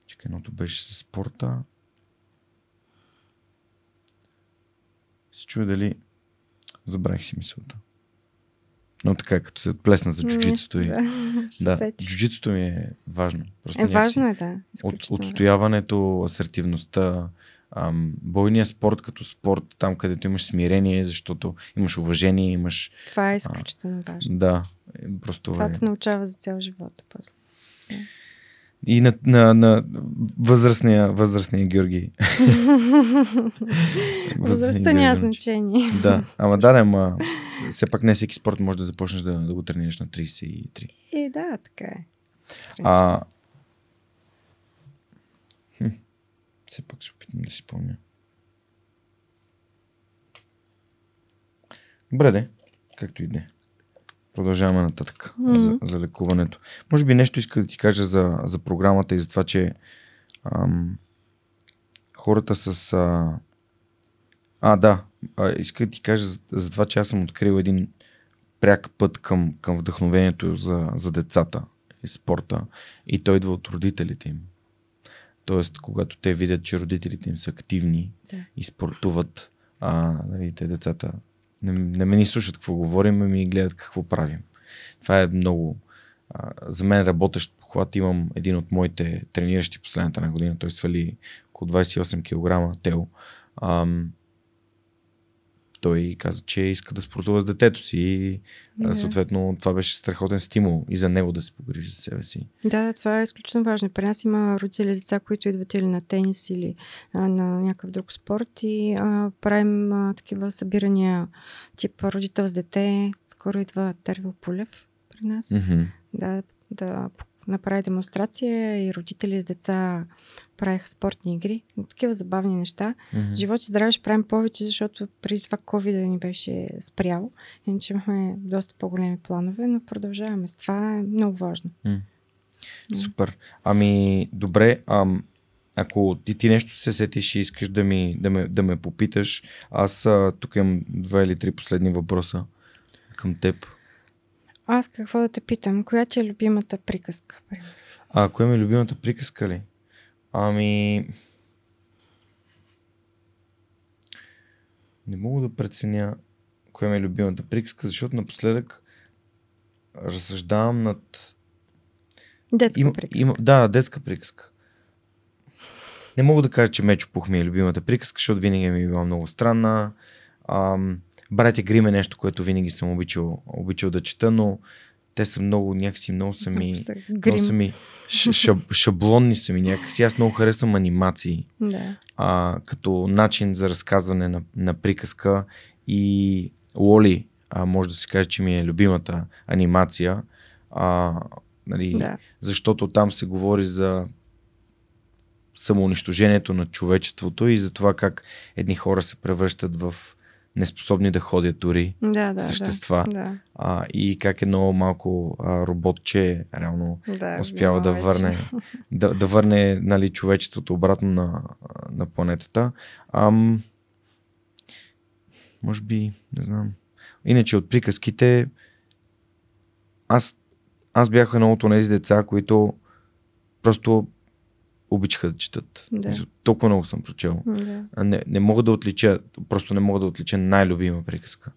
чакай, едното беше с спорта. Се чуя дали... Забравих си мисълта. Но така, като се плесна за джуджитото и... Да, [laughs] джуджитото ми е важно. Просто Е, важно е, да. От, отстояването, асертивността, ам, бойния спорт като спорт, там където имаш смирение, защото имаш уважение, имаш... Това е изключително важно. Да, просто Това е... те научава за цял живот. После. И на, на, на възрастния, възрастния Георги. [laughs] Възрастта няма да значение. Да, ама да, ама [laughs] все пак не всеки спорт може да започнеш да, да го тренираш на 33. Е, да, така е. А... Хм. Все пак се опитам да си спомня. Добре. Както и де. Продължаваме нататък Мгм. за, за лекуването. Може би нещо иска да ти кажа за, за програмата и за това, че ам, хората с... А, а да, а, иска да ти кажа за, за това, че аз съм открил един пряк път към, към вдъхновението за, за децата и спорта. И той идва от родителите им. Тоест, когато те видят, че родителите им са активни Да. и спортуват, а нали, те децата не, не ме ни слушат какво говорим, а ми гледат какво правим. Това е много... А, за мен работещ похват имам един от моите трениращи последната на година. Той свали около 28 кг тел. Ам, той каза, че иска да спортува с детето си и Да. съответно това беше страхотен стимул и за него да се погрижи за себе си. Да, това е изключително важно. При нас има родители деца, които идват или на тенис, или а, на някакъв друг спорт и а, правим а, такива събирания тип родител с дете. Скоро идва Тервил Пулев при нас. Мгм. Да, да направи демонстрация и родители с деца правиха спортни игри. Но такива забавни неща. Мгм. Живот и здраве ще правим повече, защото преди това COVID ни беше спрял. Иначе имахме доста по-големи планове, но продължаваме с това. Е много важно. М. М. Супер. Ами, добре. Ам, ако ти, ти нещо се сетиш и искаш да, ми, да, ме, да ме попиташ, аз а, тук имам два или три последни въпроса към теб. Аз какво да те питам? Коя ти е любимата приказка? А, коя ми е любимата приказка ли? Ами... Не мога да преценя коя ми е любимата приказка, защото напоследък разсъждавам над Детска Има, приказка. има, да, детска приказка. Не мога да кажа, че Мечо Пух ми е любимата приказка, защото винаги ми е била много странна. Ам, Братя Грим е нещо, което винаги съм обичал, обичал да чета, но те са много, някакси много са ми, много са ми шаб, шаблонни са ми някакси. Аз много харесвам анимации Да. а, като начин за разказване на, на приказка и Лоли, а, може да се каже, че ми е любимата анимация. А, нали, да. защото там се говори за самоунищожението на човечеството и за това как едни хора се превръщат в неспособни да ходят дори Да, да, същества. Да, А, и как едно малко а, роботче реално да, успява да върне, [laughs] да, да върне нали, човечеството обратно на, на планетата. Ам, може би, не знам. Иначе от приказките, аз, аз бях едно от тези деца, които просто обичаха да четат. Да. Толкова много съм прочел. Да. Не, не мога да отлича, просто не мога да отлича най-любима приказка.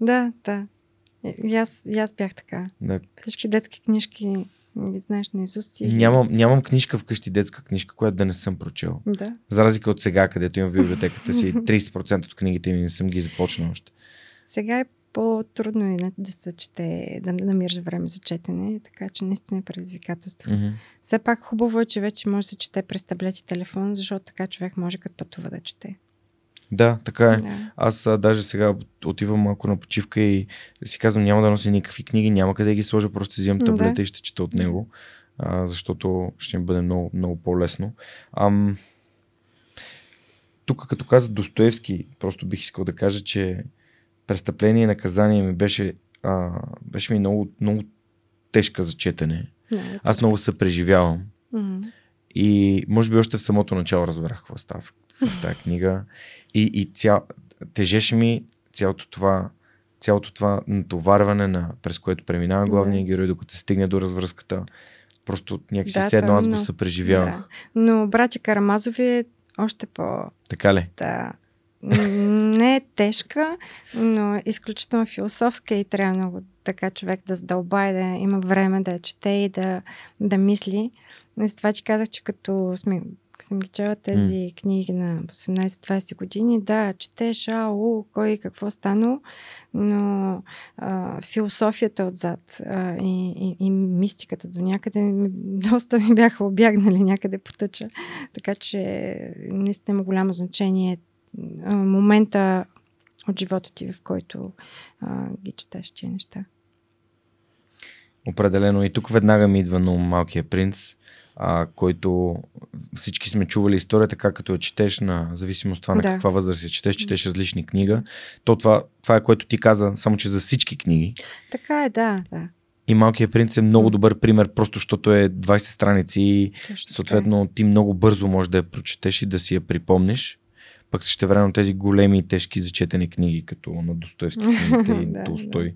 Да, да. И аз, и аз бях така. Да. Всички детски книжки ги знаеш на Изус и... Нямам, нямам книжка вкъщи, детска книжка, която да не съм прочел. Да. За разлика от сега, където имам в библиотеката си [laughs] 30% от книгите ми не съм ги започнал още. Сега е по-трудно не- да се чете, да намираш време за четене, така че наистина е предизвикателство. Мгм. Все пак хубаво е, че вече може да се чете през таблет и телефон, защото така човек може като пътува да чете. Да, така е. Да. Аз а, даже сега отивам малко на почивка и си казвам, няма да нося никакви книги, няма къде да ги сложа, просто взимам Да. таблета и ще чета от него, а, защото ще ми бъде много, много по-лесно. Ам... Тук, като каза Достоевски, просто бих искал да кажа, че престъпление и наказание ми беше, а, беше ми много, много тежка за четене. Да, Аз много се преживявам. И може би още в самото начало разбрах какво става в, в тази книга. И, и цял, тежеше ми цялото това, цялото това натоварване, на, през което преминава главния герой, докато стигне до развръзката. Просто някакси Да, да, седно аз го съпреживявах. Но братя Карамазови е още по... Така ли? Да. Не е тежка, но е изключително философска и трябва много така човек да задълбае, да има време да я чете и да, да мисли. И затова ти казах, че като сме, съм ги чела тези mm. книги на 18-20 години, да, четеш, ау, кой и какво станало, но а, философията отзад а, и, и, и мистиката до някъде ми- [laughs] доста ми бяха обягнали някъде потъча. Така че наистина има голямо значение а, момента от живота ти, в който а, ги четеш тия неща. Определено. И тук веднага ми идва на Малкия принц, а, който всички сме чували историята, как като я четеш на зависимост от това на Да. каква възраст я четеш, четеш различни книга. То това, това е което ти каза, само че за всички книги. Така е, да, да. И Малкият принц е много добър пример, просто защото е 20 страници и съответно ти много бързо можеш да я прочетеш и да си я припомниш. Пък също време тези големи и тежки зачетени книги, като на Достоевски [laughs] книгите и Толстой.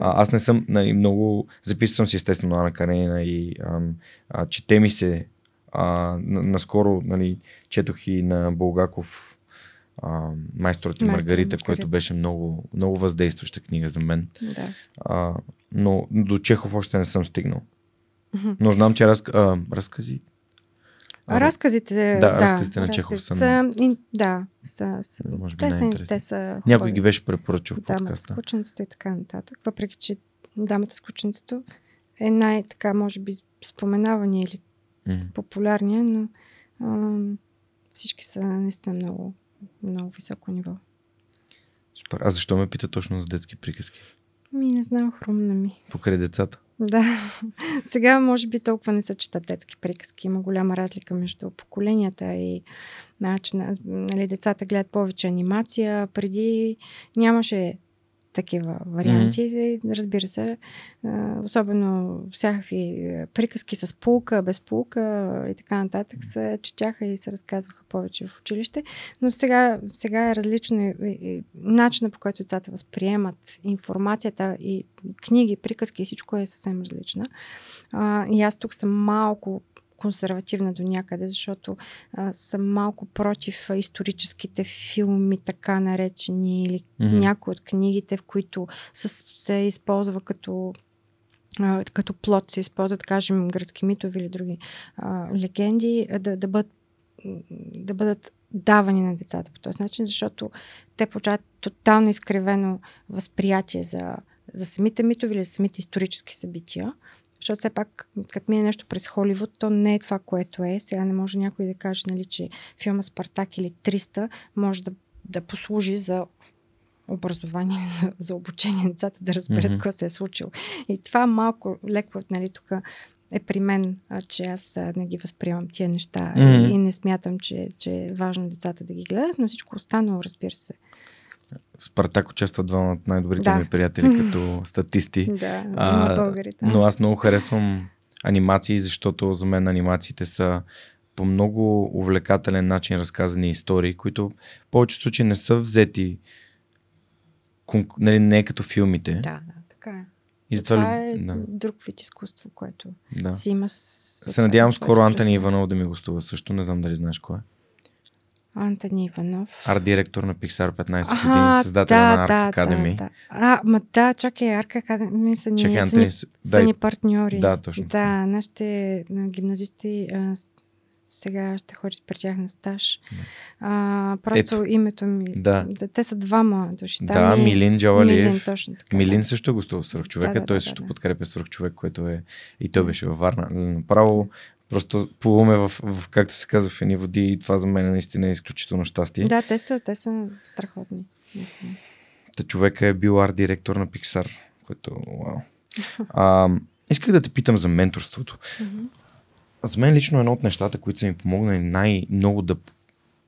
А, аз не съм нали, много. Записвам си естествено Ана Каренина и ам, а, чете ми се. А, на, наскоро нали, четох и на Булгаков а, Майсторът и Маргарита, Маргарита. което беше много, много въздействаща книга за мен. да. А, но до Чехов още не съм стигнал. Но знам, че раз, а, разкази. А разказите, Да, разказите на Чехов са са, да, са, са Може би те, са, те са Някой ги беше препоръчал в Дамата с подкаста. кученцето и така нататък. Въпреки, че дамата с кученцето е най-така, може би, споменавания или М. популярния, но ам, всички са наистина много, много високо ниво. Супер. А защо ме пита точно за детски приказки? Ми, не знам, хрумна ми. Покрай децата. Да. [laughs] Сега, може би, толкова не се четат детски приказки. Има голяма разлика между поколенията и начина. Нали, децата гледат повече анимация. Преди нямаше такива варианти. Mm-hmm. Разбира се, особено всякакви е, приказки с полка, без полка и така нататък се четяха и се разказваха повече в училище. Но сега, сега е различно и, начина по който децата възприемат информацията и книги, приказки и всичко е съвсем различна. И аз тук съм малко консервативна до някъде, защото а, съм малко против историческите филми, така наречени, или mm-hmm. някои от книгите, в които с, се използва като а, като плод се използват, кажем, гръцки митови или други а, легенди, да, да, бъдат, да бъдат давани на децата по този начин, защото те получават тотално изкривено възприятие за, за самите митови или за самите исторически събития. Защото все пак, като мине нещо през Холивуд, то не е това, което е. Сега не може някой да каже, нали, че филма Спартак или 300 може да, да послужи за образование, за, [laughs] за обучение на децата да разберат mm-hmm. какво се е случило. И това малко леко, нали, тук е при мен, а, че аз а, не ги възприемам тия неща mm-hmm. и, и не смятам, че, че е важно децата да ги гледат, но всичко останало, разбира се. Спартак участва двама от най-добрите Да. ми приятели [laughs] като статисти. Да, А, има българи. Да. Но аз много харесвам анимации, защото за мен анимациите са по много увлекателен начин разказани истории, които в повечето случаи не са взети конк- нали, не е като филмите. Да, да, така е. И затова Това е да, друг вид изкуство, което да. си има с... Се надявам скоро Антони. Иванов да ми гостува също. Не знам дали знаеш кой е. Антони Иванов. Арт директор на Pixar 15 Аха, години, създател да, на Арк да, Академи. Да, да. А, ма да, чакай, Арка Академи са ни, Чакай, са Антони, ни, с- са дай, ни партньори. Да, точно. Да, нашите а, гимназисти а, сега ще ходят при тях на стаж. А, просто Ето. името ми. Да. Те са двама души. Да, Там е Милин Джавалиев. Милин, точно така. Милин да. също е гостувал Свърхчовека, Да, да, той да, също да, да. подкрепя Свърхчовек, което е и той беше във Варна. Направо просто плуваме в, в, както се казва, в едни води и това за мен наистина е изключително щастие. Да, те са, те са страхотни. наистина. Та човека е бил арт директор на Pixar, което вау. А, исках да те питам за менторството. Мгм. За мен лично едно от нещата, които са ми помогнали най-много да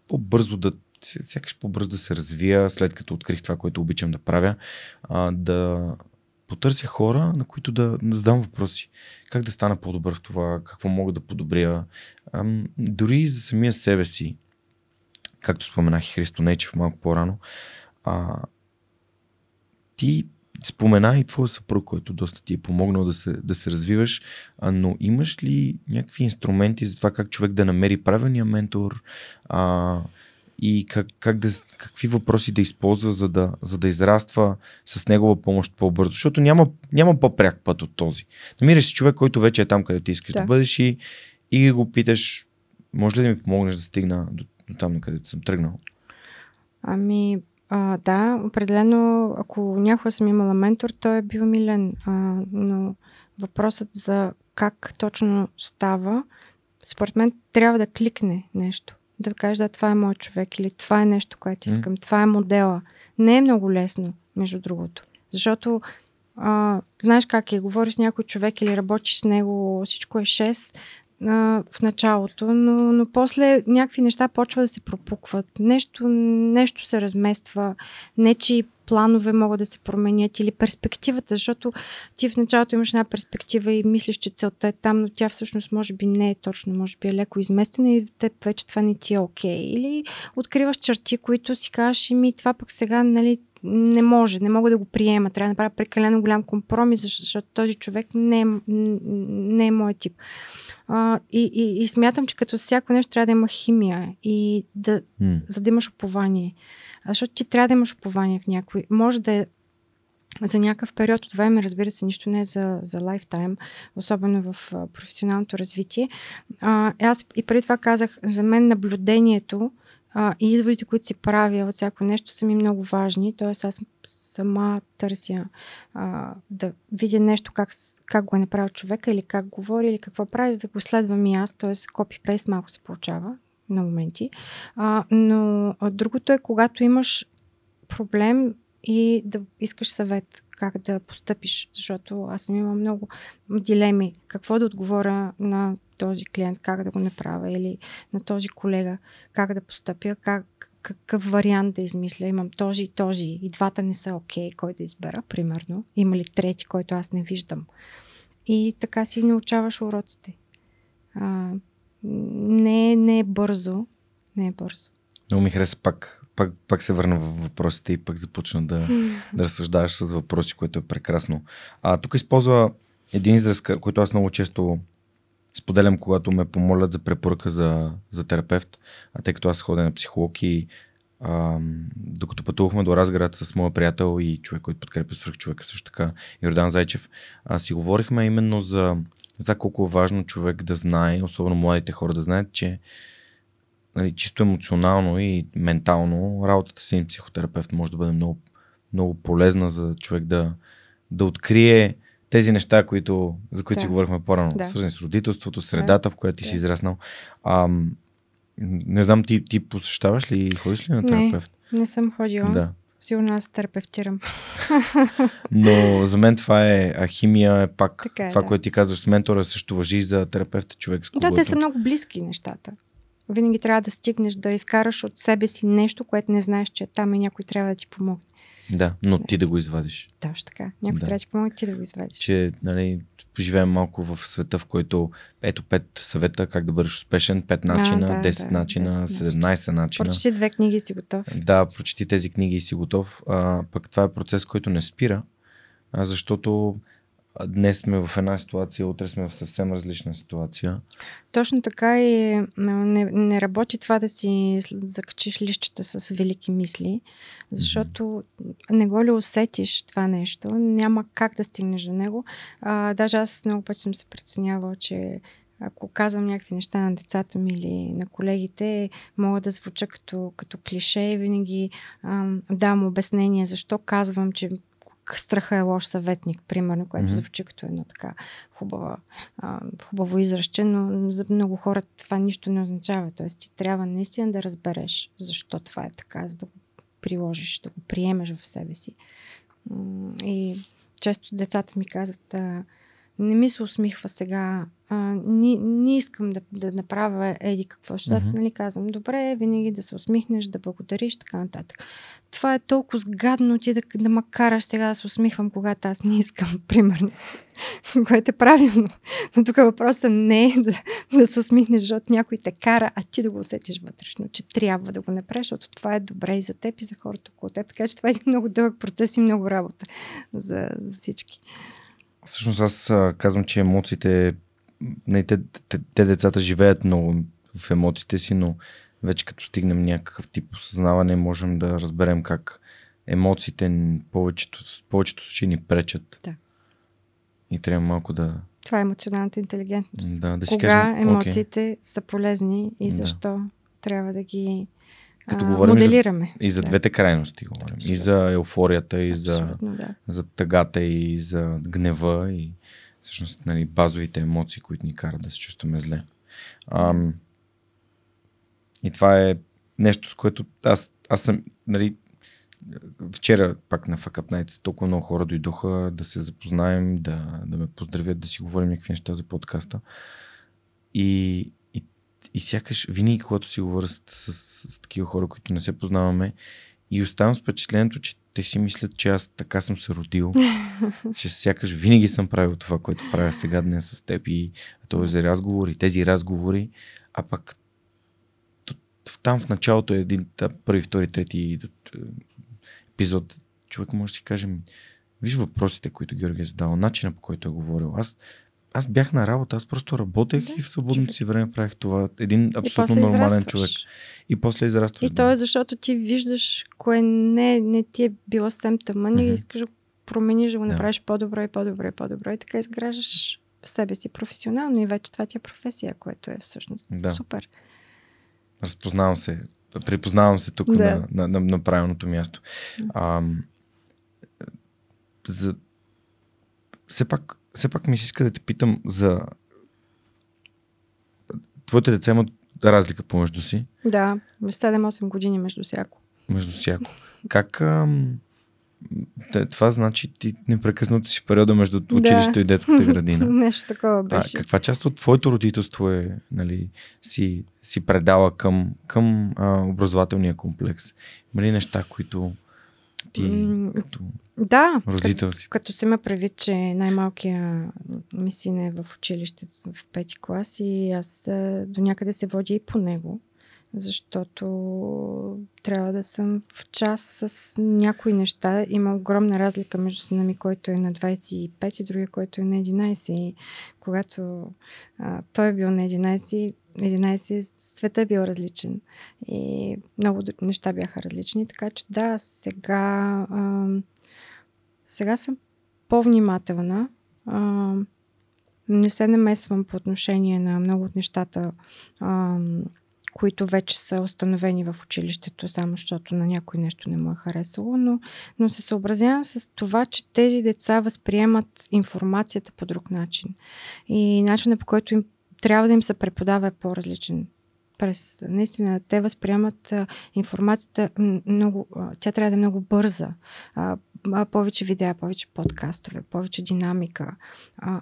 по-бързо да ся- сякаш по-бързо да се развия, след като открих това, което обичам да правя, а, да потърся хора, на които да, да задам въпроси. Как да стана по-добър в това, какво мога да подобря. Ам, дори за самия себе си, както споменах и Христо Нечев малко по-рано, а, ти спомена и твоя съпруг, който доста ти е помогнал да се, да се развиваш, а, но имаш ли някакви инструменти за това как човек да намери правилния ментор а, и как, как да, какви въпроси да използва, за да, за да израства с негова помощ по-бързо? Защото няма, няма по-пряк път от този. Намираш си човек, който вече е там, където ти искаш да, Да. бъдеш и, и го питаш, може ли да ми помогнеш да стигна до, до там, където съм тръгнал? Ами, а, да, определено, ако някога съм имала ментор, той е бил милен. А, но въпросът за как точно става, според мен трябва да кликне нещо. Да каже, да, това е мой човек или това е нещо, което искам, това е модела. Не е много лесно, между другото. Защото а, знаеш как е, говориш с някой човек или работиш с него, всичко е 6 а, в началото, но, но после някакви неща почва да се пропукват. Нещо, нещо се размества, не че планове могат да се променят или перспективата, защото ти в началото имаш една перспектива и мислиш, че целта е там, но тя всъщност може би не е точно, може би е леко изместена и те вече това не ти е окей. Или откриваш черти, които си кажеш, ми това пък сега, нали, не може, не мога да го приема, трябва да направя прекалено голям компромис, защ- защото този човек не е, не е моят тип. А, и, и, и смятам, че като всяко нещо трябва да има химия и да, М. за да имаш упование. Защото ти трябва да имаш упование в някой. Може да е за някакъв период от време, разбира се, нищо не е за, за лайфтайм, особено в а, професионалното развитие. А, аз и преди това казах, за мен наблюдението а, и изводите, които си правя от всяко нещо, са ми много важни. Тоест, аз сама търся а, да видя нещо как, как го е направил човека или как говори или какво прави, за да го следвам и аз. Тоест, копи-пейст малко се получава на моменти. А, но другото е, когато имаш проблем и да искаш съвет как да постъпиш, защото аз съм имала много дилеми. Какво да отговоря на този клиент, как да го направя или на този колега, как да постъпя, как, какъв вариант да измисля. Имам този и този и двата не са окей, кой да избера, примерно. Има ли трети, който аз не виждам. И така си научаваш уроците. А, не, не е бързо. Не е бързо. Много ми хареса пак, пак, пак се върна в въпросите и пак започна да, да разсъждаваш с въпроси, което е прекрасно. А тук използва един израз, който аз много често споделям, когато ме помолят за препоръка за, за терапевт, а тъй като аз ходя на психолог и а, докато пътувахме до Разград с моя приятел и човек, който подкрепя свръх човека също така, Йордан Зайчев, а, си говорихме именно за, за колко е важно човек да знае, особено младите хора да знаят, че нали, чисто емоционално и ментално работата си на психотерапевт може да бъде много, много полезна за човек да, да открие тези неща, които, за които Да. си говорихме по-рано, Да. свързани с родителството, средата, в която ти си Да. израснал. А, не знам, ти, ти посещаваш ли и ходиш ли на Не. терапевт? Не съм ходила. Да. Сигурно аз терапевтирам. Но за мен това е а химия, е пак Така е, това, да. което ти казваш с ментора, също въжи за терапевта, човек с Да, те са много близки нещата. Винаги трябва да стигнеш да изкараш от себе си нещо, което не знаеш, че е там и някой трябва да ти помогне. Да, но ти да го извадиш. Точно така. Някой Да. трябва да ти помогне ти да го извадиш. че нали, живеем малко в света, в който ето пет съвета как да бъдеш успешен, пет начина, да, 10 да, начина, 10 17 начина. Прочети две книги и си готов. Да, прочети тези книги и си готов. А, пък това е процес, който не спира, а, защото а, днес сме в една ситуация, утре сме в съвсем различна ситуация. Точно така и не, не работи това да си закачиш лищата с велики мисли, защото mm-hmm. не го ли усетиш това нещо, няма как да стигнеш до него. А, даже аз много пъти съм се преценявала, че ако казвам някакви неща на децата ми или на колегите, мога да звуча като, като клише и винаги ам, давам обяснение защо казвам, че страха е лош съветник, примерно, което mm-hmm. звучи като едно така хубава, а, хубаво изразче, но за много хора това нищо не означава. Тоест ти трябва наистина да разбереш защо това е така, за да го приложиш, да го приемеш в себе си. И често децата ми казват, а, не ми се усмихва сега, а, не, не искам да, да направя еди какво. Ще mm-hmm. аз нали казвам, добре, винаги да се усмихнеш, да благодариш, така нататък. Това е толкова гадно ти да, да ма караш сега да се усмихвам, когато аз не искам, [laughs] примерно. Което е правилно. Но тук въпросът не е да, да се усмихнеш, защото някой те кара, а ти да го усетиш вътрешно, че трябва да го направиш, защото това е добре и за теб и за хората около теб. Така че това е един много дълъг процес и много работа за, за всички. Всъщност аз казвам, че емоциите, не, те, те, те децата живеят много в емоциите си, но вече като стигнем някакъв тип осъзнаване, можем да разберем как емоциите повечето, в повечето случаи ни пречат. Да. И трябва малко да... Това е емоционалната интелигентност. Да, да си Кога кажем, емоциите okay. са полезни и защо да. трябва да ги като а, говорим моделираме. И за, и за двете крайности говорим. Абсолютно. И за еуфорията, и за, да. за тъгата, и за гнева, и всъщност нали, базовите емоции, които ни карат да се чувстваме зле. Ам, и това е нещо, с което аз, аз съм, нали, вчера пак на Fuck Up Nights толкова много хора дойдоха да се запознаем, да, да ме поздравят, да си говорим някакви неща за подкаста. И, и, сякаш винаги, когато си говоря с, с, с, с такива хора, които не се познаваме, и оставам с впечатлението, че те си мислят, че аз така съм се родил, [laughs] че сякаш винаги съм правил това, което правя сега днес с теб и този разговор и тези разговори, а пък там в началото е един да, първи, втори, трети епизод. Човек може да си каже, виж въпросите, които Георги е задал, начина по който е говорил. Аз, аз бях на работа, аз просто работех да, и в свободното си време правих това. Един абсолютно нормален израстваш. човек. И после израстваш. И то е защото ти виждаш кое не, не ти е било съвсем тъмън mm-hmm. и искаш да промениш, да го направиш да. по-добро и по-добро и по-добро и така изграждаш себе си професионално и вече това ти е професия, което е всъщност да. супер. Разпознавам се. Припознавам се тук да. на, на, на, на правилното място. А, за... все, пак, все пак ми се иска да те питам за твоите деца имат разлика помежду си. Да, 7-8 години между всяко. Между всяко. Как ам, това значи ти непрекъснато си периода между училището да. и детската градина. [laughs] Нещо такова беше. А, каква част от твоето родителство е, нали, си, си предала към, към а, образователния комплекс? Има ли неща, които ти като да, родител като, си? Като се има предвид, че най-малкия ми син е в училище в пети клас и аз до някъде се води и по него защото трябва да съм в час с някои неща. Има огромна разлика между сина ми, който е на 25 и другия, който е на 11. И когато а, той е бил на 11, 11 света е бил различен. И много неща бяха различни. Така че да, сега, а, сега съм по-внимателна. А, не се намесвам по отношение на много от нещата. А, които вече са установени в училището, само защото на някой нещо не му е харесало, но, но се съобразявам с това, че тези деца възприемат информацията по друг начин. И начинът по който им трябва да им се преподава е по-различен през... Наистина, те възприемат а, информацията много... А, тя трябва да е много бърза. А, повече видеа, повече подкастове, повече динамика.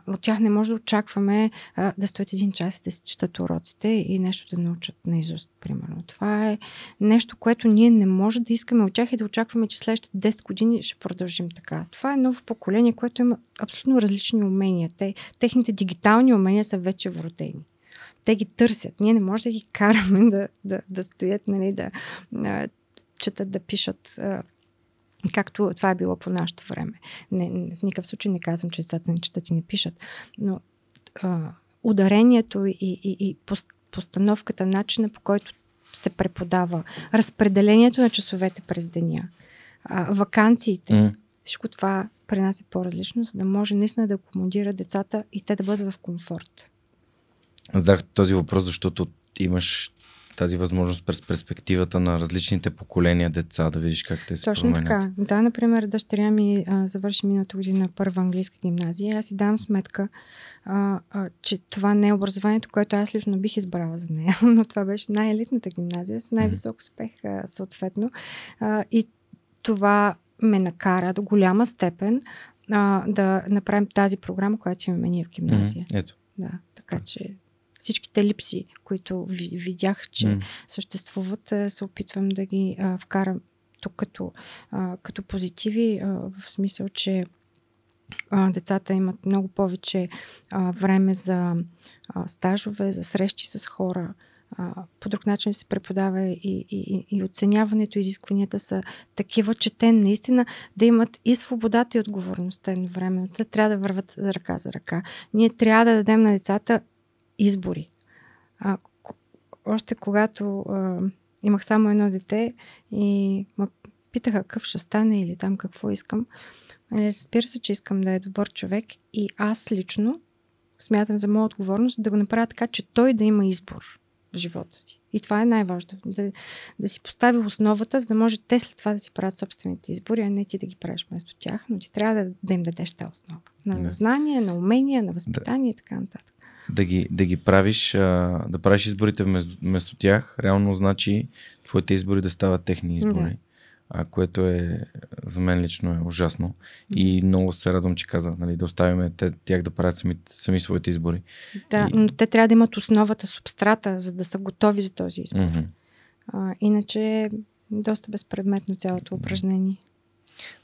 От тях не може да очакваме да стоят един час да си четат уроците и нещо да научат наизуст, примерно. Това е нещо, което ние не може да искаме от тях и да очакваме, че следващите 10 години ще продължим така. Това е ново поколение, което има абсолютно различни умения. Те, техните дигитални умения са вече вродени те ги търсят. Ние не можем да ги караме [laughs] да, да, да стоят, нали, да, да четат, да пишат Както това е било по нашето време. Не, в никакъв случай не казвам, че децата не четат и не пишат, но а, ударението и, и, и постановката, начина по който се преподава, разпределението на часовете през деня, а, вакансиите, mm. всичко това при нас е по-различно, за да може наистина да акомодира децата и те да бъдат в комфорт. Задах този въпрос, защото имаш тази възможност през перспективата на различните поколения деца, да видиш как те се Точно променят. така. Да, например, дъщеря ми а, завърши миналата година първа английска гимназия. Аз си давам сметка, а, а, че това не е образованието, което аз лично бих избрала за нея, [laughs] но това беше най-елитната гимназия с най-висок успех, а, съответно. А, и това ме накара до голяма степен а, да направим тази програма, която имаме ние в гимназия. Ето. Да, така че всичките липси, които видях, че mm. съществуват, се опитвам да ги а, вкарам тук като, а, като позитиви, а, в смисъл, че а, децата имат много повече а, време за а, стажове, за срещи с хора. А, по друг начин се преподава и, и, и оценяването, изискванията са такива, че те наистина да имат и свободата и отговорността едновременно. Те трябва да върват ръка за ръка. Ние трябва да дадем на децата избори. А, още когато а, имах само едно дете и ме питаха какъв ще стане или там какво искам, нали, разбира се, че искам да е добър човек и аз лично смятам за моя отговорност да го направя така, че той да има избор в живота си. И това е най-важно. Да, да си постави основата, за да може те след това да си правят собствените избори, а не ти да ги правиш вместо тях, но ти трябва да, да им дадеш тази основа. На, на знания, на умения, на възпитание да. и така нататък да ги, да ги правиш, а, да правиш изборите вместо, вместо тях, реално значи твоите избори да стават техни избори. Да. А, което е за мен лично е ужасно. И много се радвам, че каза, нали, да оставим те, тях да правят сами, сами своите избори. Да, и... но те трябва да имат основата, субстрата, за да са готови за този избор. Mm-hmm. А, иначе е доста безпредметно цялото упражнение.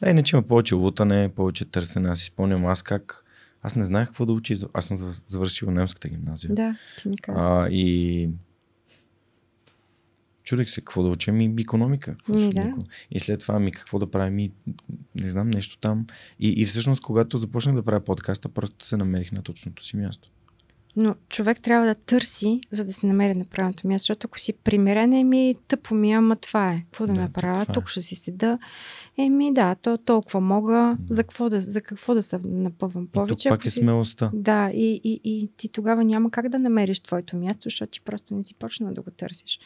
Да, иначе има повече лутане, повече търсене. Аз си спомням аз как аз не знаех какво да учи. Аз съм завършил немската гимназия. Да, ти ми каза. А, и чудех се какво да уча. Ми економика. Ми, да. И след това ми какво да правим. И, не знам, нещо там. И, и всъщност, когато започнах да правя подкаста, просто се намерих на точното си място. Но човек трябва да търси, за да се намери на правилното място, защото ако си примирен, еми тъпо ми, ама това е. Какво да, да направя? Е. Тук ще си седа. Еми да, то толкова мога. За, какво да, за какво да се напъвам повече? И тук пак е си... смелостта. Да, и, и, и ти тогава няма как да намериш твоето място, защото ти просто не си почна да го търсиш.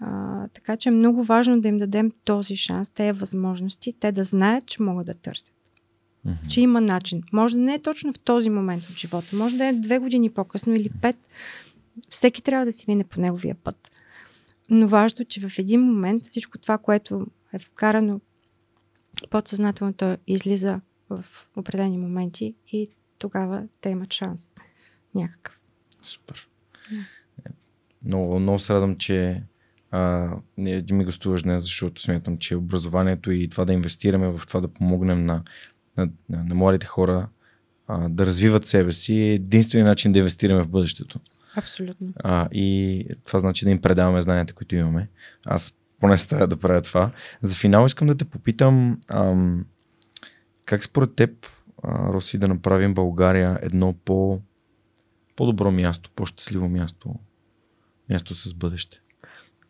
А, така че е много важно да им дадем този шанс, тези възможности, те да знаят, че могат да търсят. Mm-hmm. Че има начин. Може да не е точно в този момент от живота, може да е две години по-късно или пет. Всеки трябва да си мине по неговия път. Но важно, че в един момент всичко това, което е вкарано подсъзнателно, то излиза в определени моменти и тогава те имат шанс. Някакъв. Супер. Yeah. Много, много се радвам, че а, не, ми гостуваш днес, защото смятам, че образованието и това да инвестираме в това да помогнем на на, на, на младите хора а, да развиват себе си е единствения начин да инвестираме в бъдещето. Абсолютно. А, и това значи да им предаваме знанията, които имаме. Аз поне трябва да правя това. За финал искам да те попитам ам, как според теб, а, Роси, да направим България едно по, по-добро място, по-щастливо място, място с бъдеще?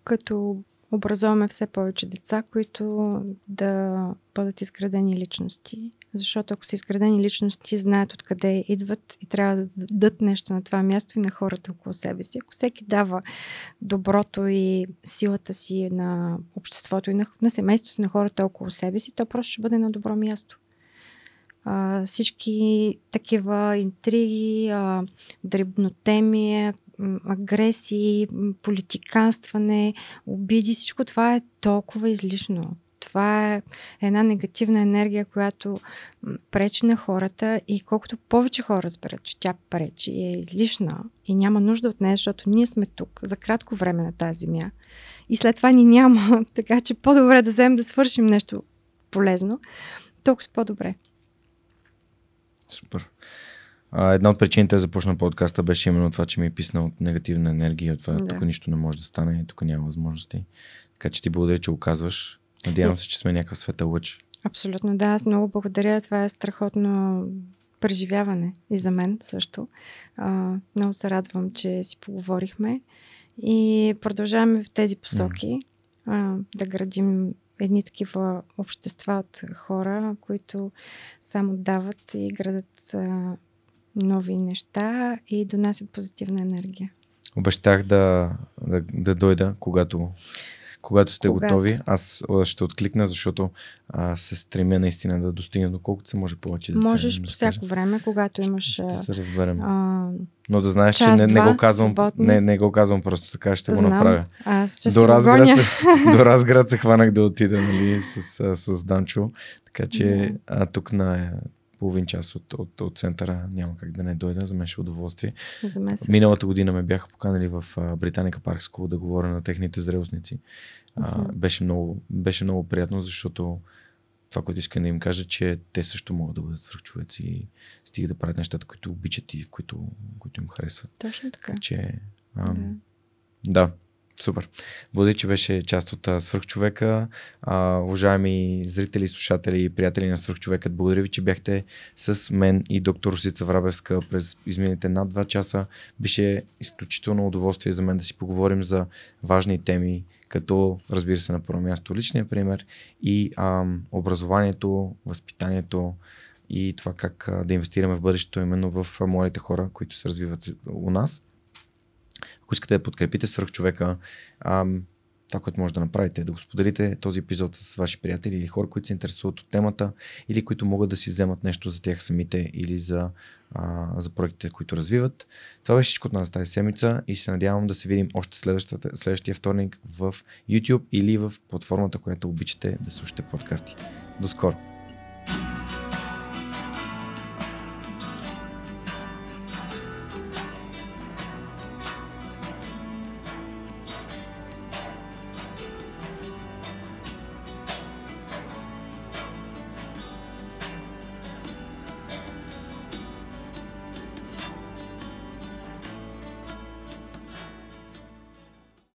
Като образуваме все повече деца, които да бъдат изградени личности. Защото ако са изградени личности, знаят откъде идват и трябва да дадат нещо на това място и на хората около себе си. Ако всеки дава доброто и силата си на обществото и на, на семейството си, на хората около себе си, то просто ще бъде на добро място. А, всички такива интриги, а, дребнотемия, агресии, политиканстване, обиди, всичко това е толкова излишно. Това е една негативна енергия, която пречи на хората и колкото повече хора разберат, че тя пречи и е излишна и няма нужда от нея, защото ние сме тук за кратко време на тази земя и след това ни няма, [laughs] така че по-добре да вземем да свършим нещо полезно, толкова по-добре. Супер. А, една от причините да започна подкаста беше именно това, че ми е писна от негативна енергия. Това, да. Тук нищо не може да стане, тук няма възможности. Така че ти благодаря, че го казваш. Надявам се, че сме някакъв светъл лъч. Абсолютно, да. Аз много благодаря. Това е страхотно преживяване и за мен също. А, много се радвам, че си поговорихме и продължаваме в тези посоки а, да градим едни такива общества от хора, които само дават и градат а, нови неща и донасят позитивна енергия. Обещах да, да, да дойда, когато когато сте когато. готови, аз ще откликна, защото а, се стремя наистина да достигна до колкото се може повече деца. Можеш по всяко време, когато имаш. Ще, се разберем. А, Но да знаеш, час, че не, не, го казвам, не, не го казвам просто така, ще Знам. го направя. Аз ще до, Разград се, [laughs] до Разград се хванах да отида нали, с, с, с Данчо. Така че а, тук на половин час от, от, от центъра няма как да не дойда. За мен ще е удоволствие. За мен Миналата година ме бяха поканали в Британика Парк Скул да говоря на техните зрелостници. Uh-huh. А, беше, много, беше много приятно, защото това, което искам да им кажа, че те също могат да бъдат свръхчовеци и стига да правят нещата, които обичат и които, които им харесват. Точно така. Че, ам, да. да. Супер. Благодаря, че беше част от Свърхчовека. А, уважаеми зрители, слушатели и приятели на Свърхчовекът, благодаря ви, че бяхте с мен и доктор Русица Врабевска през изминалите над 2 часа. Беше изключително удоволствие за мен да си поговорим за важни теми, като разбира се на първо място личния пример и ам, образованието, възпитанието и това как а, да инвестираме в бъдещето именно в младите хора, които се развиват у нас. Ако искате да подкрепите свърхчовека, ам, това, което може да направите е да го споделите този епизод с ваши приятели или хора, които се интересуват от темата или които могат да си вземат нещо за тях самите или за, а, за проектите, които развиват. Това беше всичко от нас тази седмица и се надявам да се видим още следващия вторник в YouTube или в платформата, която обичате да слушате подкасти. До скоро!